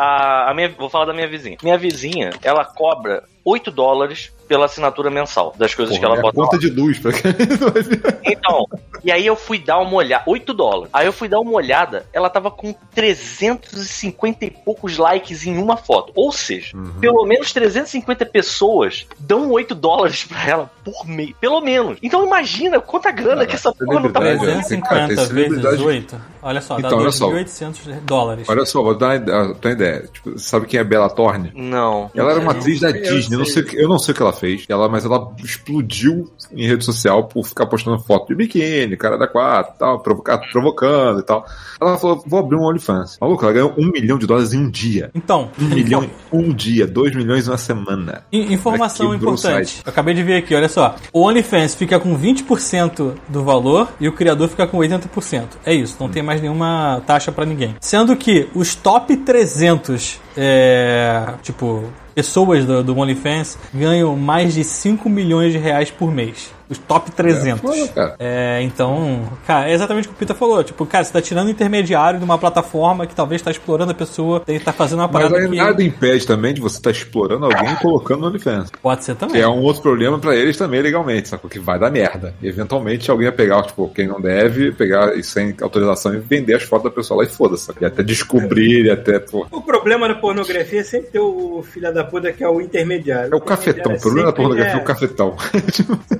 a, a minha, vou falar da minha vizinha. Minha vizinha, ela cobra 8 dólares pela assinatura mensal das coisas que Porra, ela é bota. lá. conta de luz pra. [LAUGHS] Então, e aí eu fui dar uma olhada, 8 dólares. Aí eu fui dar uma olhada, ela tava com 350 e poucos likes em uma foto. Ou seja, Uhum. pelo menos 350 pessoas dão 8 dólares pra ela por mês. Pelo menos. Então imagina quanta grana que essa porra não tá fazendo. é. Tem- cara, tem 350 vezes celebridade- 8. Olha só, dá Então, olha só. 2.800 dólares. Olha só, vou dar uma ideia. Tipo, sabe quem é Bella Thorne? Não. Ela era uma atriz da Disney, eu não, sei. sei, o que- eu não sei o que ela fez, ela, mas ela explodiu em rede social por ficar postando foto de biquíni, cara da quatro, tal, provoca- provocando e tal. Ela falou, vou abrir um OnlyFans. Maluco, ela ganhou um milhão de dólares em um dia. Então, Um milhão em um dia, dois milhões em uma semana. In- Informação importante. Eu acabei de ver aqui, olha só. O OnlyFans fica com 20% do valor e o criador fica com 80%. É isso, não tem mais nenhuma taxa pra ninguém. Sendo que os top 300, é, tipo, pessoas do, do OnlyFans ganham mais de 5 milhões de reais por mês. Os top 300. foda, cara. É, então, cara, é exatamente o que o Pita falou. Tipo, cara, você tá tirando intermediário de uma plataforma que talvez tá explorando a pessoa, tem tá fazendo uma Mas parada aí que nada impede também de você estar explorando alguém e colocando no OnlyFans. pode ser também. Que é um outro problema pra eles também legalmente, sacou? Que vai dar merda. E eventualmente alguém vai pegar, tipo, quem não deve, pegar e sem autorização e vender as fotos da pessoa lá e foda-se. E até descobrir, e até, pô. O problema da pornografia é sempre ter o filho da puta que é o intermediário. É o cafetão. O problema da pornografia é o cafetão.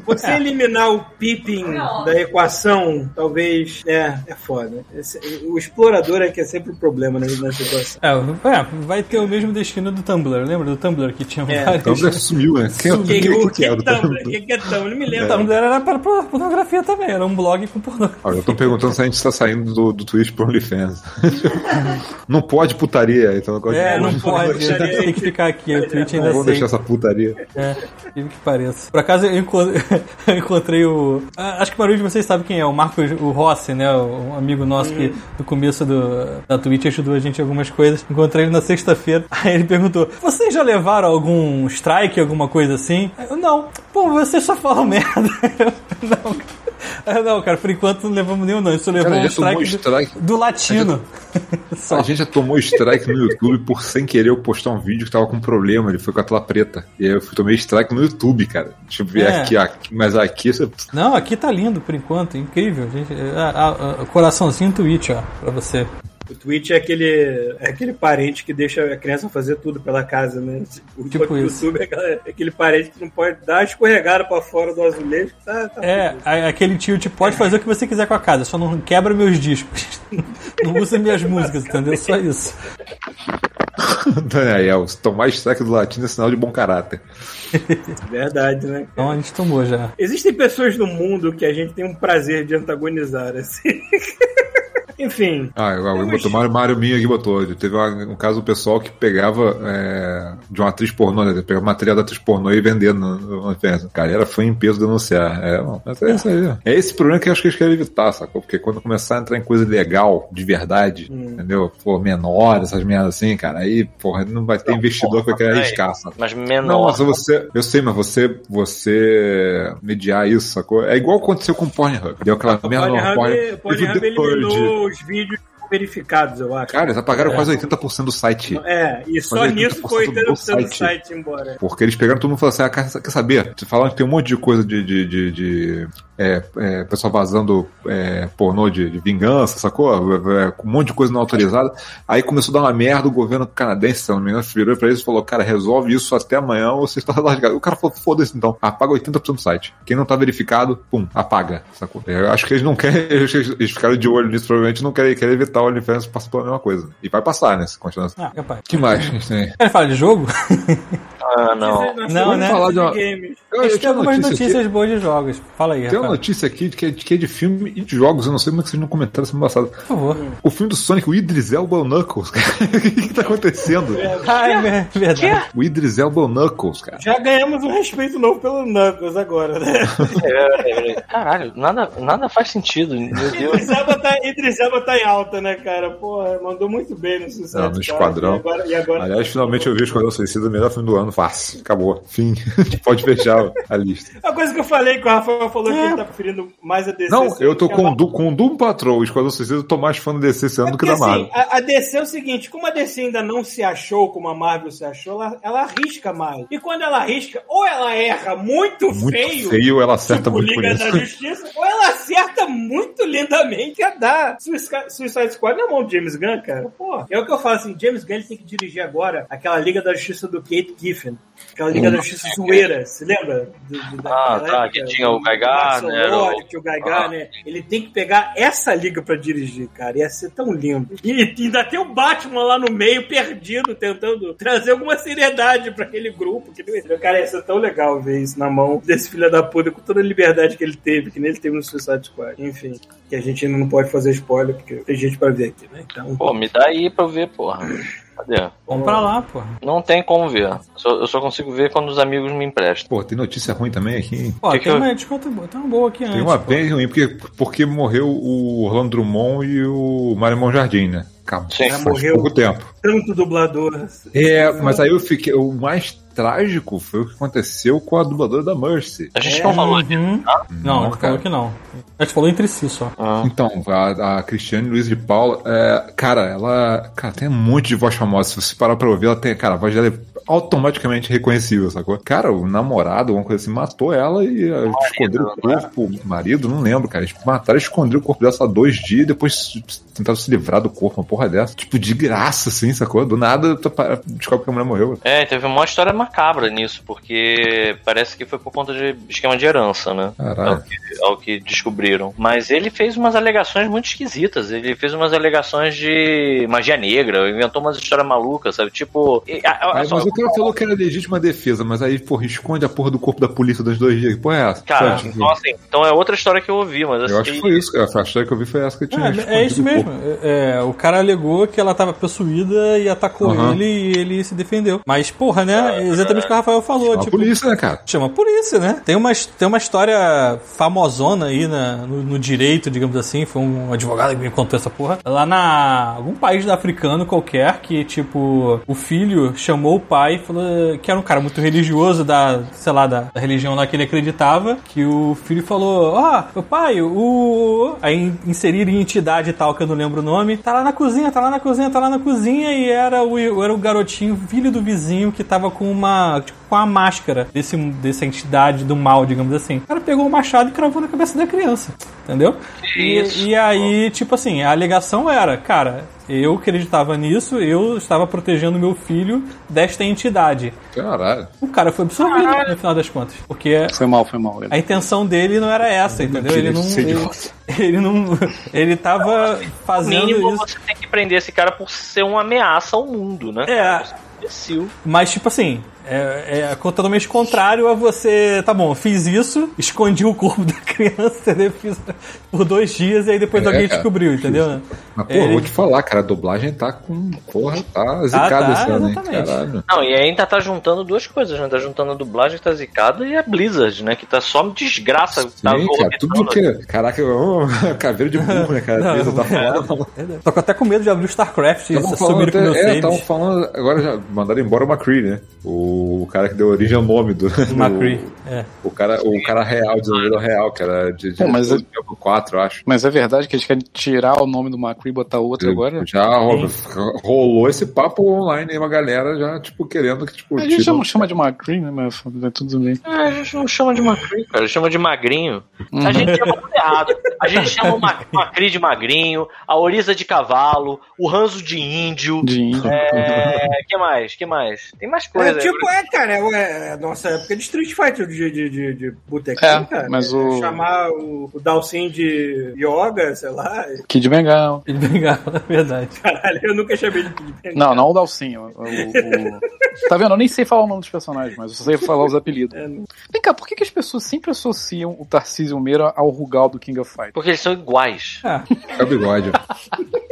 Você [LAUGHS] eliminar o pipping da equação, talvez, é, é foda. Esse- o explorador é que é sempre o problema na, na situação. É, é, vai ter o mesmo destino do Tumblr. Lembra do Tumblr que tinha É, vários... já sumiu, né? Quem, O que, quem- o quem que é é do Tumblr? Tumblr? O que que é Tumblr? Não me O lembro. Tumblr era para pornografia também, era um blog com pornografia. Olha, eu tô perguntando se a gente tá saindo do, do Twitch pro OnlyFans. [LAUGHS] não pode putaria, então não É, não pode, tem que ficar aqui, o Twitch ainda Não vamos deixar essa putaria. É, tive que pareça. Por acaso eu [LAUGHS] eu [LAUGHS] encontrei o. Acho que a maioria de vocês sabe quem é, o Marcos o Rossi, né? Um amigo nosso que no começo do, da Twitch ajudou a gente em algumas coisas. Encontrei ele na sexta-feira. [LAUGHS] Aí ele perguntou: Vocês já levaram algum strike, alguma coisa assim? Eu, não. Pô, vocês só falam [LAUGHS] merda. Eu, não. Não, cara, por enquanto não levamos nenhum, não. Só levou Cara, um strike, strike. Do, do latino. A gente já tomou strike no YouTube por sem querer eu postar um vídeo que tava com problema, ele foi com a tela preta. E aí eu tomei strike no YouTube, cara. Deixa eu ver É. aqui, aqui, mas aqui. Não, aqui tá lindo por enquanto, incrível. Gente, a, a- a- coraçãozinho Twitch, ó, pra você. O Twitch é aquele, é aquele parente que deixa a criança fazer tudo pela casa, né? O Tipo. YouTube é, aquela- é aquele parente que não pode dar uma escorregada pra fora do azulejo. Tá, tá É, a- aquele tio te pode fazer o que você quiser com a casa, só não quebra meus discos. [LAUGHS] Não usa minhas músicas, entendeu? Só isso. [LAUGHS] Daniel, tomar strike do latino é sinal de bom caráter. [LAUGHS] Verdade, né? Então a gente tomou já. Existem pessoas no mundo que a gente tem um prazer de antagonizar, assim. Enfim. Ah, alguém botou Mário, Mário Minha aqui botou. Teve um, um caso do pessoal que pegava é, de uma atriz pornô, né? Pegava material da atriz pornô e vendendo no, no OnlyFans. Cara, era foi em peso denunciar. É, mas é isso aí. É esse problema que eu acho que eles querem evitar, sacou? Porque quando começar a entrar em coisa legal, de verdade, entendeu? Pô, menor, essas merdas assim, cara, aí, porra, não vai ter investidor que vai querer arriscar, sacou? Mas Não, menor. mas você. Eu sei, mas você. Você mediar isso, sacou? É igual aconteceu com o Pornhub. Deu aquela merda no Pornhub, Pornhub. Eliminou os vídeos verificados, eu acho. Cara, eles apagaram quase 80% do site. É, e só nisso 80% foi do 80% do site. site embora. Porque eles pegaram todo mundo e falaram assim: ah, quer, saber? Você falando que tem um monte de coisa de. de, de, de, é, é, pessoal vazando é, pornô de, de vingança, sacou? É, um monte de coisa não autorizada. Aí começou a dar uma merda, o governo canadense, se não me engano, virou pra eles e falou: cara, resolve isso até amanhã ou você está [LAUGHS] largado. O cara falou: foda-se então, apaga 80% do site. Quem não tá verificado, pum, apaga, sacou? Eu acho que eles não querem, eles, [LAUGHS] eles ficaram de olho nisso, provavelmente não querem, querem evitar o OnlyFans passar pela mesma coisa. E vai passar, né? Se continuar assim. Ah, capaz. que mais a gente tem? Quer falar de jogo? [LAUGHS] Ah, não. Não, Vamos né? falar de uma. Games. Eu, eu algumas notícia notícias aqui. boas de jogos. Fala aí, Tem uma notícia aqui de que, é- de que é de filme e de jogos. Eu não sei como é que vocês não comentaram semana passada. Por favor. O filme do Sonic, o Idris Elba é o Knuckles, [LAUGHS] cara. O que, que tá acontecendo? [LAUGHS] Ah, é verdade. O Idris Elba é o Knuckles, cara. Já ganhamos um respeito novo pelo Knuckles agora, né? É, é, Caralho, nada, nada faz sentido. Meu Deus. Idris Elba tá, Idris Elba tá em alta, né, cara? Porra, mandou muito bem no sucesso. Não, no Esquadrão. E agora, e agora Aliás, finalmente eu vi o Esquadrão Suicida, o melhor filme do ano. Fácil. Acabou. Fim. [LAUGHS] Pode fechar a lista. A coisa que eu falei que o Rafael falou que ele tá preferindo mais a DC. Não, eu tô com. Du, com o Doom Patrol. O Esquadrão Suicida eu tô mais fã do DC esse ano do que da Marvel. assim, a, a DC é o seguinte, como a DC ainda não se achou como a Marvel se achou, ela, ela arrisca mais. E quando ela arrisca, ou ela erra muito, Muito feio, feio, ela acerta tipo muito Liga da. Justiça, ou ela acerta muito lindamente a dar Suicide Suicide Squad na mão de James Gunn, cara. Pô, é o que eu falo assim, James Gunn ele tem que dirigir agora aquela Liga da Justiça do Kate Giffen. Aquela Liga da Justiça zoeira, se lembra? Do, do, Ah, tá, época? que tinha o Guy Lord, o- que o Guy Gardner, ele tem que pegar essa liga pra dirigir, cara. Ia ser tão lindo. E, e ainda tem o Batman lá no meio, perdido, tentando trazer alguma seriedade pra aquele grupo. Que, cara, ia ser tão legal ver isso na mão desse filho da puta, com toda a liberdade que ele teve, que nem ele teve no Suicide Squad. Enfim, que a gente ainda não pode fazer spoiler, porque tem gente pra ver aqui, né? Então, Pô, me dá aí pra eu ver, porra. Cadê? Vamos pra lá, pô. Não tem como ver. Só- eu só consigo ver quando os amigos me emprestam. Pô, tem notícia ruim também aqui? Pô, Que tem que eu- uma boa. Tem uma boa aqui antes. Tem uma pô. bem ruim, porque, porque morreu o Orlando Drummond e o Mário Monjardim, né? Acabou. Sim. Faz morreu. pouco tempo. tanto dublador. É, mas aí eu fiquei. O mais trágico foi o que aconteceu com a dubladora da Mercy. A gente não falou disso. Uhum. Não, a gente cara. falou que não. A gente falou entre si só. Ah. Então, a, a Cristiane Luiz de Paula, é, cara, ela. Cara, tem um monte de voz famosa. Se você parar pra ouvir, ela tem. Cara, a voz dela é automaticamente reconhecível, sacou? Cara, o namorado, alguma coisa assim, matou ela e uh, esconderam o corpo. O marido, não lembro, cara. Eles mataram e esconderam o corpo dela só dois dias e depois tentaram se livrar do corpo, uma porra dessa. Tipo, de graça, assim, sacou? Do nada, descobre que a mulher morreu. É, teve uma história macabra nisso, porque parece que foi por conta de esquema de herança, né? Ao que, ao que descobriram. Mas ele fez umas alegações muito esquisitas. Ele fez umas alegações de magia negra, inventou umas histórias malucas, sabe? Tipo. e- a- a- Aí, só- mas o cara falou que era legítima defesa, mas aí, porra, esconde a porra do corpo da polícia dos dois dias. Que porra é essa? Cara, Sabe? então assim, então é outra história que eu ouvi, mas assim. Eu acho que foi isso, cara. A história que eu vi foi essa que eu tinha É, é isso o mesmo. corpo. É, o cara alegou que ela tava possuída e atacou Aham. ele e ele se defendeu. Mas, porra, né? Exatamente o que o Rafael falou. A tipo, polícia, né, cara? Chama polícia, né? Tem uma, tem uma história famosona aí na, no, no direito, digamos assim. Foi um advogado que me contou essa porra. Lá na algum país africano qualquer, que, tipo, o filho chamou o pai e falou que era um cara muito religioso da, sei lá, da, da religião lá que ele acreditava. Que o filho falou: Ó, oh, pai, o. Aí inseriram em entidade e tal, que eu não lembro o nome. Tá lá na cozinha, tá lá na cozinha, tá lá na cozinha. E era o, era o garotinho, filho do vizinho, que tava com uma. Tipo, com a máscara desse, dessa entidade do mal, digamos assim. O cara pegou o machado e cravou na cabeça da criança. entendeu? E, Isso. e aí, tipo assim, a alegação era, cara, eu acreditava nisso, eu estava protegendo meu filho desta entidade. Caralho. O cara foi absorvido no final das contas, porque Foi mal, foi mal. a intenção dele não era essa, entendeu? Ele não, ele, [LAUGHS] ele não, ele tava No fazendo mínimo, isso. você tem que prender esse cara por ser uma ameaça ao mundo, né? É. É um imbecil. Mas, tipo assim, é, é totalmente contrário a você. Tá bom, fiz isso, escondi o corpo [LAUGHS] da criança, entendeu? Fiz por dois dias e aí depois É, alguém cara. descobriu, entendeu? Mas, porra, Ele- vou te falar, cara, a dublagem tá com. Porra, tá zicada tá, esse ano, hein? Caralho. Não, e ainda tá juntando duas coisas, né? Tá juntando a dublagem que tá zicada e a Blizzard, né? Que tá só desgraça. tá Sim, cara, tudo que. Caraca, oh, [LAUGHS] caveira de burro, né, cara? [LAUGHS] Não, tá é, foda. é, Tô até com medo de abrir o StarCraft e Estavam sumir falando, com meus até, é, estavam falando, agora já mandaram embora o McCree, né? O cara que deu origem ao nome do. [LAUGHS] do- McCree, é. O cara, o cara real, desenvolvedor real, que era de, de Pô, mas Diablo 4, eu acho. Mas é verdade que eles querem tirar o nome do McCree e botar outro agora? Já ro- rolou esse papo online aí, uma galera já, tipo, querendo que, tipo, A gente já não chama de McCree, né? Mas é tudo bem. É, a gente não chama de Macri, cara, chama de magrinho. A gente chama tudo errado. A gente chama o Macri de magrinho, a Oriza de cavalo, o Ranzo de índio. De índio. É. que mais? que mais? Tem mais É, tipo, é, cara, é, é a nossa época de Street Fighter de, de, de, de botequinho, É, cara. mas É, o- Chamar o, o Dalsin de Yoga, sei lá. Kid Bengal. Ele bengala, na [LAUGHS] verdade. Caralho, eu nunca chamei de Kid Bengala. Não, não o Dalcinho. O, o- o- [LAUGHS] Tá vendo? Eu nem sei falar o nome dos personagens, mas eu sei falar os apelidos. É, não- Vem cá, por que, que as pessoas sempre associam o Tarcísio Meira ao Rugal do King of Fighters? Porque eles são iguais. É o bigode. [LAUGHS]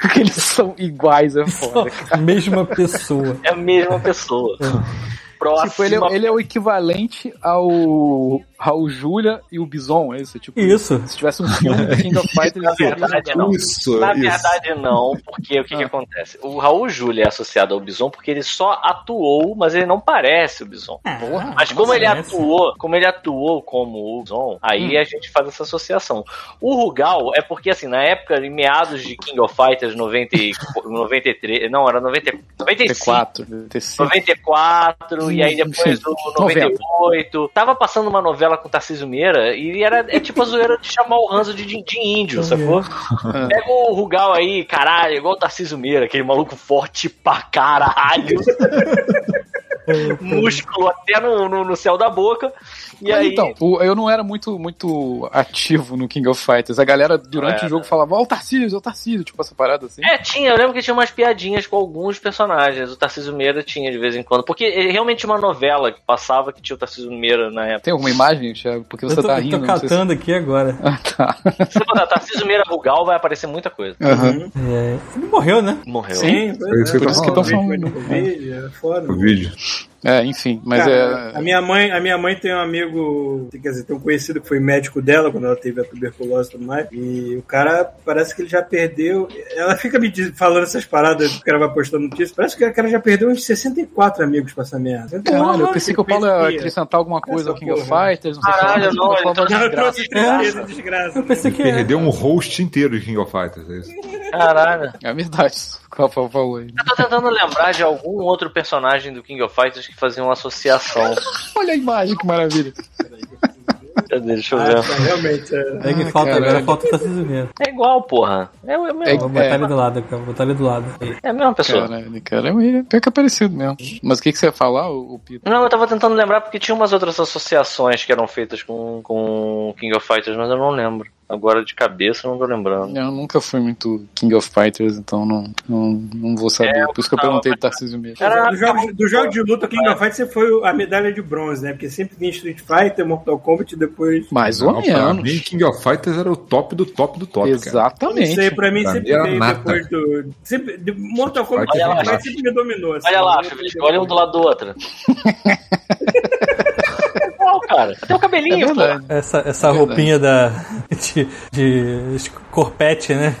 Porque eles são iguais, é foda. Mesma pessoa. É a mesma pessoa. [LAUGHS] Próxima. Tipo, ele, é- ele é o equivalente ao Raul Júlia e o Bison, é isso? Tipo, Isso. se tivesse um filme do King of [LAUGHS] Fighters, Na verdade, não. Isso, Na isso. verdade, não, porque o que, que acontece? O Raul Júlia é associado ao Bison porque ele só atuou, mas ele não parece o Bison. Porra, Mas como ele parece? atuou, como ele atuou como o Bison, aí a gente faz essa associação. O Rugal é porque, assim, na época, em meados de King of Fighters 90, e- 93, não, era 90, 95, 94, 95. 94, e aí depois Sim, o 98. Tava passando uma novela com o Tarcísio Meira e era é tipo a zoeira de chamar o Ranzo de, de, de índio, sacou? Pega o Rugal aí, caralho, igual o Tarcísio Meira, aquele maluco forte pra caralho. [LAUGHS] Músculo até no, no, no céu da boca. E Mas aí. então, o- eu não era muito, muito ativo no King of Fighters. A galera, durante É, o jogo, falava, ó, o Tarcísio, ó, o Tarcísio, tipo essa parada assim. É, tinha, eu lembro que tinha umas piadinhas com alguns personagens. O Tarcísio Meira tinha de vez em quando. Porque ele realmente tinha uma novela que passava que tinha o Tarcísio Meira na época. Tem alguma imagem, Thiago? Porque você eu tô, tá eu rindo. tô não sei se- catando aqui agora. [LAUGHS] Ah, tá. Se você botar Tarcísio Meira Rugal, vai aparecer muita coisa. Aham. É, ele morreu, né? Morreu. Sim, É isso que eu Por tô isso que eu tô falando. falando. O vídeo, é foda. O vídeo. É, enfim, mas Cara, é. A minha mãe, a minha mãe tem um amigo, quer dizer, tem um conhecido que foi médico dela quando ela teve a tuberculose e tudo mais. E o cara parece que ele já perdeu. Ela fica me falando essas paradas que ela vai postando notícias. Parece que o cara já perdeu uns 64 amigos com essa merda. Caralho, eu pensei que o Paulo ia acrescentar alguma coisa ao King of. Fighters, não sei Caralho, o não, Mas ele tá- trouxe tristeza e desgraça. Eu pensei que. Perdeu um host inteiro de King of Fighters, é isso. Caralho. É verdade, isso que o aí. Eu tô tentando lembrar de algum outro personagem do King of Fighters que fazia uma associação. [LAUGHS] Olha a imagem, que maravilha. Cadê? Deixa eu Ah, ver. tá, realmente. É. É que falta caralho. agora, falta o Tarcísio Meira. É igual, porra. É, o- é, mesmo. Vou botar ele do lado, cara. Vou botar ele do lado. é a mesma pessoa. Caralho, cara, é pior que é parecido mesmo. Mas o que, que você ia falar, o, Pito? Não, eu tava tentando lembrar porque tinha umas outras associações que eram feitas com, com King of Fighters, mas eu não lembro. Agora de cabeça eu não tô lembrando. Eu nunca fui muito King of Fighters, então não, não, não vou saber. Por isso que eu perguntei do Tarcísio mesmo. Era- Do jogo, do jogo de luta, King of Fighters sempre foi a medalha de bronze, né? Porque sempre vinha Street Fighter, Mortal Kombat e depois. Mais ou Não, pra menos. mim, King of Fighters era o top do top do top, cara. Exatamente. Isso aí pra mim Pra sempre veio depois do. Sempre, de Mortal Kombat Olha lá, sempre me dominou. assim. Olha lá, Felipe, olha um do lado do outro. [LAUGHS] É cara. Até o É cabelinho, pô. verdade. Essa, essa É roupinha da. De, de. Corpete, né?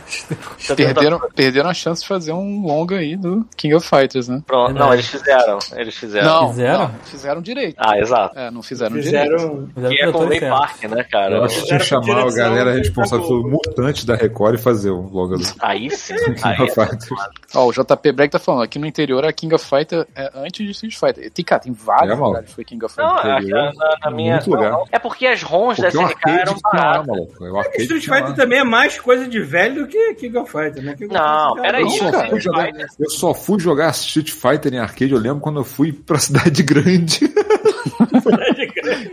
Perderam, perderam a chance de fazer um longa aí do King of Fighters, né? Pronto, não, eles fizeram. Eles fizeram. Não, Fizeram? não, fizeram direito. Ah, aí É, não fizeram, direito. Fizeram. Fizeram Que é com o Ray. Park, né, cara? Eu acho que tinha que Fizeram chamar a galera responsável pelo mutante da Record e fazer um logo do Aí sim. [LAUGHS] King Aí, of Fighters. Ó, o JP Breck tá falando, aqui no interior a King of Fighter é antes de Street Fighter. Tem, cara, tem vários É, lugares que foi King of Fighter. não, interior. a- na, na minha. Não, não. É porque as ROMs da Porque o SNK eram lá, baratas. maluco. O Street. Fighter também é mais coisa de velho do que King of Fighter, né? King Não, peraí, Eu só, cara. fui jogar, eu só fui jogar Street Fighter em arcade, eu lembro quando eu fui pra [LAUGHS] cidade grande. [LAUGHS]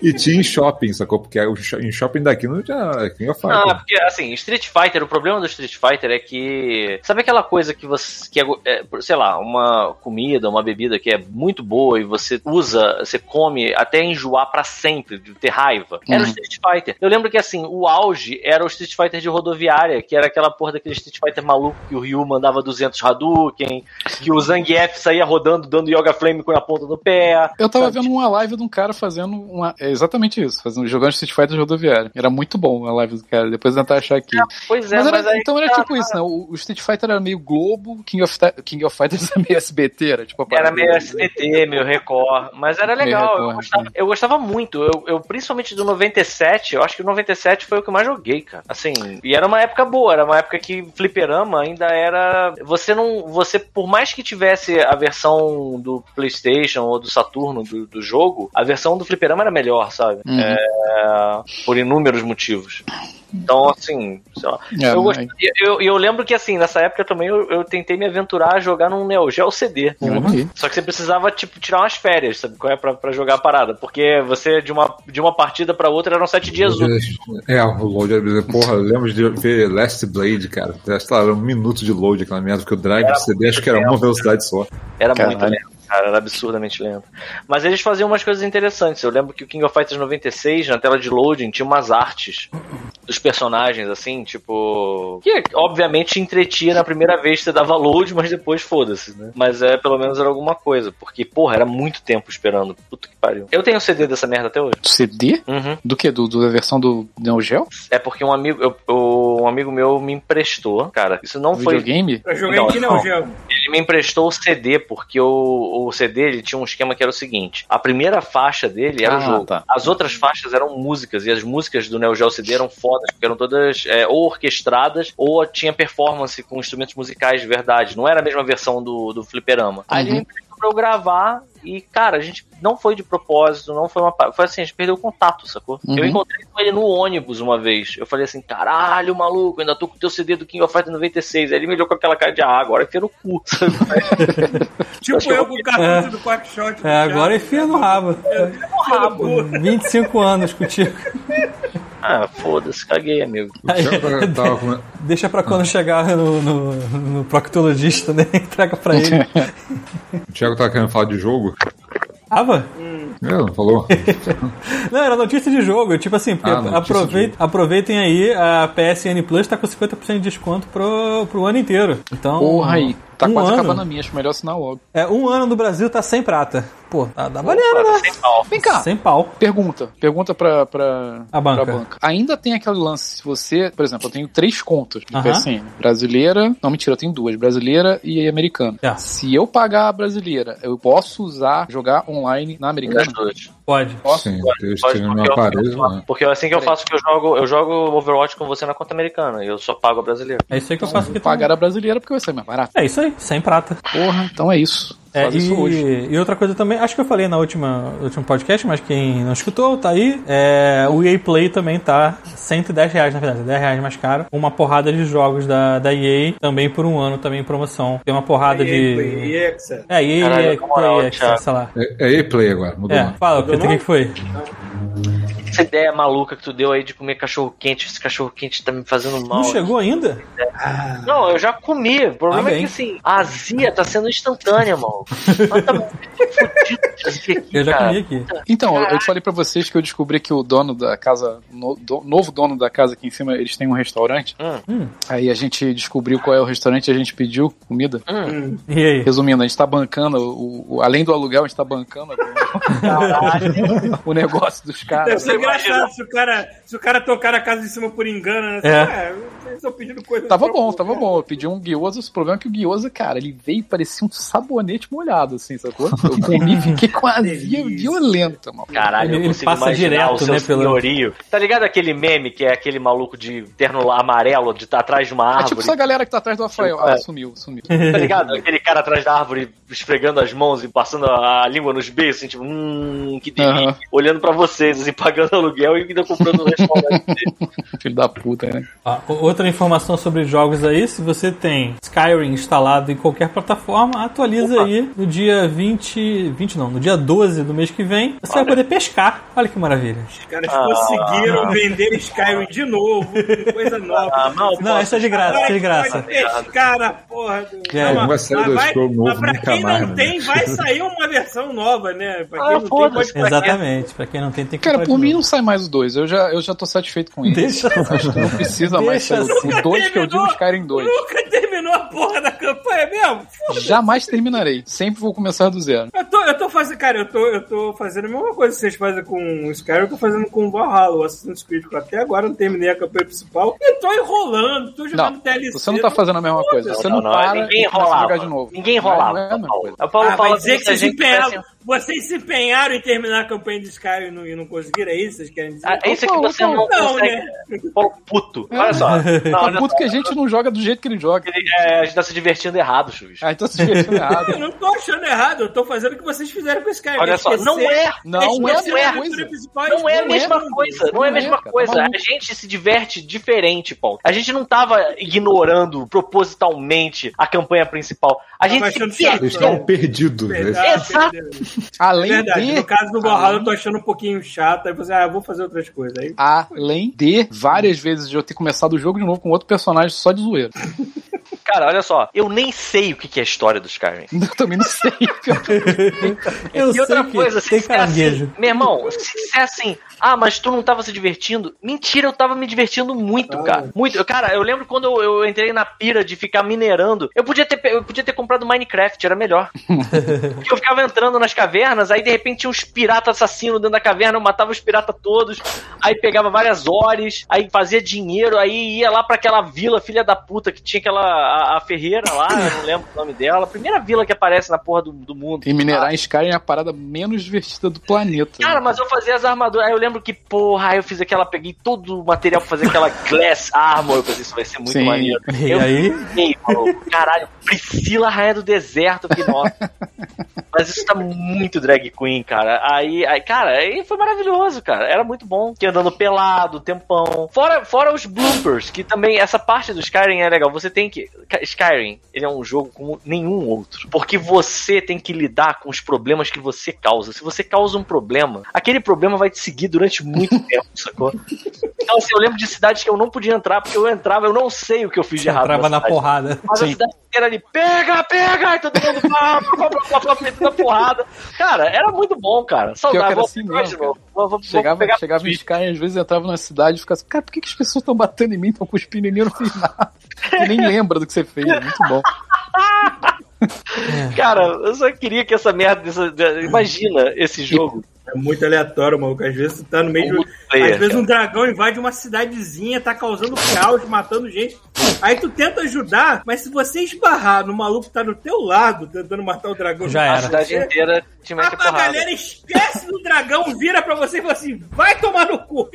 e tinha em shopping, sacou? Porque em shopping daqui não tinha King of Não, é Fighter. porque assim, Street Fighter, o problema do Street Fighter é que. Sabe aquela coisa que você. Que é, é, sei lá, uma comida, uma bebida que é muito boa e você usa, você come até enjoar pra sempre, de ter raiva? Era o Uhum. Street Fighter. Eu lembro que assim, o auge era o Street Fighter de rodoviária, que era aquela porra daquele Street Fighter maluco que o Ryu mandava 200 Hadouken, que o Zangief saía rodando, dando Yoga Flame com a ponta do pé. Eu tava sabe? vendo uma live de um cara fazendo uma. É exatamente isso, fazendo, jogando Street Fighter rodoviário. Era muito bom a live do cara, depois eu tentar achar aqui. Pois é, mas mas, era, aí então era tá, tipo isso, né? O, o Street Fighter era meio Globo, King of, King of Fighters era meio SBT, era tipo a Era meio do- SBT, meio Record, mas era legal. eu, Record, gostava, sim. eu gostava muito. Eu, eu, principalmente do 97, eu acho que o 97 foi o que eu mais joguei, cara. Assim, e era uma época boa, era uma época que fliperama ainda era. Você não. Você, por mais que tivesse a versão do PlayStation ou do Saturno do, do jogo, a versão do fliperama era melhor, sabe? Uhum. É, por inúmeros motivos. Então, assim, sei lá. É, eu, mas- eu, eu lembro que, assim, nessa época também eu, eu tentei me aventurar a jogar num Neo Geo CD. Vi. Só que você precisava, tipo, tirar umas férias, sabe? Qual é pra, pra jogar a parada? Porque você, de uma, de uma partida pra outra, eram sete dias úteis. É, o load era. Porra, eu lembro de ver Last Blade, cara. Sei lá, era um minuto de load aquela merda, porque o drive Era do CD acho que era uma velocidade só. Era Caralho. muito lento, cara. Era absurdamente lento. Mas eles faziam umas coisas interessantes. Eu lembro que o King of Fighters 96, na tela de loading, tinha umas artes dos personagens, assim, tipo. Que obviamente te entretia na primeira vez que você dava load, mas depois foda-se, né? Mas é, pelo menos era alguma coisa. Porque, porra, era muito tempo esperando. Puta que pariu. Eu tenho o CD dessa merda até hoje. CD? Uhum. Do que? Do, do- da versão do Neo Geo? É porque um amigo, eu- eu- um amigo meu me emprestou. Cara, isso não foi. Videogame? Eu joguei Não, aqui não. no Geo. Ele me emprestou o CD, porque o, o CD ele tinha um esquema que era o seguinte: a primeira faixa dele era Ah, o jogo. tá. As outras faixas eram músicas, e as músicas do Neo Geo CD eram fodas, porque eram todas é, ou orquestradas, ou tinha performance com instrumentos musicais de verdade. Não era a mesma versão do, do Fliperama. Aí ele Uhum. emprestou pra eu gravar. E, cara, a gente não foi de propósito, não foi uma. Foi assim, a gente perdeu o contato, sacou? Uhum. Eu encontrei com ele no ônibus uma vez. Eu falei assim: caralho, maluco, ainda tô com o teu CD do King of Fighters 96. Aí ele me olhou com aquela cara de ah, agora enfia no cu. sabe? [LAUGHS] Tipo eu com o cartucho do Quackshot. É, agora enfia no rabo. rabo. 25 anos contigo. [LAUGHS] ah, foda-se, caguei, amigo. [LAUGHS] Tava com- [LAUGHS] Deixa pra quando chegar no, no, no proctologista, né? [LAUGHS] Entrega pra ele. o Thiago tava querendo falar de jogo. Ava? É, não falou? Não, era notícia de jogo. Tipo assim, porque Ah, notícia aproveit- de aproveitem aí, a PSN Plus tá com 50% de desconto pro, pro ano inteiro. Então. Porra aí. Tá um quase ano, acabando a minha, acho melhor assinar logo. É, um ano no Brasil tá sem prata. Pô, tá, dá valendo, né? sem pau. Vem cá. Sem pau. Pergunta. Pergunta pra, pra, A banca. pra banca. Ainda tem aquele lance, se você, por exemplo, eu tenho três contas no Aham. PSN. Brasileira, não, mentira, eu tenho duas. Brasileira e americana. É. Se eu pagar a brasileira, eu posso usar, jogar online na americana? Pode. Posso? Sim, Pode, no porque eu- né? Porque é assim que eu faço que eu jogo, eu jogo Overwatch com você na conta americana. E eu só pago a brasileira. É isso aí que eu faço Vou pagar também. a brasileira porque vai ser mais barato. É isso aí, sem prata. Porra, então é isso. É, Faz isso hoje. e, e outra coisa também, acho que eu falei na última no último podcast, mas quem não escutou, tá aí. É, o EA Play também tá 110 reais, na verdade, 10 reais mais caro. Uma porrada de jogos da, da EA, também por um ano, também em promoção. Tem uma porrada de. E Exa. É, EA Caralho, Play, Thiago. sei lá. É, é E-Play agora, mudou É, nome. fala, o que, que que foi? Essa ideia maluca que tu deu aí de comer cachorro quente, esse cachorro quente tá me fazendo mal. Não chegou ainda? Não, eu já comi. O problema Ah, é que assim, a azia tá sendo instantânea. Mas [LAUGHS] tá aqui, Eu já cara. comi aqui. Então, eu- eu te falei pra vocês que eu descobri que o dono da casa, no, do- novo dono da casa aqui em cima, eles têm um restaurante. Hum, Aí a gente descobriu qual é o restaurante e a gente pediu comida. hum. E aí? Resumindo, a gente tá bancando, o, o- além do aluguel, a gente tá bancando o negócio dos Deve caras. ser engraçado se o, cara, se o cara tocar na casa de cima por engano, né? É. estão pedindo coisa. Tava bom, tava bom. Eu pedi um gyoza, o problema é que o gyoza, cara, ele veio e parecia um sabonete molhado, assim, sacou? [LAUGHS] Eu comi e fiquei com azia violenta, mano. Caralho, Ele- eu consigo passa imaginar direto, o seu né, pelo- senhorio. Tá ligado aquele meme que é aquele maluco de terno amarelo de tá atrás de uma É árvore? tipo essa galera que tá atrás do Rafael. É. Ah, sumiu, sumiu. Tá ligado? Aquele cara atrás da árvore esfregando as mãos e passando a, língua nos beijos, assim, tipo, hum, que delícia. Aham. Olhando pra vocês, assim, [LAUGHS] pagando aluguel e ainda comprando um restaurante dele. [LAUGHS] Filho da puta, né? O- outra informação sobre jogos aí, se você tem Skyrim instalado em qualquer plataforma, atualiza Opa. aí no dia 20, 20 não, no dia 12 do mês que vem, você vai poder pescar. Olha que maravilha. Os caras Ah. conseguiram vender Skyrim de novo, coisa nova. Ah, mal Não, essa é de graça, essa é de graça. Cara, porra. Do... É, mas- não vai sair mas do vai- novo mas pra quem mais, não né? tem, vai sair uma versão nova, né? Pra Ah, quem não tem, pode Exatamente, pra quem não tem, tem que Cara, por mim não sai mais o 2. Eu já, eu já tô satisfeito com ele. Deixa. Não precisa mais Deixa sair o 2 que eu digo terminou. Skyrim 2. Nunca terminou a porra da campanha mesmo? Foda-se. Jamais terminarei. Sempre vou começar do zero. Eu tô, eu tô fazendo, cara, eu tô, eu tô fazendo a mesma coisa que vocês fazem com o Skyrim, eu tô fazendo com o Valhalla, o Assassin's Creed, até agora não terminei a campanha principal. E tô enrolando, tô jogando Não, DLC. você não tá fazendo a mesma coisa. Você não, não, para ninguém e novo. Ninguém enrolava. Não é a mesma coisa. Paulo Ah, fala vai dizer que vocês empenharam, vocês se empenharam em terminar a campanha de Skyrim e não, e não conseguiram, é isso que vocês querem dizer? Ah, é isso que você não Não, consegue. né? Paulo puto. Olha só. [LAUGHS] Não, Tá olha puto só. que a gente não joga do jeito que ele joga. Ele- é, a gente tá se divertindo errado, Chuvis. Ah, então se divertindo [LAUGHS] errado. Eu não tô achando errado, eu tô fazendo o que vocês fizeram com o Skyrim. Olha só, não é. Não é a aventura coisa. principal e Não é a mesma coisa, não é a Não é, mesma cara, tá coisa. A gente se diverte diferente, Paulo. A gente não tava ignorando propositalmente a campanha principal. A gente se achando chato. Eles perde. estavam perdidos. né? Exato. [LAUGHS] Além Verdade, de. no caso do Valhalla eu tô achando um pouquinho chato, aí você, ah, vou fazer outras coisas. Aí Além de várias vezes eu ter começado o jogo de novo com outro personagem só de zoeira. [LAUGHS] Cara, olha só, eu nem sei o que é a história do Skyrim. [LAUGHS] Eu também não sei. Eu e sei outra que coisa, se caranguejo. assim, meu irmão, se disser assim, ah, mas tu não tava se divertindo. Mentira, eu tava me divertindo muito, Ah. cara. Muito. Cara, eu lembro quando eu, eu entrei na pira de ficar minerando. Eu podia ter, eu podia ter comprado Minecraft, era melhor. Porque [LAUGHS] eu ficava entrando nas cavernas, aí de repente tinha uns piratas assassinos dentro da caverna, eu matava os piratas todos, aí pegava várias horas, aí fazia dinheiro, aí ia lá pra aquela vila, filha da puta, que tinha aquela a, a ferreira lá, eu não lembro o nome dela, a primeira vila que aparece na porra do, do mundo. E minerar em Skyrim é a parada menos divertida do planeta. Cara, mas eu fazia as armaduras. Aí eu lembro que, porra, aí eu fiz aquela, peguei todo o material pra fazer aquela glass armor. Eu pensei, isso vai ser muito Sim. maneiro. E eu aí? fiquei, maluco, caralho, Priscila Rainha do Deserto. Eu fiquei, nossa. Mas isso tá muito drag queen, cara. Aí, aí, cara, aí foi maravilhoso, cara. Era muito bom. Que andando pelado, tempão. Fora, fora os bloopers, que também, essa parte do Skyrim é legal. Você tem que. Skyrim, ele é um jogo como nenhum outro. Porque você tem que lidar com os problemas que você causa. Se você causa um problema, aquele problema vai te seguir durante muito [LAUGHS] tempo, sacou? Então, assim, eu lembro de cidades que eu não podia entrar, porque eu entrava, eu não sei o que eu fiz de errado. Entrava na cidade. porrada. Mas a Sim. cidade inteira ali, pega, pega, e todo mundo pá, pá, pá, pá, pá, a porrada. Cara, era muito bom, cara. Saudável. Vou assim pegar mesmo, de novo. Vou, vou, Chegava, vou pegar chegava em Skyrim, às vezes entrava na cidade e ficava assim, cara, por que, que as pessoas estão batendo em mim, estão cuspindo em mim, eu não fiz nada. Nem lembra do que você fez, é muito bom. [LAUGHS] Cara, eu só queria que essa merda. Imagina esse jogo. É muito aleatório, maluco. Às vezes tu tá no meio de. Às vezes cara. um dragão invade uma cidadezinha, tá causando caos, matando gente. Aí tu tenta ajudar, mas se você esbarrar no maluco que tá do teu lado, tentando matar o dragão, Já A era. cidade inteira te A, mete a porrada. galera esquece do dragão, vira pra você e fala assim: vai tomar no cu.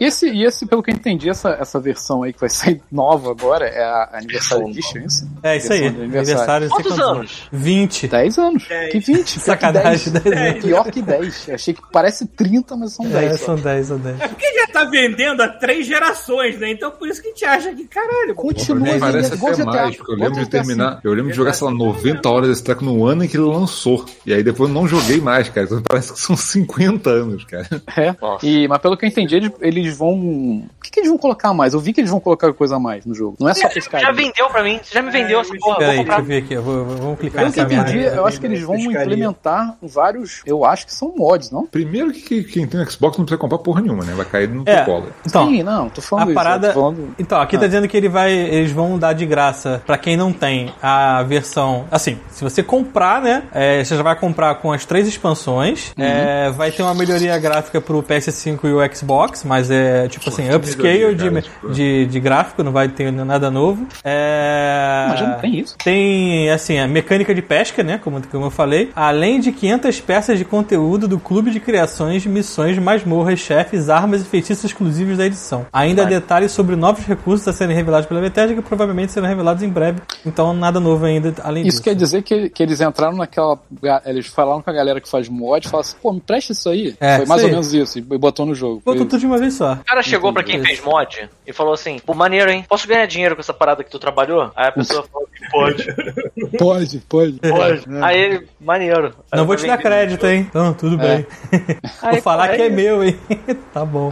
E esse, e esse, pelo que eu entendi, essa, essa versão aí que vai sair nova agora é a Aniversário Edition, é isso? É isso aí. Aniversário. Quantos anos? 20. 10 anos. Dez. Que 20? Pior que Sacanagem, 10. 10. Pior que 10. Achei que parece 30, mas são 10. É, só. são 10, são 10. É porque já tá vendendo há três gerações, né? Então por isso que a gente acha que, caralho, pô, Continua mim parece até GTA. mais, porque eu lembro de terminar. Eu lembro de jogar, sei lá, 90 horas desse treco no ano em que ele lançou. E aí depois eu não joguei mais, cara. Então parece que são 50 anos, cara. É. Nossa. E, mas pelo que eu entendi, eles, eles vão. O que, que eles vão colocar a mais? Eu vi que eles vão colocar coisa a mais no jogo. Não é só pescar. Já vendeu pra mim, você já me vendeu essa porra. Peraí, deixa eu ver aqui. Eu vou, vamos clicar Pelo que eu nessa entendi, eu acho que eles vão Pescaria. implementar vários. Eu acho que são são mods, não? Primeiro que, que quem tem Xbox não precisa comprar porra nenhuma, né? Vai cair no É, teu colo. então, Sim, não, tô falando a isso. parada. falando- Então, aqui tá dizendo que ele vai, eles vão dar de graça pra quem não tem a versão. Assim, se você comprar, né? é, você já vai comprar com as três expansões. é, vai ter uma melhoria gráfica pro PS5 e o Xbox, mas é tipo assim, que upscale de, cara, tipo- de, de gráfico, não vai ter nada novo. É, Mas já não tem isso. Tem, assim, a mecânica de pesca, né? Como, como eu falei. Além de 500 peças de conteúdo do clube de criações, missões, masmorras, chefes, armas e feitiços exclusivos da edição. Ainda detalhes sobre novos recursos a serem revelados pela Bethesda que provavelmente serão revelados em breve. Então, nada novo ainda além Isso disso. quer dizer que, que eles entraram naquela. Eles falaram com a galera que faz mod falaram assim, pô, me presta isso aí. É, Foi mais isso ou menos isso. E botou no jogo. Botou tudo de uma vez só. O cara chegou pra quem fez mod e falou assim: pô, maneiro, hein? Posso ganhar dinheiro com essa parada que tu trabalhou? Aí a pessoa falou que pode. [LAUGHS] Pode, pode. Pode. Aí ele, maneiro. Aí Não eu vou te dar crédito, hein? Então, tudo bem. [LAUGHS] vou falar que é meu, hein? [LAUGHS] tá bom.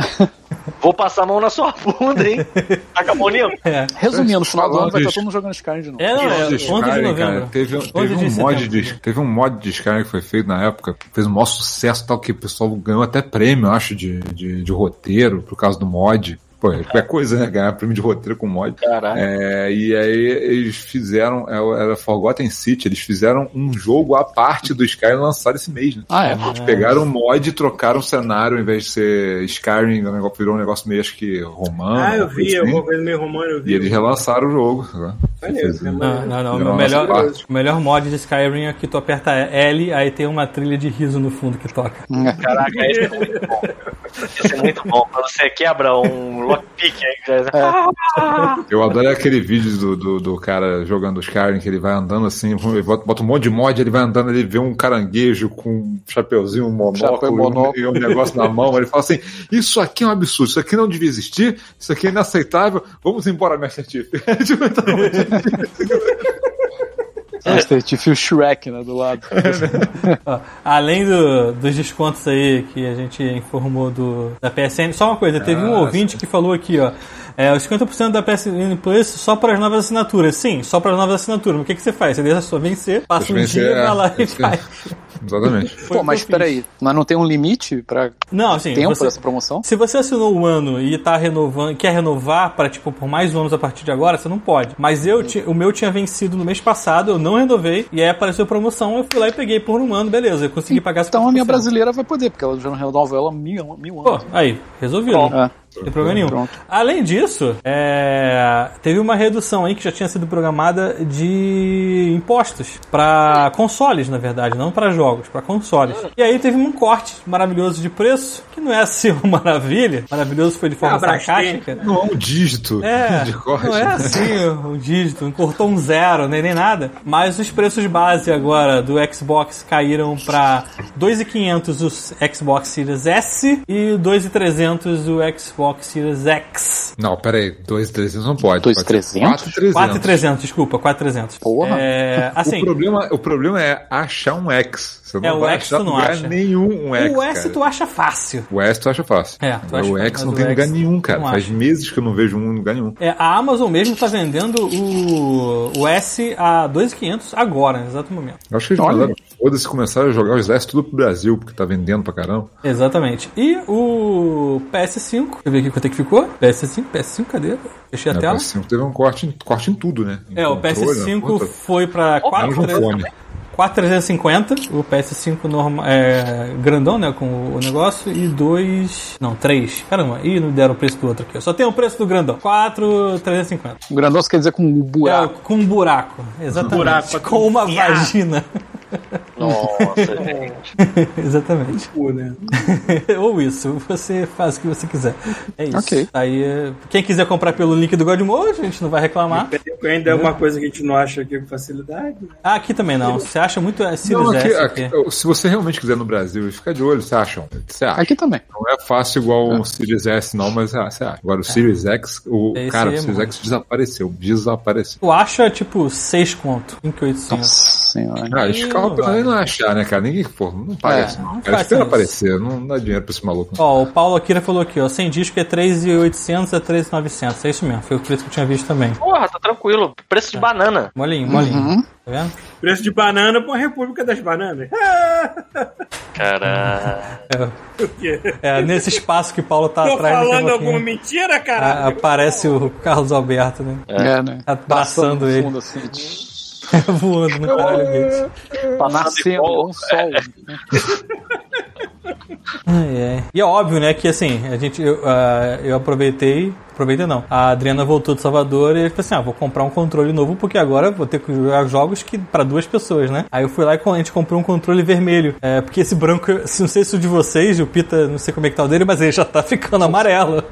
Vou passar a mão na sua bunda, hein? Com a mão limpa? É. Resumindo, no final do ano vai Falando estar todo mundo jogando Skyrim de novo. É, não, é 11 de Skyrim, novembro. cara, teve, 11 teve, um mod de, teve um mod de Skyrim que foi feito na época, fez um maior sucesso tal, que o pessoal ganhou até prêmio, eu acho, de, de, de roteiro, por causa do mod. Pô, é qualquer coisa, né? Ganhar prêmio de roteiro com mod. Caralho. É, e aí eles fizeram, é, era Forgotten City, eles fizeram um jogo à parte do Skyrim lançado esse mês, né? Ah, é? Eles pegaram o mod e trocaram o cenário, ao invés de ser Skyrim, o negócio- virou um negócio meio, acho que, romano. Ah, eu vi, assim. alguma coisa meio romana, eu vi. E eles relançaram o jogo. né? Fez- né, Não, maneiro. não, não. O Não, melhor, parte. o melhor mod de Skyrim é que tu aperta L, aí tem uma trilha de riso no fundo que toca. Caraca, esse é muito bom. [LAUGHS] Esse é muito bom. Quando você quebra um lockpick aí, já... Eu adoro aquele vídeo do, do, do cara jogando Skyrim, que ele vai andando assim, bota, um monte de mod, ele vai andando, ele vê um caranguejo com um chapeuzinho, um monóculo, Chapéu, e um- monóculo. e um negócio na mão, ele fala assim, isso aqui é um absurdo, isso aqui não devia existir, isso aqui é inaceitável, vamos embora, Master Chief. [LAUGHS] [LAUGHS] Tipo, então, Master Chief e o Shrek, né, do lado. [LAUGHS] Ó, além do- dos descontos aí que a gente informou do, da PSN, só uma coisa, teve um Ah, ouvinte que falou aqui, ó. É, os 50% da PSN Plus só para as novas assinaturas. Sim, só para as novas assinaturas. Mas o que, que você faz? Você deixa só vencer, passa Deixa um vencer, dia, é, vai lá e faz. Exatamente. [LAUGHS] Pô, mas peraí, mas não tem um limite pra Não, assim, tempo você- dessa promoção? Se você assinou um ano e tá renovando, quer renovar para tipo por mais anos a partir de agora, você não pode. Mas eu ti- o meu tinha vencido no mês passado, eu não renovei e aí apareceu promoção, eu fui lá e peguei por um ano, beleza, eu consegui pagar Então a minha 50%. brasileira vai poder, porque ela já não renova ela há mil, mil Pô, anos. aí, resolvido. É. Não tem problema nenhum. Pronto. Além disso, é, teve uma redução aí que já tinha sido programada de impostos para consoles, na verdade, não para jogos, para consoles. E aí teve um corte maravilhoso de preço, que não é assim uma [LAUGHS] maravilha. Maravilhoso foi de forma Ah, sarcástica. Não é um dígito É, de corte. não é assim o dígito, não cortou um zero, nem, nem nada. Mas os preços base agora do Xbox caíram para 2.500 o Xbox Series S e 2.300 o Xbox Series X. Não, peraí, 2,300 não pode. 2,300? 4,300. 4.300, desculpa, 4.300. Porra. É, assim, o, problema, o problema é achar um X. Você não É, o vai X achar tu não lugar acha. nenhum um X. o S cara. tu acha fácil. O S tu acha fácil. É, tu acha o X não o tem X lugar nenhum, cara. Faz acho. meses que eu não vejo um em lugar nenhum. É, a Amazon mesmo tá vendendo o, o S a 2.500 agora, no exato momento. Eu acho que eles Olha. mandaram foda-se começaram a jogar os S tudo pro Brasil, porque tá vendendo pra caramba. Exatamente. E o PS5, deixa eu ver aqui quanto é que ficou. PS5, PS5, cadê? Fechei a É, o tela. PS5 teve um corte em, corte em tudo, né? Em É, o controle, na PS5 conta. foi pra Menos no 4, fone. 4,350. O PS5 normal, é, grandão, né? Com o negócio. E 2. Não, 3. Caramba, ih, não deram o preço do outro aqui. Só tem o preço do grandão: 4,350. O grandão quer dizer com um É, buraco. com um buraco. Exatamente. Buraco, com uma [LAUGHS] vagina. Nossa, [LAUGHS] gente. [LAUGHS] Exatamente. Pô, né? [LAUGHS] Ou isso, você faz o que você quiser. É isso. Ok. Aí, é, quem quiser comprar pelo link do Godmode, a gente não vai reclamar. Ainda é uma coisa que a gente não acha aqui com facilidade. Né? Ah, aqui também não. Você acha muito é, Sirius Não, aqui, aqui- aqui. se você realmente quiser no Brasil, fica de olho, você acha? Você acha? Aqui também. Não é fácil igual um Series S, não, mas ah, você acha. Agora o Series X, o Esse cara, é o Series. X desapareceu. Desapareceu. Tu acha, tipo, 6 conto. 5,800. Senhora. Ah, ficavam vai. não achar, né, cara? Ninguém, pô, não parece. É, não. não Cara, espera aparecer, não dá dinheiro pra esse maluco. Ó, o Paulo Akira falou aqui, ó, sem disco é 3.800 a 3.900. É isso mesmo, foi o preço que eu tinha visto também. Porra, tá tranquilo. Preço de banana. Molinho, molinho. Uhum. Tá vendo? Preço de banana pra República das Bananas. [LAUGHS] Caralho. O quê? É, nesse espaço que o Paulo tá Tô atrás a falando alguma mentira, a- caralho? aparece o Carlos Alberto, né? É, né? Abraçando Passando no ele. fundo, assim, [LAUGHS] Voando no caralho dele. tá nascendo, um sol. [LAUGHS] Ai, ai. E é óbvio, né, que assim, a gente, eu, ah, eu aproveitei, aproveitei não, a Adriana voltou de Salvador e eu falei assim, ah, vou comprar um controle novo porque agora vou ter que jogar jogos que para duas pessoas, né? Aí eu fui lá e a gente comprou um controle vermelho, é, porque esse branco, eu- não sei se o de vocês, o Pita, não sei como é que tá o dele, mas ele já tá ficando amarelo.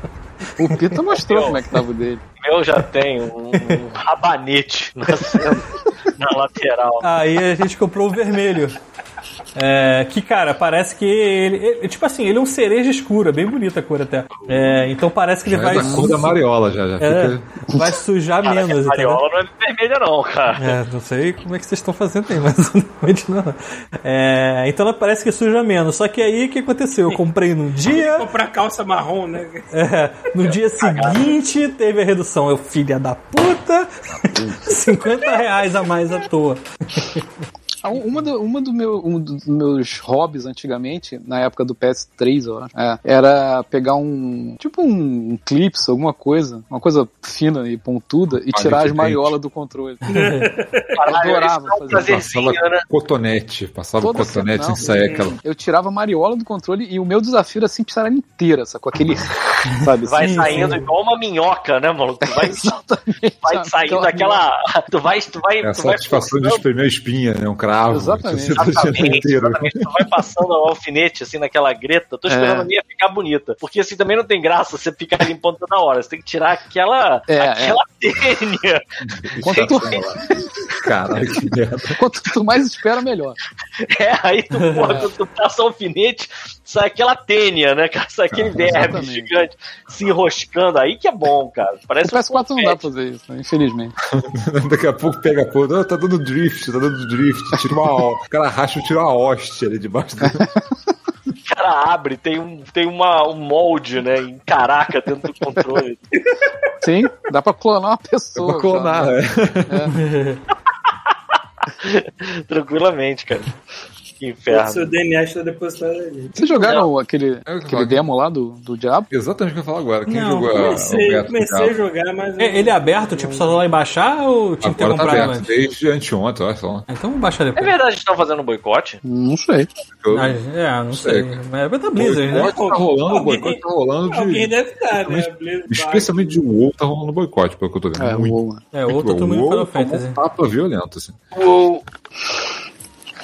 O Pita mostrou como é que tava o dele. Meu já tem um, um rabanete nascendo [LAUGHS] na lateral. Aí a gente comprou o vermelho. É, que, cara, parece que ele, ele- Tipo assim, ele é um cereja escuro, é bem bonita a cor até. É, então parece que ele Já vai. é da cor da mariola, já, já É, fica... vai sujar Cara, menos, a mariola não é vermelha, não, cara. É, não sei como é que vocês estão fazendo aí, [LAUGHS] mas realmente não. É, então ela parece que suja menos. Só que aí o que aconteceu? Eu comprei no dia. Comprar calça marrom, né? é, no dia seguinte teve a redução. Eu, filha da puta, 50 [LAUGHS] reais a mais à toa. Ah, Uma, do, uma do meu, um dos meus hobbies antigamente, na época do PS3, eu acho, é, era pegar um. Tipo um clips, alguma coisa, uma coisa fina e pontuda, e tirar as mariolas do controle. [LAUGHS] Caralho, adorava isso é um fazer prazerzinho, Passava né? cotonete, passava Toda cotonete sem sair aquela... Eu tirava a mariola do controle e o meu desafio era sempre tirar ela inteira, sacou? Aquele. [LAUGHS] Sabe? Vai Sim, saindo sim. igual uma minhoca, né, maluco? Tu vai, [LAUGHS] vai saindo aquela. Tu vai. Tu vai, É a tu vai satisfação de espremer a espinha, né? Um Exatamente. Exatamente, inteiro. exatamente. Tu vai passando o alfinete assim naquela greta. Tô esperando É. a minha ficar bonita. Porque assim também não tem graça você ficar limpando toda hora. Você tem que tirar aquela. É, aquela tênia. [LAUGHS] Quanto tu, Caralho, que merda. quanto tu mais espera, melhor. É, aí tu, porra, quando tu passa o alfinete, sai aquela tênia, né, cara? Sai aquele verme gigante se enroscando. Aí que é bom, cara. O Parece um PS4 não dá pra fazer isso, né? infelizmente. [LAUGHS] Daqui a pouco pega a porra. "Ah, Tá dando drift, tá dando drift. Tira uma, o cara racha e tira uma hóstia ali debaixo do. O cara abre, tem um, tem uma, um molde, né, em caraca dentro do controle. Sim, dá pra clonar uma pessoa. Pra clonar, cara. né? [LAUGHS] Tranquilamente, cara. Que O inferno. seu DNA está depositado ali. Vocês jogaram aquele, É o aquele falo. demo lá do, do Diabo? Exatamente o que eu ia falar agora. Quem Não, jogou a- Comecei, o Beto comecei a jogar, mas. É, Ele é aberto, tipo, só lá e baixar ou tinha que ter tá comprado aberto, antes? desde anteontem, olha só. Ah, Então vamos baixar É depois. verdade que estão fazendo um boicote? Não sei. Eu- Ah, é, não sei. sei. Mas é da Blizzard, né? boicote tá rolando, o Alguém- boicote tá rolando Alguém de. deve estar, né? Blizzard- Especialmente de WoW tá rolando boicote, pelo que eu tô vendo. É, Muito. o WoW. É, outro O mundo Final WoW tomou Fantasy. um tapa violento, assim. Uou.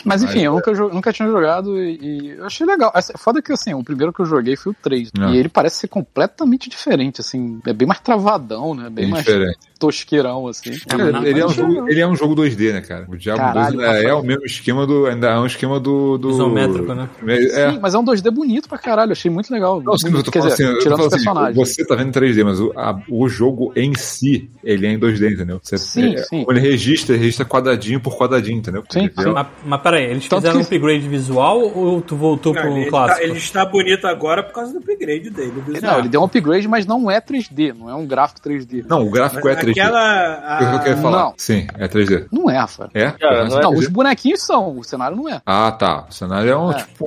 Mas enfim, Mas, eu nunca, nunca tinha jogado e, e eu achei legal. Foda que assim, o primeiro que eu joguei foi o 3. Ah. E ele parece ser completamente diferente, assim. É bem mais travadão, né? Bem Bem mais diferente. tosqueirão, assim. Cara, mas ele, é um jogo, ele é um jogo 2D, né, cara? O Diablo Caralho, 2 ainda é Rafael. o mesmo esquema do. Ainda é um esquema do. do Isométrico, né? É, Sim, mas é um 2D bonito pra caralho, achei muito legal. Não, sim, mas eu tô Quer dizer, assim, tirando os assim, personagens. você tá vendo em 3D, mas o, a- o jogo em si, ele é em 2D, entendeu? Você, Sim, é, sim. Quando ele registra, ele registra quadradinho por quadradinho, entendeu? Sim, sim. Mas, mas peraí, eles Tanto fizeram um que- upgrade visual ou tu voltou Não, pro ele, clássico? Tá, ele está bonito agora por causa do upgrade dele. Não, ele deu um upgrade, mas não é 3D, não é um gráfico 3D. Não, o gráfico Mas é 3D. Aquela. É que eu a- quero falar. Não. Sim, é 3D. Não é, Rafael. É? Cara, não é Não, 3D? os bonequinhos são, o cenário não é. Ah, tá. O cenário é um, É. tipo,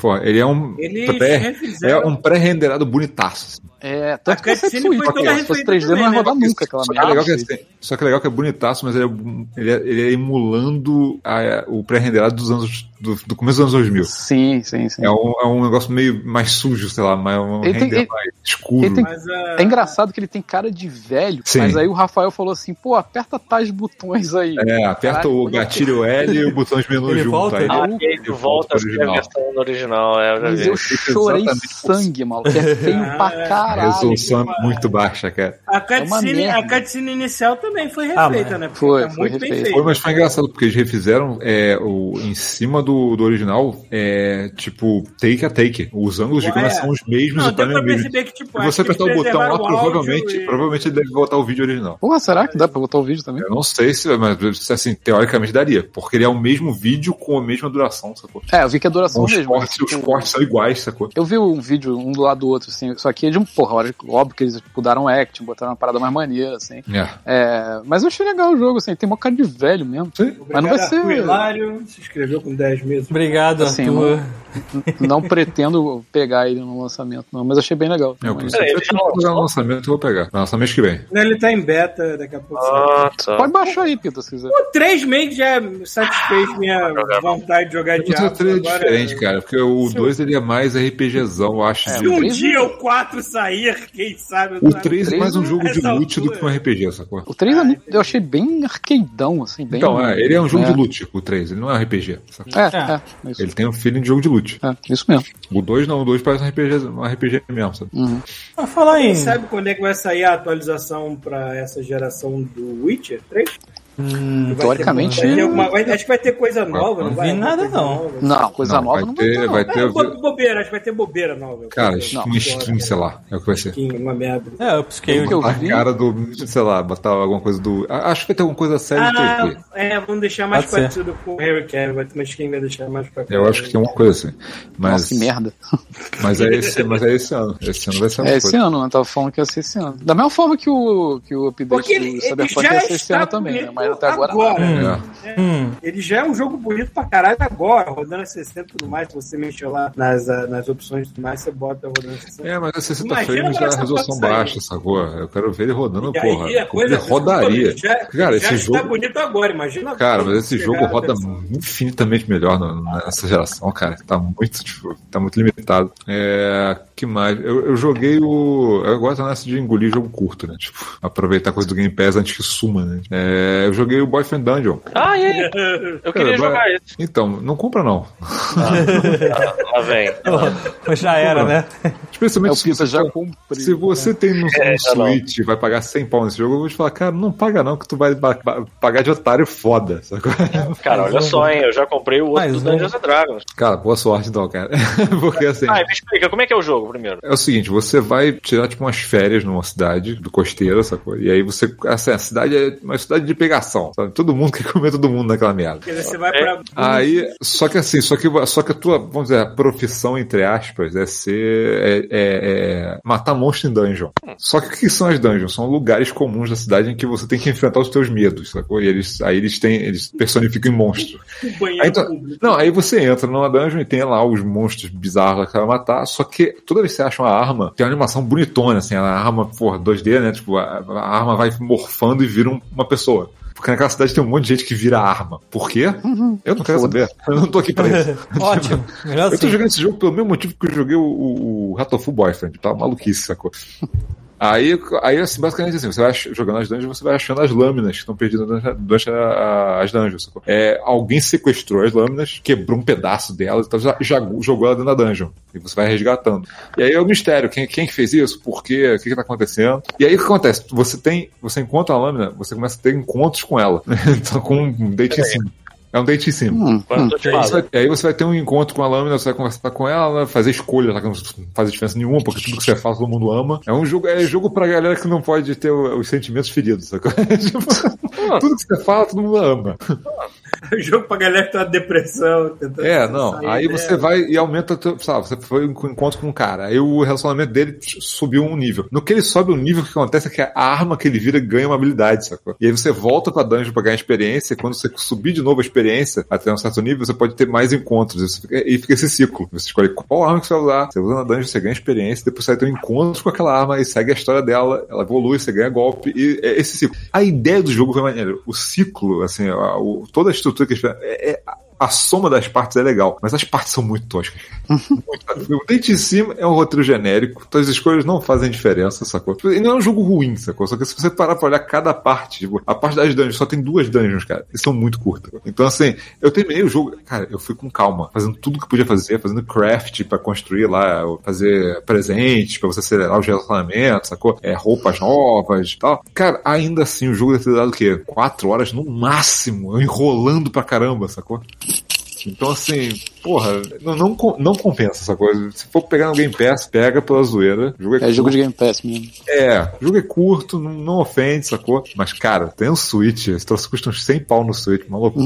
pô, ele é um Eles pré, é um pré-renderado bonitaço. assim. É, tanto A que você fluido. foi toda Se fosse refeita 3D, não ia também, rodar né? nunca aquela Só que, é legal que, merda. assim, só que é legal que é bonitaço, mas ele é, ele é, ele é emulando a- o pré-renderado dos anos do, do começo dos anos 2000. Sim, sim, sim. É um, é um negócio meio mais sujo, sei lá, mais um Ele tem- render ele- mais escuro. ele tem- Mas, a- É engraçado que ele tem cara de velho, Sim. mas aí o Rafael falou assim, pô, aperta tais botões aí. É, aperta Caralho, o eu- gatilho L e o [LAUGHS] botão de menu Ele junto. volta, aí. ele- Ah, Eu- tu volta a ser a original. versão original, é, eu já Mas vi. eu chorei sangue, maluco. É feio pra Ah, Caralho, a resolução é muito baixa, cara. A uma cutscene, merda. a cutscene inicial também foi Ah, refeita, mas- né? Porque Foi, tá foi muito bem refeita. feito. Foi, mas foi engraçado, porque eles refizeram é, o, em cima do, do original, é, tipo, take a take. Os ângulos de câmera são os mesmos Não, deu também pra perceber que, tipo, Se você apertar o botão lá, o provavelmente, e- provavelmente ele deve botar o vídeo original. Porra, será que dá pra botar o vídeo também? Eu não sei se, mas assim, teoricamente daria, porque ele é o mesmo vídeo com a mesma duração, sacou? É, eu vi que a duração Os mesmo. cortes, os tipo, cortes são iguais, sacou? Eu vi um vídeo um do lado do outro, assim, só que é de um porra, hora- óbvio que eles mudaram o acting, botaram uma parada mais maneira, assim. É. É, mas eu achei legal o jogo, assim, tem uma cara de velho mesmo. Sim. Mas não vai ser. Arthur Hilário, se inscreveu com 10 meses. Obrigado, Assim, Arthur. Não pretendo pegar ele no lançamento, não, mas achei bem legal. É, Mas- se eu tiver no lançamento, eu vou pegar. No lançamento que vem. Ele tá em beta, daqui a pouco. Ah, tá. Pode baixar aí, Pita, se quiser. O 3 meio que já satisfez minha vontade de jogar Mas o Diablo. 3 é diferente, cara, porque o 2 ele é mais RPGzão, eu acho. É, Se um dia não. o 4 sair, [LAUGHS] quem sabe? O 3 é mais um jogo de loot do altura. que um RPG, sacou? O 3 é muito- eu achei bem arcadeão, assim, bem. Então, é, ele é um jogo é. de loot, o 3, ele não é um RPG. sacou? É, é, é isso. Ele tem um feeling de jogo de loot. É, isso mesmo. O 2 não, o 2 parece um RPG, um RPG mesmo, sabe? Uhum. Pra falar em. Quem sabe quando é que vai sair a atualização pra essa geração do Witcher 3? Hum, Vai teoricamente- vai ter alguma- vai- acho que vai ter coisa nova, não Não vai? vi nada, não. nova. Não, coisa Não, nova vai não ter- vai ter. vai não. ter- É, bo- bobeira, acho que vai ter bobeira nova. Cara, Não, uma skin, sei lá, é o que vai ser. Skin, uma merda. É, upscale. O que eu A vi- cara do, sei lá, botar alguma coisa do. a- Acho que vai ter alguma coisa séria de Ah, TV. é, vamos deixar mais Pode ser. parecido com o Harry Cavill. Vai ter uma skin que vai deixar mais pra Eu acho que tem uma coisa assim. Mas, Nossa, que merda. [LAUGHS] mas, é esse, mas é esse ano. Esse ano vai ser uma É esse coisa. ano, né? Tava falando que ia ser esse ano. Da mesma forma que o, que o update Porque do Cyberpunk ia ser esse ano também, né? Até agora. agora. É. Hum, Ele já é um jogo bonito pra caralho agora, rodando a 60 e tudo mais. Você mexer lá nas, ah, nas opções e tudo mais, você bota rodando a 60. É, mas a 60 Imagina frames quando é resolução baixa, sacou? Eu quero ver ele rodando, E porra. aí a coisa ele rodaria. Já, Cara, já esse está jogo. bonito agora, imagina Cara, mas esse jogo roda infinitamente melhor no- nessa geração, cara. Tá muito, tipo, tá muito limitado. É, que mais? Eu, eu joguei o. Eu gosto nessa de engolir jogo curto, né? Tipo, aproveitar a coisa do Game Pass antes que suma, né? É, eu joguei o Boyfriend Dungeon. Ah, e aí? Eu queria Cara, jogar vai- isso. Então, não compra não. Lá vem. [LAUGHS] já era, né? É Especialmente o se você, já comprei. se você tem no, É, não. Switch e vai pagar 100 pau nesse jogo, eu vou te falar, cara, não paga não, que tu vai pagar de otário foda. Sacou? [LAUGHS] Cara, olha só, hein? Eu já comprei o outro Mais do um. Dungeons and Dragons. Cara, boa sorte então, cara. [LAUGHS] Porque assim. Ah, me explica, como é que é o jogo primeiro? É o seguinte, você vai tirar tipo umas férias numa cidade do costeira, sacou? E aí você. Assim, a cidade é uma cidade de sabe? Todo mundo [LAUGHS] quer comer todo mundo naquela merda. Quer dizer, você vai pra. Aí, só que assim, só que, só que a tua, vamos dizer, a profissão, entre aspas, é ser. É, é- é matar monstro em dungeon. Só que o que são as dungeons? São lugares comuns da cidade em que você tem que enfrentar os teus medos, sacou? E eles, aí eles têm. Eles personificam em monstros. [LAUGHS] Aí, então- não, aí você entra numa dungeon e tem lá os monstros bizarros lá que você vai matar, só que toda vez que você acha uma arma, tem uma animação bonitona, assim, a arma, porra, 2D, né? Tipo, a, a arma vai morfando e vira um- uma pessoa. Porque naquela cidade tem um monte de gente que vira arma. Por quê? Eu não quero saber. Eu não tô aqui pra isso. [LAUGHS] Ótimo. Eu tô assim. jogando esse jogo pelo mesmo motivo que eu joguei o, o, o Boyfriend. Tá maluquice, sacou? Aí, aí assim, basicamente assim, você vai jogando as dungeons, você vai achando as lâminas que estão perdidas durante, as dungeons. É, alguém sequestrou as lâminas, quebrou um pedaço delas, então já, já jogou ela dentro da dungeon. E você vai resgatando. E aí é o mistério, quem, quem que fez isso? Por quê? O que, que tá acontecendo? E aí o que acontece? Você tem. Você encontra a lâmina, você começa a ter encontros com ela. [LAUGHS] então, com um date em cima. É um date em cima. Hum, hum. E aí, você falo. vai, e aí você vai ter um encontro com a lâmina, você vai conversar com ela, fazer escolhas lá que não faz diferença nenhuma, porque tudo que você faz todo mundo ama. É um jogo, é jogo pra galera que não pode ter os sentimentos feridos, sacou? [LAUGHS] Tipo, tudo que você fala, todo mundo ama. O [LAUGHS] jogo pra galera que tá na depressão. É, não. Aí dela. você vai e aumenta, teu- sabe, você foi em encontro com um cara, aí o relacionamento dele subiu um nível. No que ele sobe um nível, o que acontece é que a arma que ele vira ganha uma habilidade, sacou? E aí você volta pra dungeon pra ganhar experiência, e quando você subir de novo a experiência, até um certo nível, você pode ter mais encontros. E fica- E fica esse ciclo. Você escolhe qual arma que você vai usar, você usa na dungeon, você ganha experiência, depois você vai ter um encontro com aquela arma e segue a história dela, ela evolui, você ganha golpe, e é esse ciclo. A ideia do jogo foi maneira. O ciclo, assim, a- o- toda a estrutura que eles é, é- a soma das partes é legal, mas as partes são muito toscas. [LAUGHS] muito, o Dente em cima é um roteiro genérico, então as escolhas não fazem diferença, sacou? E não é um jogo ruim, sacou? Só que se você parar pra olhar cada parte, tipo, a parte das dungeons só tem duas dungeons, cara, e são muito curtas. Então, assim, eu terminei o jogo, cara, eu fui com calma, fazendo tudo que podia fazer, fazendo craft pra construir lá, fazer presentes pra você acelerar os relacionamentos, sacou? É, roupas novas e tal. Cara, ainda assim, o jogo deve ter dado o quê? Quatro horas no máximo, eu enrolando pra caramba, sacou? Então, assim, porra, não, não, não compensa essa coisa. Se for pegar no Game Pass, pega pela zoeira. O jogo é, É jogo de Game Pass mesmo. É, o jogo é curto, não, não ofende, sacou? Mas, cara, tem um Switch, esse troço custa uns 100 pau no Switch, maluco.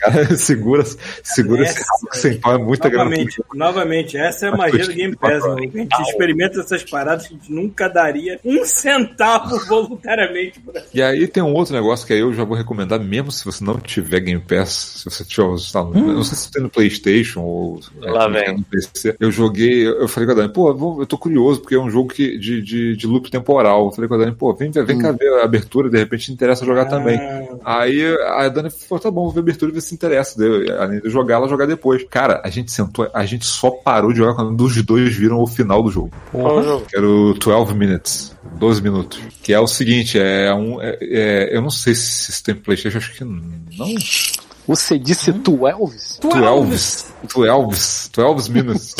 Cara, [LAUGHS] segura segura esse rabo que 100 pau é muita grana. Novamente, novamente, essa é a magia do Game Pass, mano. A gente experimenta essas paradas que a gente nunca daria um centavo [LAUGHS] voluntariamente por E aí tem um outro negócio que aí eu já vou recomendar, mesmo se você não tiver Game Pass, se você tiver, lá, no- eu não sei se tem no Playstation ou Lá vem. no PC. Eu joguei, eu falei com a Dani, pô, eu tô curioso, porque é um jogo que, de, de, de loop temporal. Eu falei com a Dani, pô, vem, vem cá ver a abertura, de repente te interessa jogar também. Aí a Dani falou, tá bom, vou ver a abertura e ver se interessa. Eu, além de jogar, ela jogar depois. Cara, a gente sentou, a gente só parou de jogar quando os dois viram o final do jogo. Qual jogo? Que era o 12 Minutes. 12 minutos. Que é o seguinte, é um. é- é- eu não sei se isso tem Playstation, acho que não. Você disse tu Elvis? 12. 12. 12 minutes.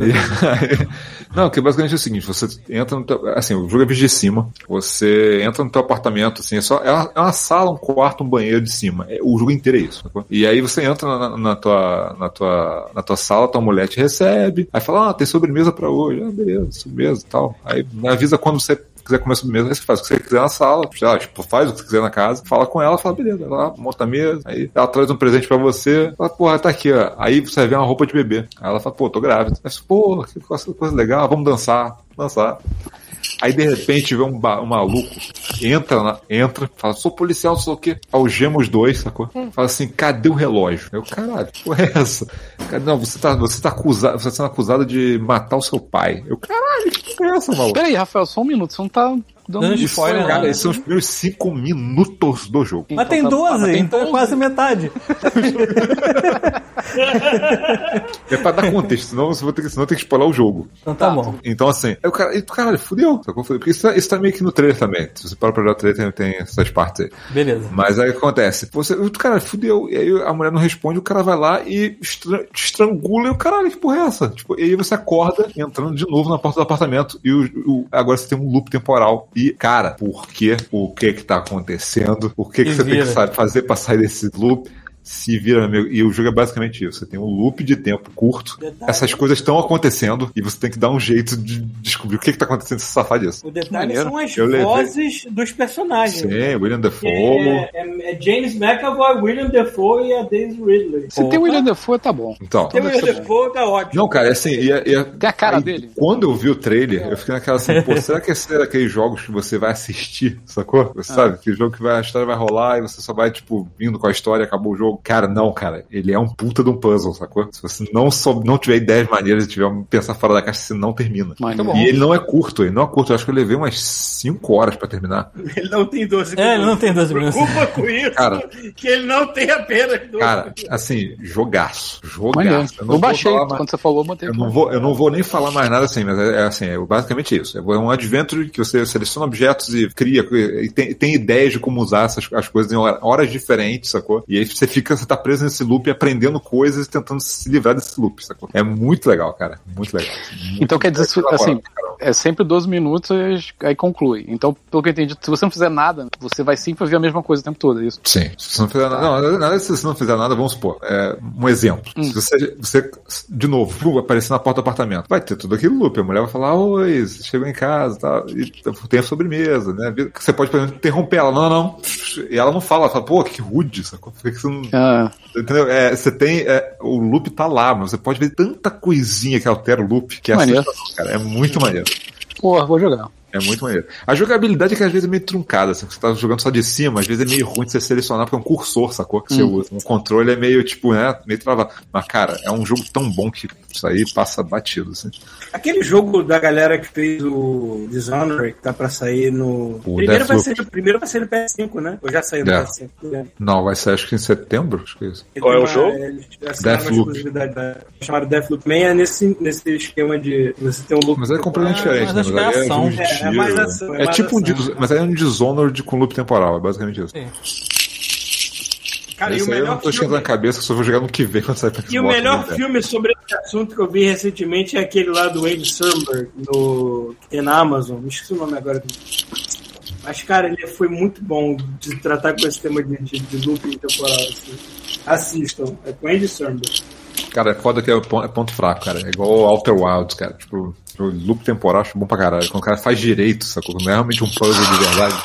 E aí- não, que basicamente é o seguinte, você entra no teu, assim, o jogo é visto de cima, você entra no teu apartamento, assim, é só, é uma, é uma sala, um quarto, um banheiro de cima, É- o jogo inteiro é isso, sacou? E aí você entra na, na tua, na tua, na tua sala, tua mulher te recebe, aí fala, ah, tem sobremesa pra hoje, ah, beleza, sobremesa e tal, aí avisa quando você quiser comer sobremesa, você faz o que você quiser na sala, sei lá, tipo, faz o que você quiser na casa, fala com ela, fala, beleza, lá, monta a mesa, aí ela traz um presente pra você, fala, porra, tá aqui, ó. Aí você ver uma roupa de bebê. Aí ela fala, pô, tô grávida. Aí pô, que coisa legal, vamos dançar, dançar. Aí de repente vê um, um maluco, entra, na- entra, fala, sou policial, sei o quê. Algema os dois, sacou? Fala assim, cadê o relógio? Eu, caralho, que porra é essa? Não, você tá, você tá acusado, você tá sendo acusado de matar o seu pai. Eu, caralho, que porra é essa, maluco? Peraí, Rafael, só um minuto. Você não tá dando isso. spoiler, Cara, nada. esses são os primeiros cinco minutos do jogo. Mas tem tá- 12, mas tem então é 12. quase metade. [LAUGHS] É pra dar contexto, senão você vai ter que, senão tem que spoiler o jogo. Então tá bom. Então, assim, aí o cara, e, caralho, fudeu. Porque isso, tá- isso tá meio que no trailer também. Se você para pra olhar o trailer, tem, tem essas partes aí. Beleza. Mas aí o que acontece? Você, o cara, fudeu. E aí a mulher não responde, o cara vai lá e estra- te estrangula. E o caralho, que porra é essa? Tipo, e aí você acorda entrando de novo na porta do apartamento. E o, o- agora você tem um loop temporal. E, cara, por quê? O que que tá acontecendo? O que que Se você tem vira. que sa- fazer pra sair desse loop? Se vira, amigo. E o jogo é basicamente isso. Você tem um loop de tempo curto. Detalhe. Essas coisas estão acontecendo e você tem que dar um jeito de descobrir o que que tá acontecendo e se safar disso. O detalhe são as Eu levei- vozes dos personagens. Sim, William Dafoe. É, é- é James McAvoy, William Defoe e a Daisy Ridley. Se tem o William Defoe, tá bom. Então. Tem o William Defoe, tá ótimo. Não, cara, é assim, e, e, Tem a cara aí, dele. Quando eu vi o trailer, eu fiquei naquela assim, pô, será que esse é daqueles jogos que você vai assistir, sacou? Você Ah. sabe? Que jogo que vai, a história vai rolar e você só vai, tipo, vindo com a história, acabou o jogo. Cara, não, cara. Ele é um puta de um puzzle, sacou? Se você não, sou, não tiver ideias maneiras e tiver pensar fora da caixa, você não termina. Maneiro. E ele não é curto, ele não é curto. Eu acho que eu levei umas 5 horas pra terminar. [LAUGHS] Ele não tem 12 É, ele não tem 12 minutos. Preocupa com [LAUGHS] isso, Cara. que ele não tem apenas 12 Cara, assim, jogaço. Jogaço. Eu, não vou baixei, mais- quando você falou, eu. Eu não, vou, eu não vou nem falar mais nada assim, mas é, é assim, é basicamente isso. É um adventure que você seleciona objetos e cria, e tem, tem ideias de como usar essas, as coisas em hora- horas diferentes, sacou? E aí você fica, você tá preso nesse loop aprendendo coisas e tentando se livrar desse loop, sacou? É muito legal, cara. Muito legal. Muito Então quer dizer, assim, é sempre 12 minutos e aí conclui. Então, pelo que eu entendi, se você não fizer nada, você vai sempre ver a mesma coisa o tempo todo, é isso? Sim. Se você não fizer nada, não, nada se você não fizer nada, vamos supor, é, um exemplo. Se você, você, de novo, aparecer na porta do apartamento, vai ter tudo aquele loop. A mulher vai falar, oi, você chegou em casa tal, e tem a sobremesa, né? Você pode, por exemplo, interromper ela. Não, não. E ela não fala, ela fala, pô, que rude, sacou? Por que você não. Ah, Entendeu? É, você tem. é, o loop tá lá, mas você pode ver tanta coisinha que altera o loop que é Maneiro. cara. É muito maneiro. porra, vou jogar. É muito maneiro. A jogabilidade é que às vezes é meio truncada, assim, você tá jogando só de cima, às vezes é meio ruim de você selecionar, porque é um cursor, sacou? Que você usa. O controle é meio, tipo, né, meio travado. Mas, cara, é um jogo tão bom que isso aí passa batido, assim. Aquele jogo da galera que fez o Dishonored, que tá pra sair no. O primeiro, vai ser, primeiro vai ser no PS5, né? Ou já saiu no É. PS5? né? Não, vai ser acho que em setembro, acho que é isso. Qual é o jogo? Deathloop. da- chamado Deathloop. Também é nesse, nesse esquema de você ter um loop. Mas é completamente Ah, diferente, mas né? que é aí ação. jogo de É, é tiro. mais ação, é É mais tipo um ação. Dis- mas é um Dishonored com loop temporal, é basicamente isso. Cara, e Esse o aí eu não melhor tô filme. a cabeça, só vou jogar no que vem quando sair pra E o melhor né? filme sobre esse assunto que eu vi recentemente é aquele lá do Wade Sandberg, no, que tem na Amazon. Me esqueci o nome agora. Mas, cara, ele foi muito bom de tratar com esse tema de, de, de looping temporal. Assim. Assistam. É com Andy Samberg. Cara, é foda que é é ponto fraco, cara. É igual o Outer Wilds, cara. Tipo, o loop temporal acho bom pra caralho. Quando o cara faz direito, sacou? Não é realmente um puzzle de verdade.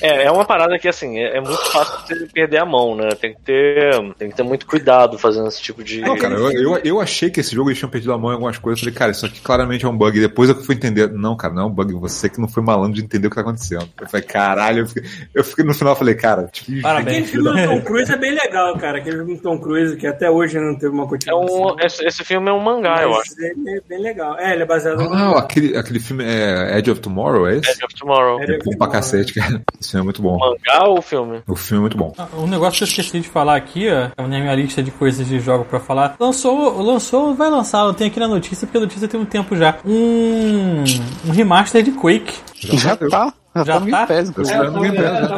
É, é uma parada que, assim, é, é muito fácil de você perder a mão, né? Tem que ter, tem que ter muito cuidado fazendo esse tipo de... Não, cara, eu, eu, eu achei que esse jogo eles tinham perdido a mão em algumas coisas. Eu falei, cara, isso aqui claramente é um bug. E depois eu fui entender. Não, cara, não é um bug. Você que não foi malandro de entender o que tá acontecendo. Eu falei, caralho, eu fiquei, eu fiquei no final, eu falei, cara, tipo, Aquele Parabéns. filme do Tom Cruise é bem legal, cara. Aquele filme do Tom Cruise que até hoje não teve uma É continuação. um, esse, esse filme é um mangá, eu acho. Mas ele é bem legal. É, ele é baseado no. Ah, aquele, aquele filme é Edge of Tomorrow, é esse? Edge of Tomorrow. É bom pra cacete, cara. É muito bom. Mangá ou filme? O filme é muito bom. Um negócio que eu esqueci de falar aqui, ó, na minha lista de coisas de jogo pra falar. Lançou, lançou, vai lançar, eu tenho aqui na notícia, porque a notícia tem um tempo já. Um, um remaster de Quake. Já tá. Já, Já tá no tá? Game Pass, Eu inclusive. só- no Game Pass,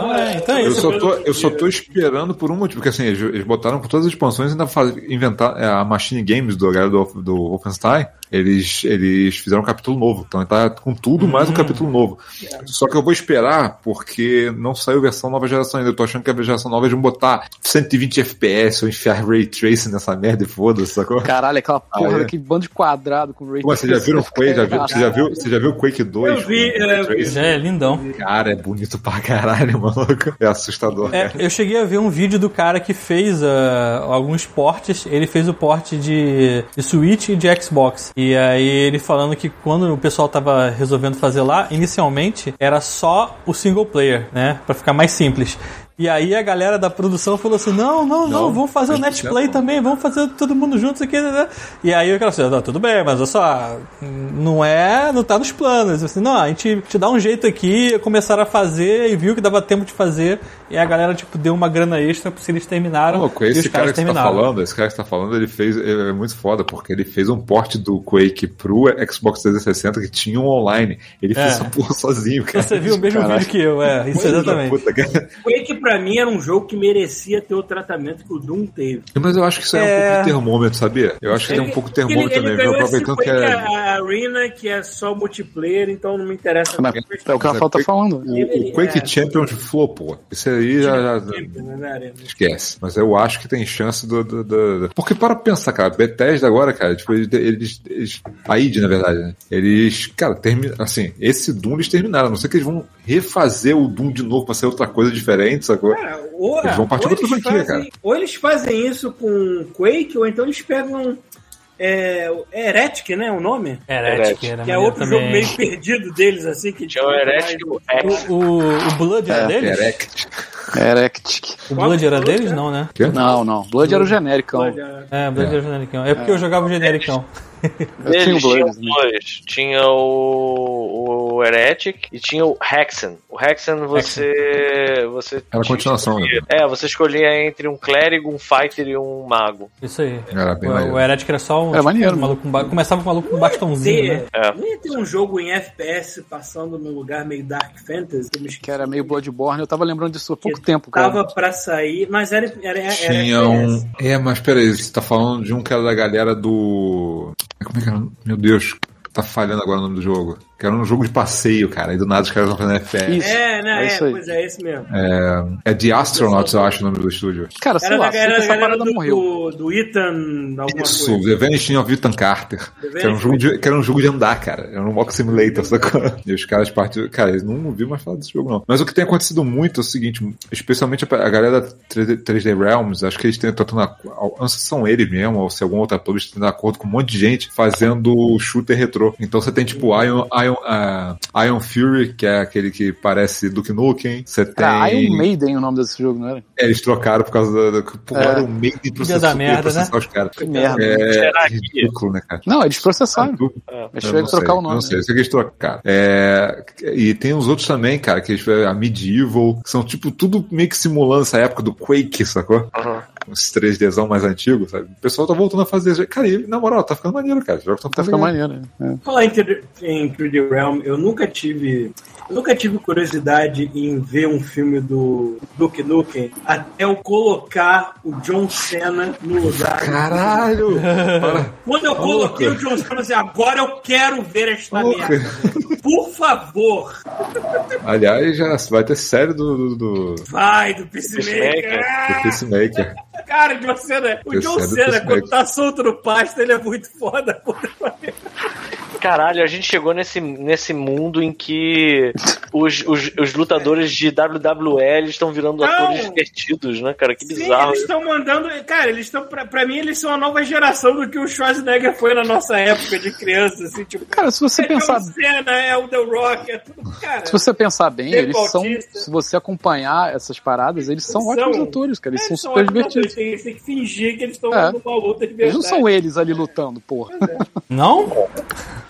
é, é Eu isso. só, tô, eu só tô esperando por um motivo, porque assim, eles, eles botaram por todas as expansões e ainda faz, inventar é, a Machine Games do galera do, do Wolfenstein, eles, eles fizeram um capítulo novo. Então tá com tudo mais um capítulo novo. Só que eu vou esperar porque não saiu versão nova geração ainda. Eu tô achando que a geração nova eles vão botar 120 FPS ou enfiar Ray Tracing nessa merda e foda-se, sacou? Caralho, aquela porra é. daquele bando de quadrado com Ray Pô, você já Tracing. viram o Quake? Já viu, [LAUGHS] você, já viu, você já viu o Quake 2? Eu vi, é, Tracing? Já é lindão. Cara, é bonito pra caralho, [LAUGHS] maluco. É assustador. É, eu cheguei a ver um vídeo do cara que fez ah, alguns portes. Ele fez o porte de, de Switch e de Xbox. E aí ele falando que quando o pessoal tava resolvendo fazer lá, inicialmente era só o single player, né? Pra ficar mais simples. E aí a galera da produção falou assim: não, não, não, Não, vamos fazer o Netplay também, vamos fazer todo mundo junto, isso aqui, né? E aí o cara assim, não, tudo bem, mas olha só, não é, não tá nos planos. Assim, não, a gente te dá um jeito aqui, começaram a fazer e viu que dava tempo de fazer, e a galera, tipo, deu uma grana extra se eles terminaram. Louco, esse os cara caras que você tá falando, esse cara que você tá falando, ele fez, ele é muito foda, porque ele fez um port do Quake pro Xbox 360 que tinha um online. Ele fez É. essa porra sozinho, cara. Você viu o mesmo Caralho. vídeo que eu, é, isso exatamente. puta. Quake pra mim era um jogo que merecia ter o tratamento que o Doom teve. Mas eu acho que isso é, um É. pouco de termômetro, sabia? Eu acho que tem um pouco de termômetro ele, ele também, viu? ganhou Aproveitando que é. a Arena, que é só multiplayer, então não me interessa. Mas É o que o Rafael tá falando. O, o Quake É. Champions flopou. Isso aí já, já- né, esquece. Mas eu acho que tem chance do. do- do- Porque para pensar, cara, Bethesda agora, cara, tipo, eles. eles, eles a id, na verdade, né? Eles, cara, termina, assim, esse Doom eles terminaram. A não sei que eles vão refazer o Doom de novo pra ser outra coisa diferente, sacou? Cara, ou, Eles vão partir pra outra franquia, fazem- Ou eles fazem isso com Quake, ou então eles pegam. É, é Heretic, né? O nome? Heretic, era Que é outro jogo também. meio perdido deles, assim. Que Tinha o Heretic o. O, o, Blood era deles? Erect. Erectic. O Blood era deles? Não, né? Não, não. Blood era o genericão. É, Blood era genericão. É porque eu jogava o genericão. [LAUGHS] Eu tinha o Blood. né? dois. Tinha o, o Heretic e tinha o Hexen. O Hexen você. você Era a continuação, né? É, você escolhia entre um clérigo, um fighter e um mago. Isso aí. Era bem O, maneiro. o Heretic era só um, Era maneiro, um maluco com ba- Começava com um maluco com um bastãozinho, né? É. Não ia ter um jogo em FPS passando num lugar meio Dark Fantasy, que era meio Bloodborne. Eu tava lembrando disso há pouco tempo, cara. Tava pra sair, mas era, era, era Tinha FPS. um. É, mas peraí, você tá falando de um que era da galera do. Como é que era? Meu Deus, tá falhando agora o nome do jogo. Que era um jogo de passeio, cara. E do nada os caras estão fazendo FPS. Isso. É, né? É É, isso pois é, esse mesmo. É, é The Astronauts, eu acho o nome do estúdio. Cara, sei Era lá, da, era essa galera parada do, morreu. do, do Ethan, alguma Isso, coisa. The Vanishing of Ethan Carter. Que era, um jogo de, que era um jogo de andar, cara. Era um Walk Simulator, sacou? E os caras partiram. Cara, eles não ouviram mais falar desse jogo, não. Mas o que tem acontecido muito é o seguinte: especialmente a, galera da 3D, 3D Realms, acho que eles têm tentando. Não sei se são eles mesmo, ou se algum outro ator, eles têm de acordo com um monte de gente fazendo shooter retrô. Então você tem tipo Ion, Iron, ah, Iron Fury, que é aquele que parece Duke Nukem. Você tem. Era Iron Maiden o nome desse jogo, não era? É, eles trocaram por causa da. por É. Iron Maiden processou, da merda, processar os caras. Que merda. É que- ridículo, né, cara? Não, eles processaram. Eu Eles não tiveram que trocar sei, o nome. Não sei, eu sei que eles trocaram. É, e tem uns outros também, cara, que eles a Medieval, que são tipo tudo meio que simulando essa época do Quake, sacou? Aham. Uns 3Dzão mais antigos, sabe? O pessoal tá voltando a fazer. Cara, e, na moral, tá ficando maneiro, cara. Os jogos tão Tá ficando ficando maneiro. né? Falar em 3D em 3D Realm, eu nunca tive. Eu nunca tive curiosidade em ver um filme do Duke Nukem até eu colocar o John Cena no lugar. Caralho! [LAUGHS] Quando eu coloquei o John Cena, eu falei, agora eu quero ver esta Porra. merda. Por favor, Aliás, já vai ter série do, do, do, vai do Peacemaker. Do Peacemaker. Cara, o John Cena, o John Cena, quando tá solto no pasto, ele é muito foda. puta. Caralho, a gente chegou nesse, nesse mundo em que os, os, os lutadores de WWE eles estão virando Não. atores divertidos, né, cara? Que Sim, bizarro. eles estão mandando. Cara, eles estão. Pra, pra mim, eles são a nova geração do que o Schwarzenegger foi na nossa época de criança, assim, tipo. Cara, se você é pensar. John Cena, é o The Rock, é tudo. Cara, Se você pensar bem, eles são. Se você acompanhar essas paradas, eles são Eles ótimos são- atores, cara. Eles é, são eles super ótimos divertidos. atores, Eles têm, eles têm que fingir que eles estão É. numa luta de Eles verdade. não são eles ali lutando, porra. Não? [LAUGHS]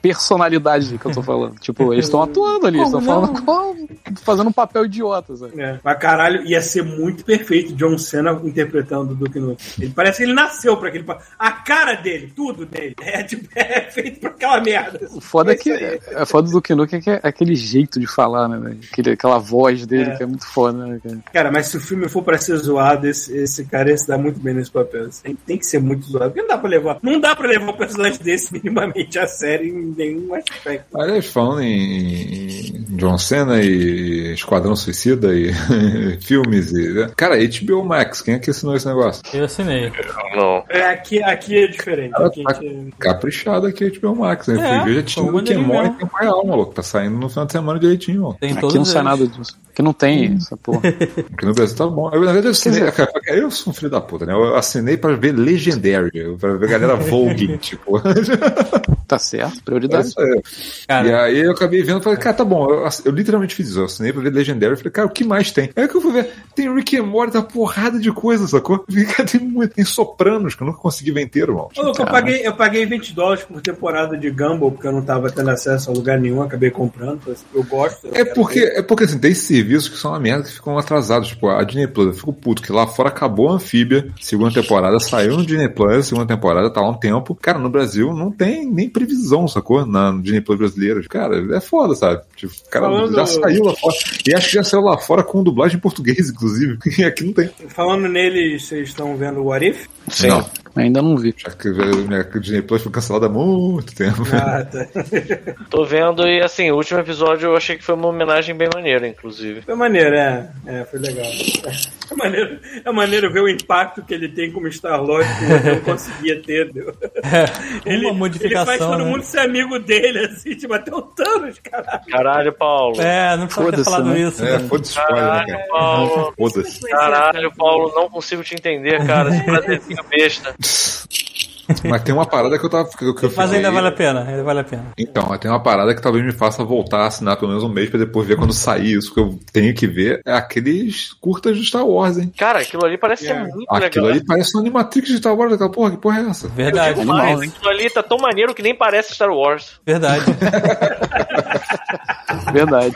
Personalidade que eu tô falando. [LAUGHS] Tipo, eles estão atuando ali, eles estão falando fazendo um papel idiota, sabe? É, mas caralho, ia ser muito perfeito John Cena interpretando o Duke Nukem. Ele parece que ele nasceu pra aquele. A cara dele, tudo dele, [LAUGHS] é, tipo, é feito pra aquela merda. O foda é que isso aí. é foda do Duke Nukem é que é aquele jeito de falar, né? Aquele, aquela voz dele É. que é muito foda, né? cara? Cara, mas se o filme for pra ser zoado, esse, esse cara ia se dar muito bem nesse papel. Tem, tem que ser muito zoado. Porque não dá pra levar. Não dá pra levar um personagem desse minimamente a sério em nenhum aspecto. Aliás, falando em, em John Cena e Esquadrão Suicida e [LAUGHS] filmes e. né? Cara, HBO Max, quem é que assinou esse negócio? Eu assinei. Não. É, aqui, aqui é diferente. Cara, Aqui tá gente- caprichado aqui HBO Max, né? É, eu já tinha o um Morty mesmo. em tempo real, maluco. Tá saindo no final de semana direitinho, mano. Tem Aqui não sai nada disso. Aqui não tem essa porra. [LAUGHS] Aqui no Brasil tá bom. Eu, na verdade, eu assinei. Eu sou um filho da puta, né? Eu assinei pra ver Legendary, pra ver a galera [LAUGHS] Vogue, tipo. Tá certo, É prioridade. aí. Cara. E aí eu acabei vendo e falei, cara, tá bom. Eu, eu literalmente fiz isso. Eu assinei pra ver Legendary. Eu falei, cara, o que mais tem? Aí que eu fui ver, tem Rick and Morty, tá porrada de coisa, sacou? Eu falei, cara, tem, muito, tem Sopranos, que eu nunca consegui ver inteiro, mano. Ô, eu, paguei, eu paguei 20 dólares por temporada de Gumball, porque eu não tava tendo acesso a lugar nenhum, acabei comprando. Eu gosto. eu É porque, ver. é porque assim, tem serviços que são uma merda que ficam atrasados. Tipo, a Disney Plus, eu fico puto, que lá fora acabou a Anfíbia, segunda temporada, saiu no Disney Plus, segunda temporada, tá lá um tempo. Cara, no Brasil não tem nem previsão, sacou? Na no Disney Plus brasileira. Cara, é foda, sabe? Tipo, cara, Falando- já saiu lá fora. E acho que já saiu lá fora com dublagem em português, [LAUGHS] inclusive. E aqui não tem. Falando neles, vocês estão vendo o What If? Sim. Não. Ainda não vi. Já que minha Disney Plus foi cancelada há muito tempo. Ah, tá. [LAUGHS] Tô vendo e assim, o último episódio eu achei que foi uma homenagem bem maneira, inclusive. Foi maneiro, é. É, foi legal. É maneiro, é maneiro ver o impacto que ele tem como Star-Lord que eu não conseguia ter. Entendeu? [LAUGHS] Ele, uma modificação, ele faz todo né? mundo ser amigo dele, assim, tipo, até o Thanos, caralho. Caralho, Paulo. É, não precisa ter falado né? isso. É, né? foda-se né, Caralho, cara? Paulo. Foda-se. Caralho, Paulo, não consigo te entender, cara. [LAUGHS] Esse prazezinho besta. Putz. Mas tem uma parada que eu tava. Que eu, que eu Mas ainda vale a pena, ainda vale a pena. Então, tem uma parada que talvez me faça voltar a assinar pelo menos um mês pra depois ver quando sair isso que eu tenho que ver. É aqueles curtas de Star Wars, hein? Cara, aquilo ali parece ser É. muito Aquilo legal. ali parece um Animatrix de Star Wars, aquela porra, que porra é essa? Verdade, hein? aquilo ali tá tão maneiro que nem parece Star Wars. verdade. [LAUGHS] Verdade.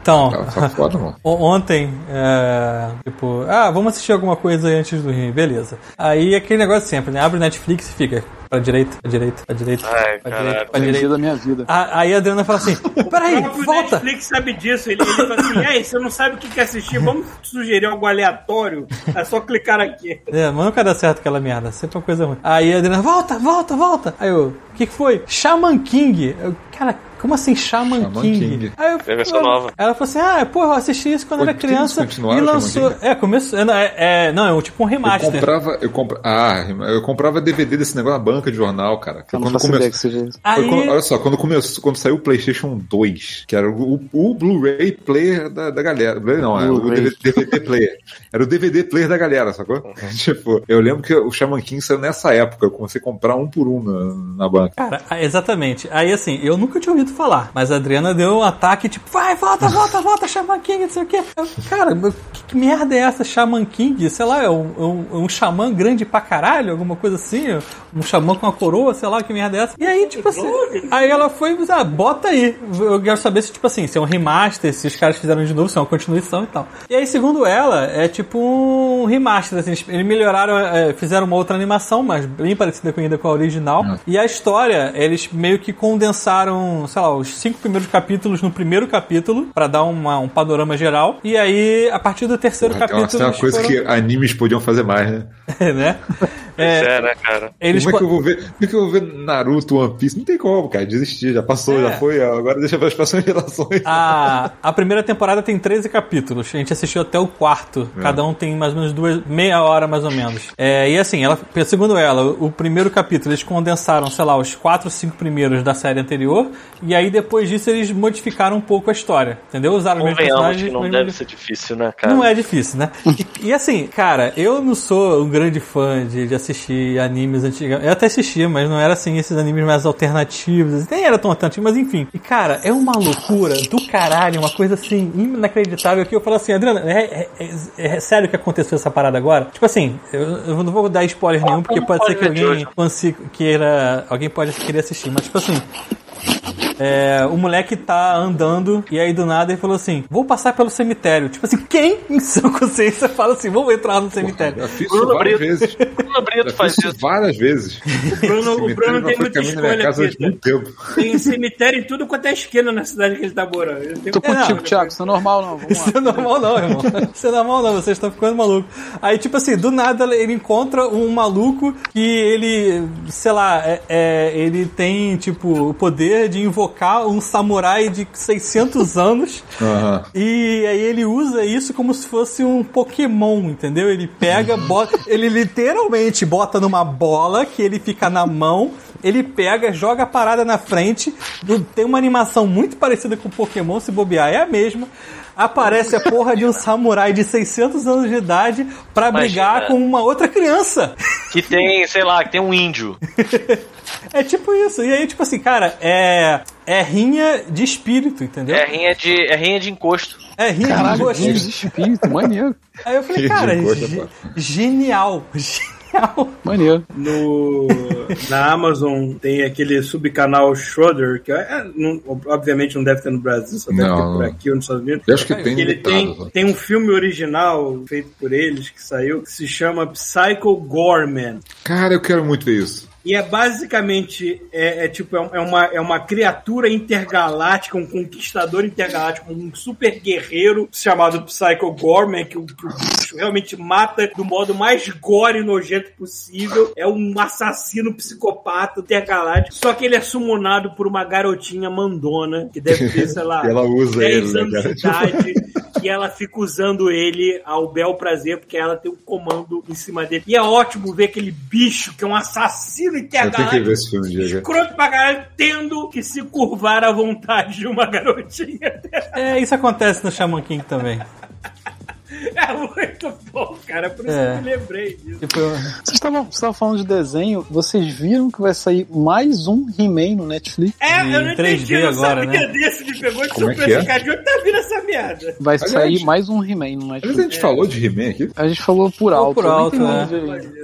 Então, Tá, tá foda, mano. [LAUGHS] Ontem, é, tipo, ah, vamos assistir alguma coisa aí antes do rim, beleza. Aí aquele negócio sempre, né? Abre o Netflix e fica pra direita, pra direita, pra direita, Ai, pra direita, pra direita. da minha vida. A- Aí a Adriana fala assim: [LAUGHS] peraí, O volta! Netflix sabe disso. Ele, ele fala assim: Ei, você não sabe o que quer assistir? Vamos sugerir algo aleatório? É só clicar aqui. É, mas nunca dá certo aquela merda, sempre uma coisa ruim. Aí a Adriana, volta, volta, volta! Aí eu, o que, que foi? Shaman King! Eu, cara, como assim Shaman, Shaman King? King. Aí eu, eu- nova. Ela falou assim: ah, pô, eu assisti isso quando Pô, era criança e lançou. É, começou. É, é, não, é um tipo um Eu remaster. comprava, eu compra, ah, eu comprava DVD desse negócio na banca de jornal, cara. Foi quando começou. Aí, quando- olha só, quando começou, quando saiu o PlayStation 2, que era o, o Blu-ray player da, da galera. Blu-ray não, era o Blu-ray. DVD, DVD player. Era o DVD player da galera, sacou? [LAUGHS] tipo, eu lembro que o Shaman King saiu nessa época. Eu comecei a comprar um por um na, na banca. Cara, exatamente. Aí assim, eu nunca tinha ouvido falar, mas a Adriana deu um ataque tipo, vai, volta, volta, volta, Shaman King, não sei o quê. Eu, cara, que, que merda é essa, Shaman King? Sei lá, é um, é um, é um xamã grande pra caralho, alguma coisa assim, um xamã com uma coroa, sei lá, que merda é essa. E aí, tipo assim, aí ela foi, ah, bota aí. Eu quero saber se, tipo assim, se é um remaster, se os caras fizeram de novo, se é uma continuação e tal. E aí, segundo ela, é tipo um remaster, assim, eles melhoraram, é, fizeram uma outra animação, mas bem parecida com, ainda com a original. E a história, eles meio que condensaram, sei lá, os cinco primeiros capítulos no primeiro capítulo, pra dar uma- um panorama geral. E aí, a partir do terceiro Porra, capítulo. Nossa, é uma coisa foram- que animes podiam fazer mais, né? [LAUGHS] né? É, É, né, cara? eles como é que eu vou ver? Como é que eu vou ver Naruto, One Piece? Não tem como, cara. Desistir, já passou, É. já foi. Agora deixa para as próximas [LAUGHS] gerações. A, a primeira temporada tem 13 capítulos. A gente assistiu até o quarto. Cada um tem mais ou menos duas, meia hora mais ou menos. É, e assim, ela, segundo ela, o primeiro capítulo eles condensaram, sei lá, os quatro, cinco primeiros da série anterior. E aí depois disso eles modificaram um pouco a história. Entendeu? Usaram os personagens. que não mas deve ser difícil, né, cara? Não é difícil, né? E, e assim, cara, eu não sou um grande fã de, de assistir animes antigos. Eu até assistia, mas não era assim, esses animes mais alternativos. assim, Nem era tão alternativo, mas enfim. E cara, é uma loucura do caralho, uma coisa assim, inacreditável que eu falo assim, Adriana, é, é- é- é sério que aconteceu essa parada agora? Tipo assim, eu, eu não vou dar spoiler nenhum, porque pode ser que de alguém queira. Alguém pode querer assistir, mas tipo assim. É, o moleque tá andando e aí do nada ele falou assim: Vou passar pelo cemitério. Tipo assim, quem [LAUGHS] em sua consciência fala assim: Vamos entrar no cemitério? Já fiz Bruno várias Brito. vezes. [LAUGHS] Bruno Brito Já faz isso. várias vezes. O [LAUGHS] Bruno, o Bruno tem muita escolha, casa muito tempo. Tem cemitério em tudo quanto é esquina na cidade que ele tá morando. Tô contigo, escolha. Thiago, isso é normal não. Vamos Isso é lá. normal não, irmão. Isso é normal não, vocês estão ficando malucos. Aí, tipo assim, do nada ele encontra um maluco que ele, sei lá, é, é, ele tem, tipo, o poder de invocar um samurai de 600 [LAUGHS] anos. Aham. E aí ele usa isso como se fosse um Pokémon, entendeu? Ele pega, bota, ele literalmente bota numa bola que ele fica na mão, ele pega, joga a parada na frente, tem uma animação muito parecida com o Pokémon, se bobear, é a mesma. Aparece a porra de um samurai de 600 anos de idade pra Imagina. brigar com uma outra criança. Que tem, sei lá, que tem um índio. [LAUGHS] É tipo isso. E aí, tipo assim, cara, é, é rinha de espírito, entendeu? É rinha de, é rinha de encosto. É rinha de Caralho, gosto. que espírito, maneiro. Aí eu falei, cara, de ge- pô. genial, genial. Maneiro. No, na Amazon tem aquele subcanal Schroeder, que é, não- obviamente não deve ter no Brasil, só deve Não, ter por aqui ou nos Estados Unidos. Eu acho que tem ele limitado. tem, tem um filme original feito por eles que saiu que se chama Psycho Gorman. Cara, eu quero muito ver isso. E é basicamente é, é tipo é é uma, é uma criatura intergaláctica, um conquistador intergaláctico, um super guerreiro chamado Psycho Gorman, que o, que o bicho realmente mata do modo mais gore e nojento possível. É um assassino psicopata intergaláctico. Só que ele é sumonado por uma garotinha mandona, que deve ter, sei lá, [LAUGHS] ela usa 10 ele, né, anos cara? de idade. [LAUGHS] E ela fica usando ele ao bel prazer, porque ela tem um comando em cima dele. E é ótimo ver aquele bicho que é um assassino Eu tenho que esse filme, Diego. Escroto pra caralho, tendo que se curvar à vontade de uma garotinha. É, isso acontece no Shaman King também. [LAUGHS] [LAUGHS] É muito bom, cara. Por isso É. que eu me lembrei disso. Tipo, Vocês estavam vocês estavam falando de desenho, vocês viram que vai sair mais um He-Man no Netflix? É, eu não Em 3D entendi, eu não agora, sabia né? desse, me pegou de Como é que surpresa. é? Cara, de onde tá vindo essa merda? Vai Aliás, sair mais um He-Man no Mas a Netflix. gente falou de He-Man aqui? A gente falou por alto. por alto, né?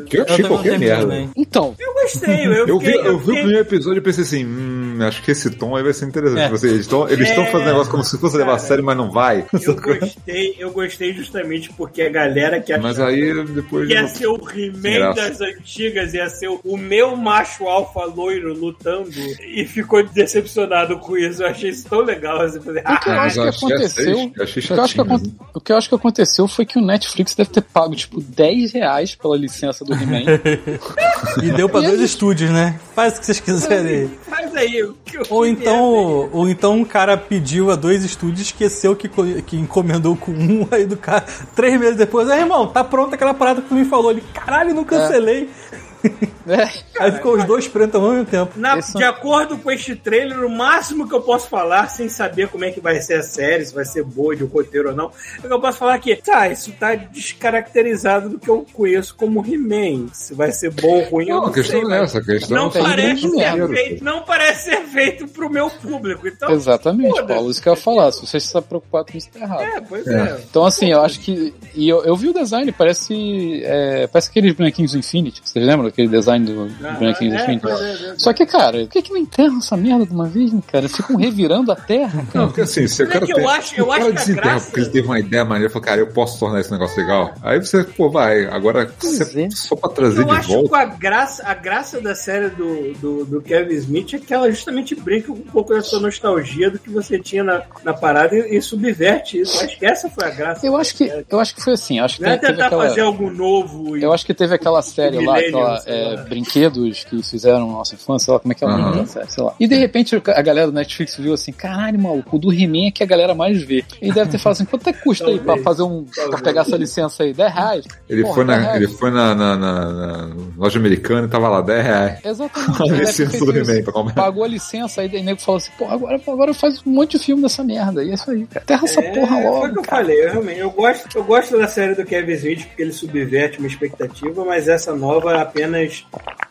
Que eu achei qualquer merda. também. Então, Eu gostei, eu, Eu vi, fiquei, eu vi o primeiro episódio e pensei assim, hum, acho que esse tom aí vai ser interessante. É. Você- Eles estão eles estão É. fazendo negócio como se fosse levar a sério, mas não vai. Eu gostei, eu gostei justamente porque a galera que Mas aí depois. que ia ser o He-Man das antigas, ia ser o meu macho alfa loiro lutando e ficou decepcionado com isso. Eu achei isso tão legal. Assim, falei, o que eu Ah, acho que aconteceu. o, que eu acho que aconteceu foi que o Netflix deve ter pago, tipo, 10 reais pela licença do He-Man. [LAUGHS] e deu pra E dois aí? estúdios, né? Faz o que vocês quiserem. Faz aí. o que eu Ou então, ou então um cara pediu a dois estúdios, esqueceu que, que encomendou com um, [LAUGHS] aí do cara, [LAUGHS] três meses depois, ah, irmão, tá pronta aquela parada que tu me falou. Ele, caralho, não cancelei. É, Aí ficou os dois pretos ao mesmo tempo. Na- de acordo com este trailer, o máximo que eu posso falar, sem saber como é que vai ser a série, se vai ser boa de roteiro ou não, é que eu posso falar que, tá, isso tá descaracterizado do que eu conheço como He-Man. Se vai ser bom ou ruim, eu Não, não a questão sei. não é essa, a questão Não é parece, ser dinheiro. feito, não parece ser feito pro meu público. Então, exatamente. Paulo. Isso que eu ia falar. Se você está preocupado com isso, tá errado. É, pois é. Então, assim, eu acho que. E eu, eu vi o design, parece. É, parece aqueles bonequinhos do Infinity. Vocês lembram daquele design do Ah, bonequinho do é, é, é. Só que, cara, por que, que não enterram essa merda de uma vez, né, cara? Ficam revirando a terra, Não, cara. porque assim, o Não é cara que eu tem- acho- eu o acho cara que a desenterra graça- porque ele teve uma ideia maneira, falou, cara, eu posso tornar esse negócio legal. Aí você, pô, vai, agora você- é. só pra trazer Eu de acho que volta. a graça, a graça da série do, do, do Kevin Smith é que ela justamente brinca um pouco da sua nostalgia do que você tinha na, na parada e, e subverte isso. Eu acho que essa foi a graça. Eu acho que, eu acho que foi assim. Acho que Não é tentar aquela, fazer algo novo. E... Eu acho que teve aquela série lá, aquela é, brinquedos que fizeram na nossa infância, sei lá como é que é o nome série, sei lá. E de repente a galera do Netflix viu assim, caralho, maluco, o do He-Man é que a galera mais vê. E deve ter falado assim, quanto é que custa aí pra fazer um. pra pegar essa licença aí? 10 reais? Ele Porra, foi, 10 na, reais. ele foi na, na- na- na loja americana e tava lá, 10 reais. Exatamente. [LAUGHS] A licença do. He-Man pra comprar. Pagou a licença, aí o nego falou assim, pô, agora, agora faz um monte de filme dessa merda. E é isso aí, cara. Terra essa É, porra Foi o logo. que eu cara. falei, eu realmente. Eu gosto, eu gosto da série do Kevin Smith porque ele subverte uma expectativa, mas essa nova apenas cenas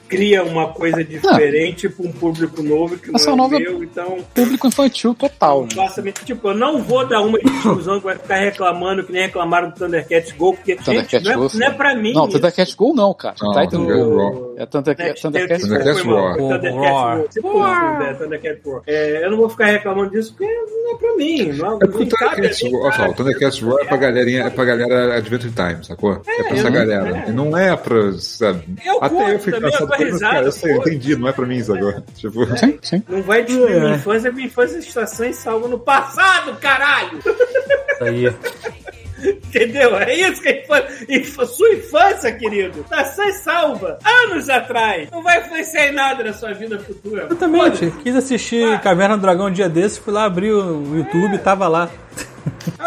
cria uma coisa diferente para um público novo que não Essa é o nova- meu, então. Público infantil total, né? Tipo, eu não vou dar uma de tiozão que vai ficar reclamando que nem reclamaram do Thundercats Go, porque Thundercats gente, não, é, Go, não é pra mim. Não, isso. Thundercat Go não, cara. Não, Go. Raw. É Thundercat, Thundercat Thundercats. Roar. Thundercats Roar. Roar. É, Thundercats Roar. É, eu não vou ficar reclamando disso porque não é pra mim. Não, É porque o não Thundercats, só, o. Thundercats Raw é pra galerinha, é pra galera Adventure Time, sacou? É, pra essa galera. é. E não é pra, sabe? Eu Até eu fico cansado dou por isso, cara. risada, Eu sei, eu entendi, não é pra mim isso agora. [LAUGHS] Tipo, Sim, sim. Não vai destruir É. minha infância, minha infância está sã e salva no passado, caralho! Isso aí. [LAUGHS] Entendeu? É isso que é infância. Inf- Sua infância, querido, tá sã e salva, anos atrás. Não vai influenciar em nada na sua vida futura. Exatamente. Quis assistir Ah. Caverna do Dragão um dia desses, fui lá abrir o YouTube e tava lá. [LAUGHS]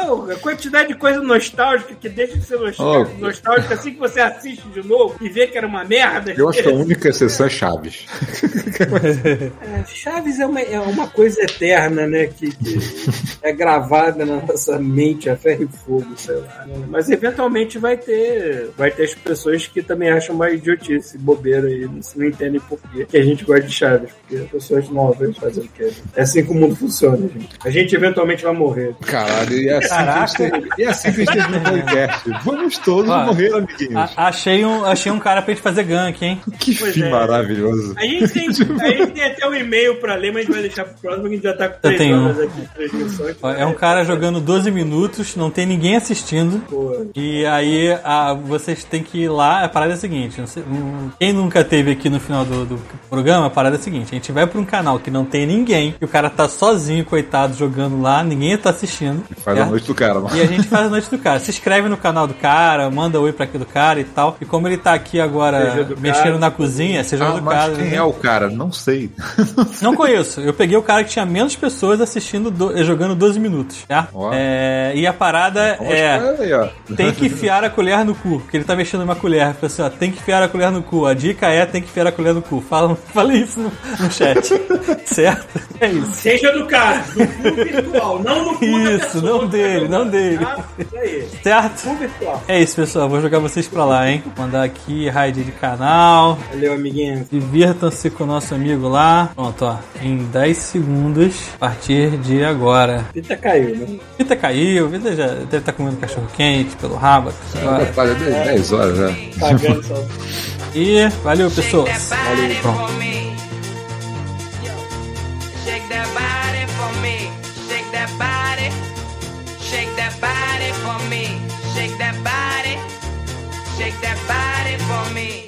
Oh, a quantidade de coisa nostálgica que deixa de ser nostálgica, Oh. nostálgica assim que você assiste de novo e vê que era uma merda. eu acho que a única exceção é Chaves. [LAUGHS] É, Chaves é uma, é uma coisa eterna, né? Que, que é gravada na nossa mente a ferro e fogo, sei lá. né? Mas eventualmente vai ter, vai ter as pessoas que também acham uma idiotice, bobeira e não, não entendem por quê que a gente gosta de Chaves. Porque pessoas novas fazem o quê? É assim que o mundo funciona, gente. A gente eventualmente vai morrer. Caralho, e é assim, que a gente termina, e é assim que a gente termina [LAUGHS] o podcast. Vamos todos Ó, morrer, amiguinhos. A- achei, um, achei um cara pra gente fazer gank, hein? que pois fim é. maravilhoso. A gente tem, [LAUGHS] a gente tem até um e-mail pra ler, mas a gente vai deixar pro próximo, porque a gente já tá com três tenho um. horas aqui. Ó, É um cara jogando 12 minutos, não tem ninguém assistindo. Pô, E aí a, vocês têm que ir lá. A parada é a seguinte: não sei- hum, quem nunca teve aqui no final do, do programa, a parada é a seguinte: a gente vai pra um canal que não tem ninguém, e o cara tá sozinho, coitado, jogando lá, ninguém tá assistindo. Faz a certo? noite do cara, mano. E a gente faz a noite do cara. Se inscreve no canal do cara, manda oi pra aqui do cara e tal. E como ele tá aqui agora mexendo cara. na cozinha, seja Ah, do mas cara. quem né? é o cara? Não sei. [LAUGHS] Não conheço. Eu peguei o cara que tinha menos pessoas assistindo, do- jogando 12 minutos. Tá? Ó. É, e a parada Vamos é. aí. Tem que [LAUGHS] enfiar a colher no cu, porque ele tá mexendo numa colher. Falei assim, ó, tem que enfiar a colher no cu. A dica é tem que enfiar a colher no cu. Fala, [LAUGHS] fala isso no, no chat. certo? É isso. Seja do cara, do cu virtual, não no cu da Isso, não dele, não dele. Tá? Isso aí, Certo? É isso, pessoal. Vou jogar vocês pra lá, hein? Mandar aqui, raid de canal. Valeu, amiguinho. Divirtam-se com o nosso amigo lá. Pronto, ó. Em 10 segundos, a partir de agora. Pita caiu, né? Vita caiu, Vita já deve estar comendo cachorro quente pelo rabo. Agora. Faz 10 horas já. Cagando só. E valeu, pessoas. Shake that that body. Shake that body for me.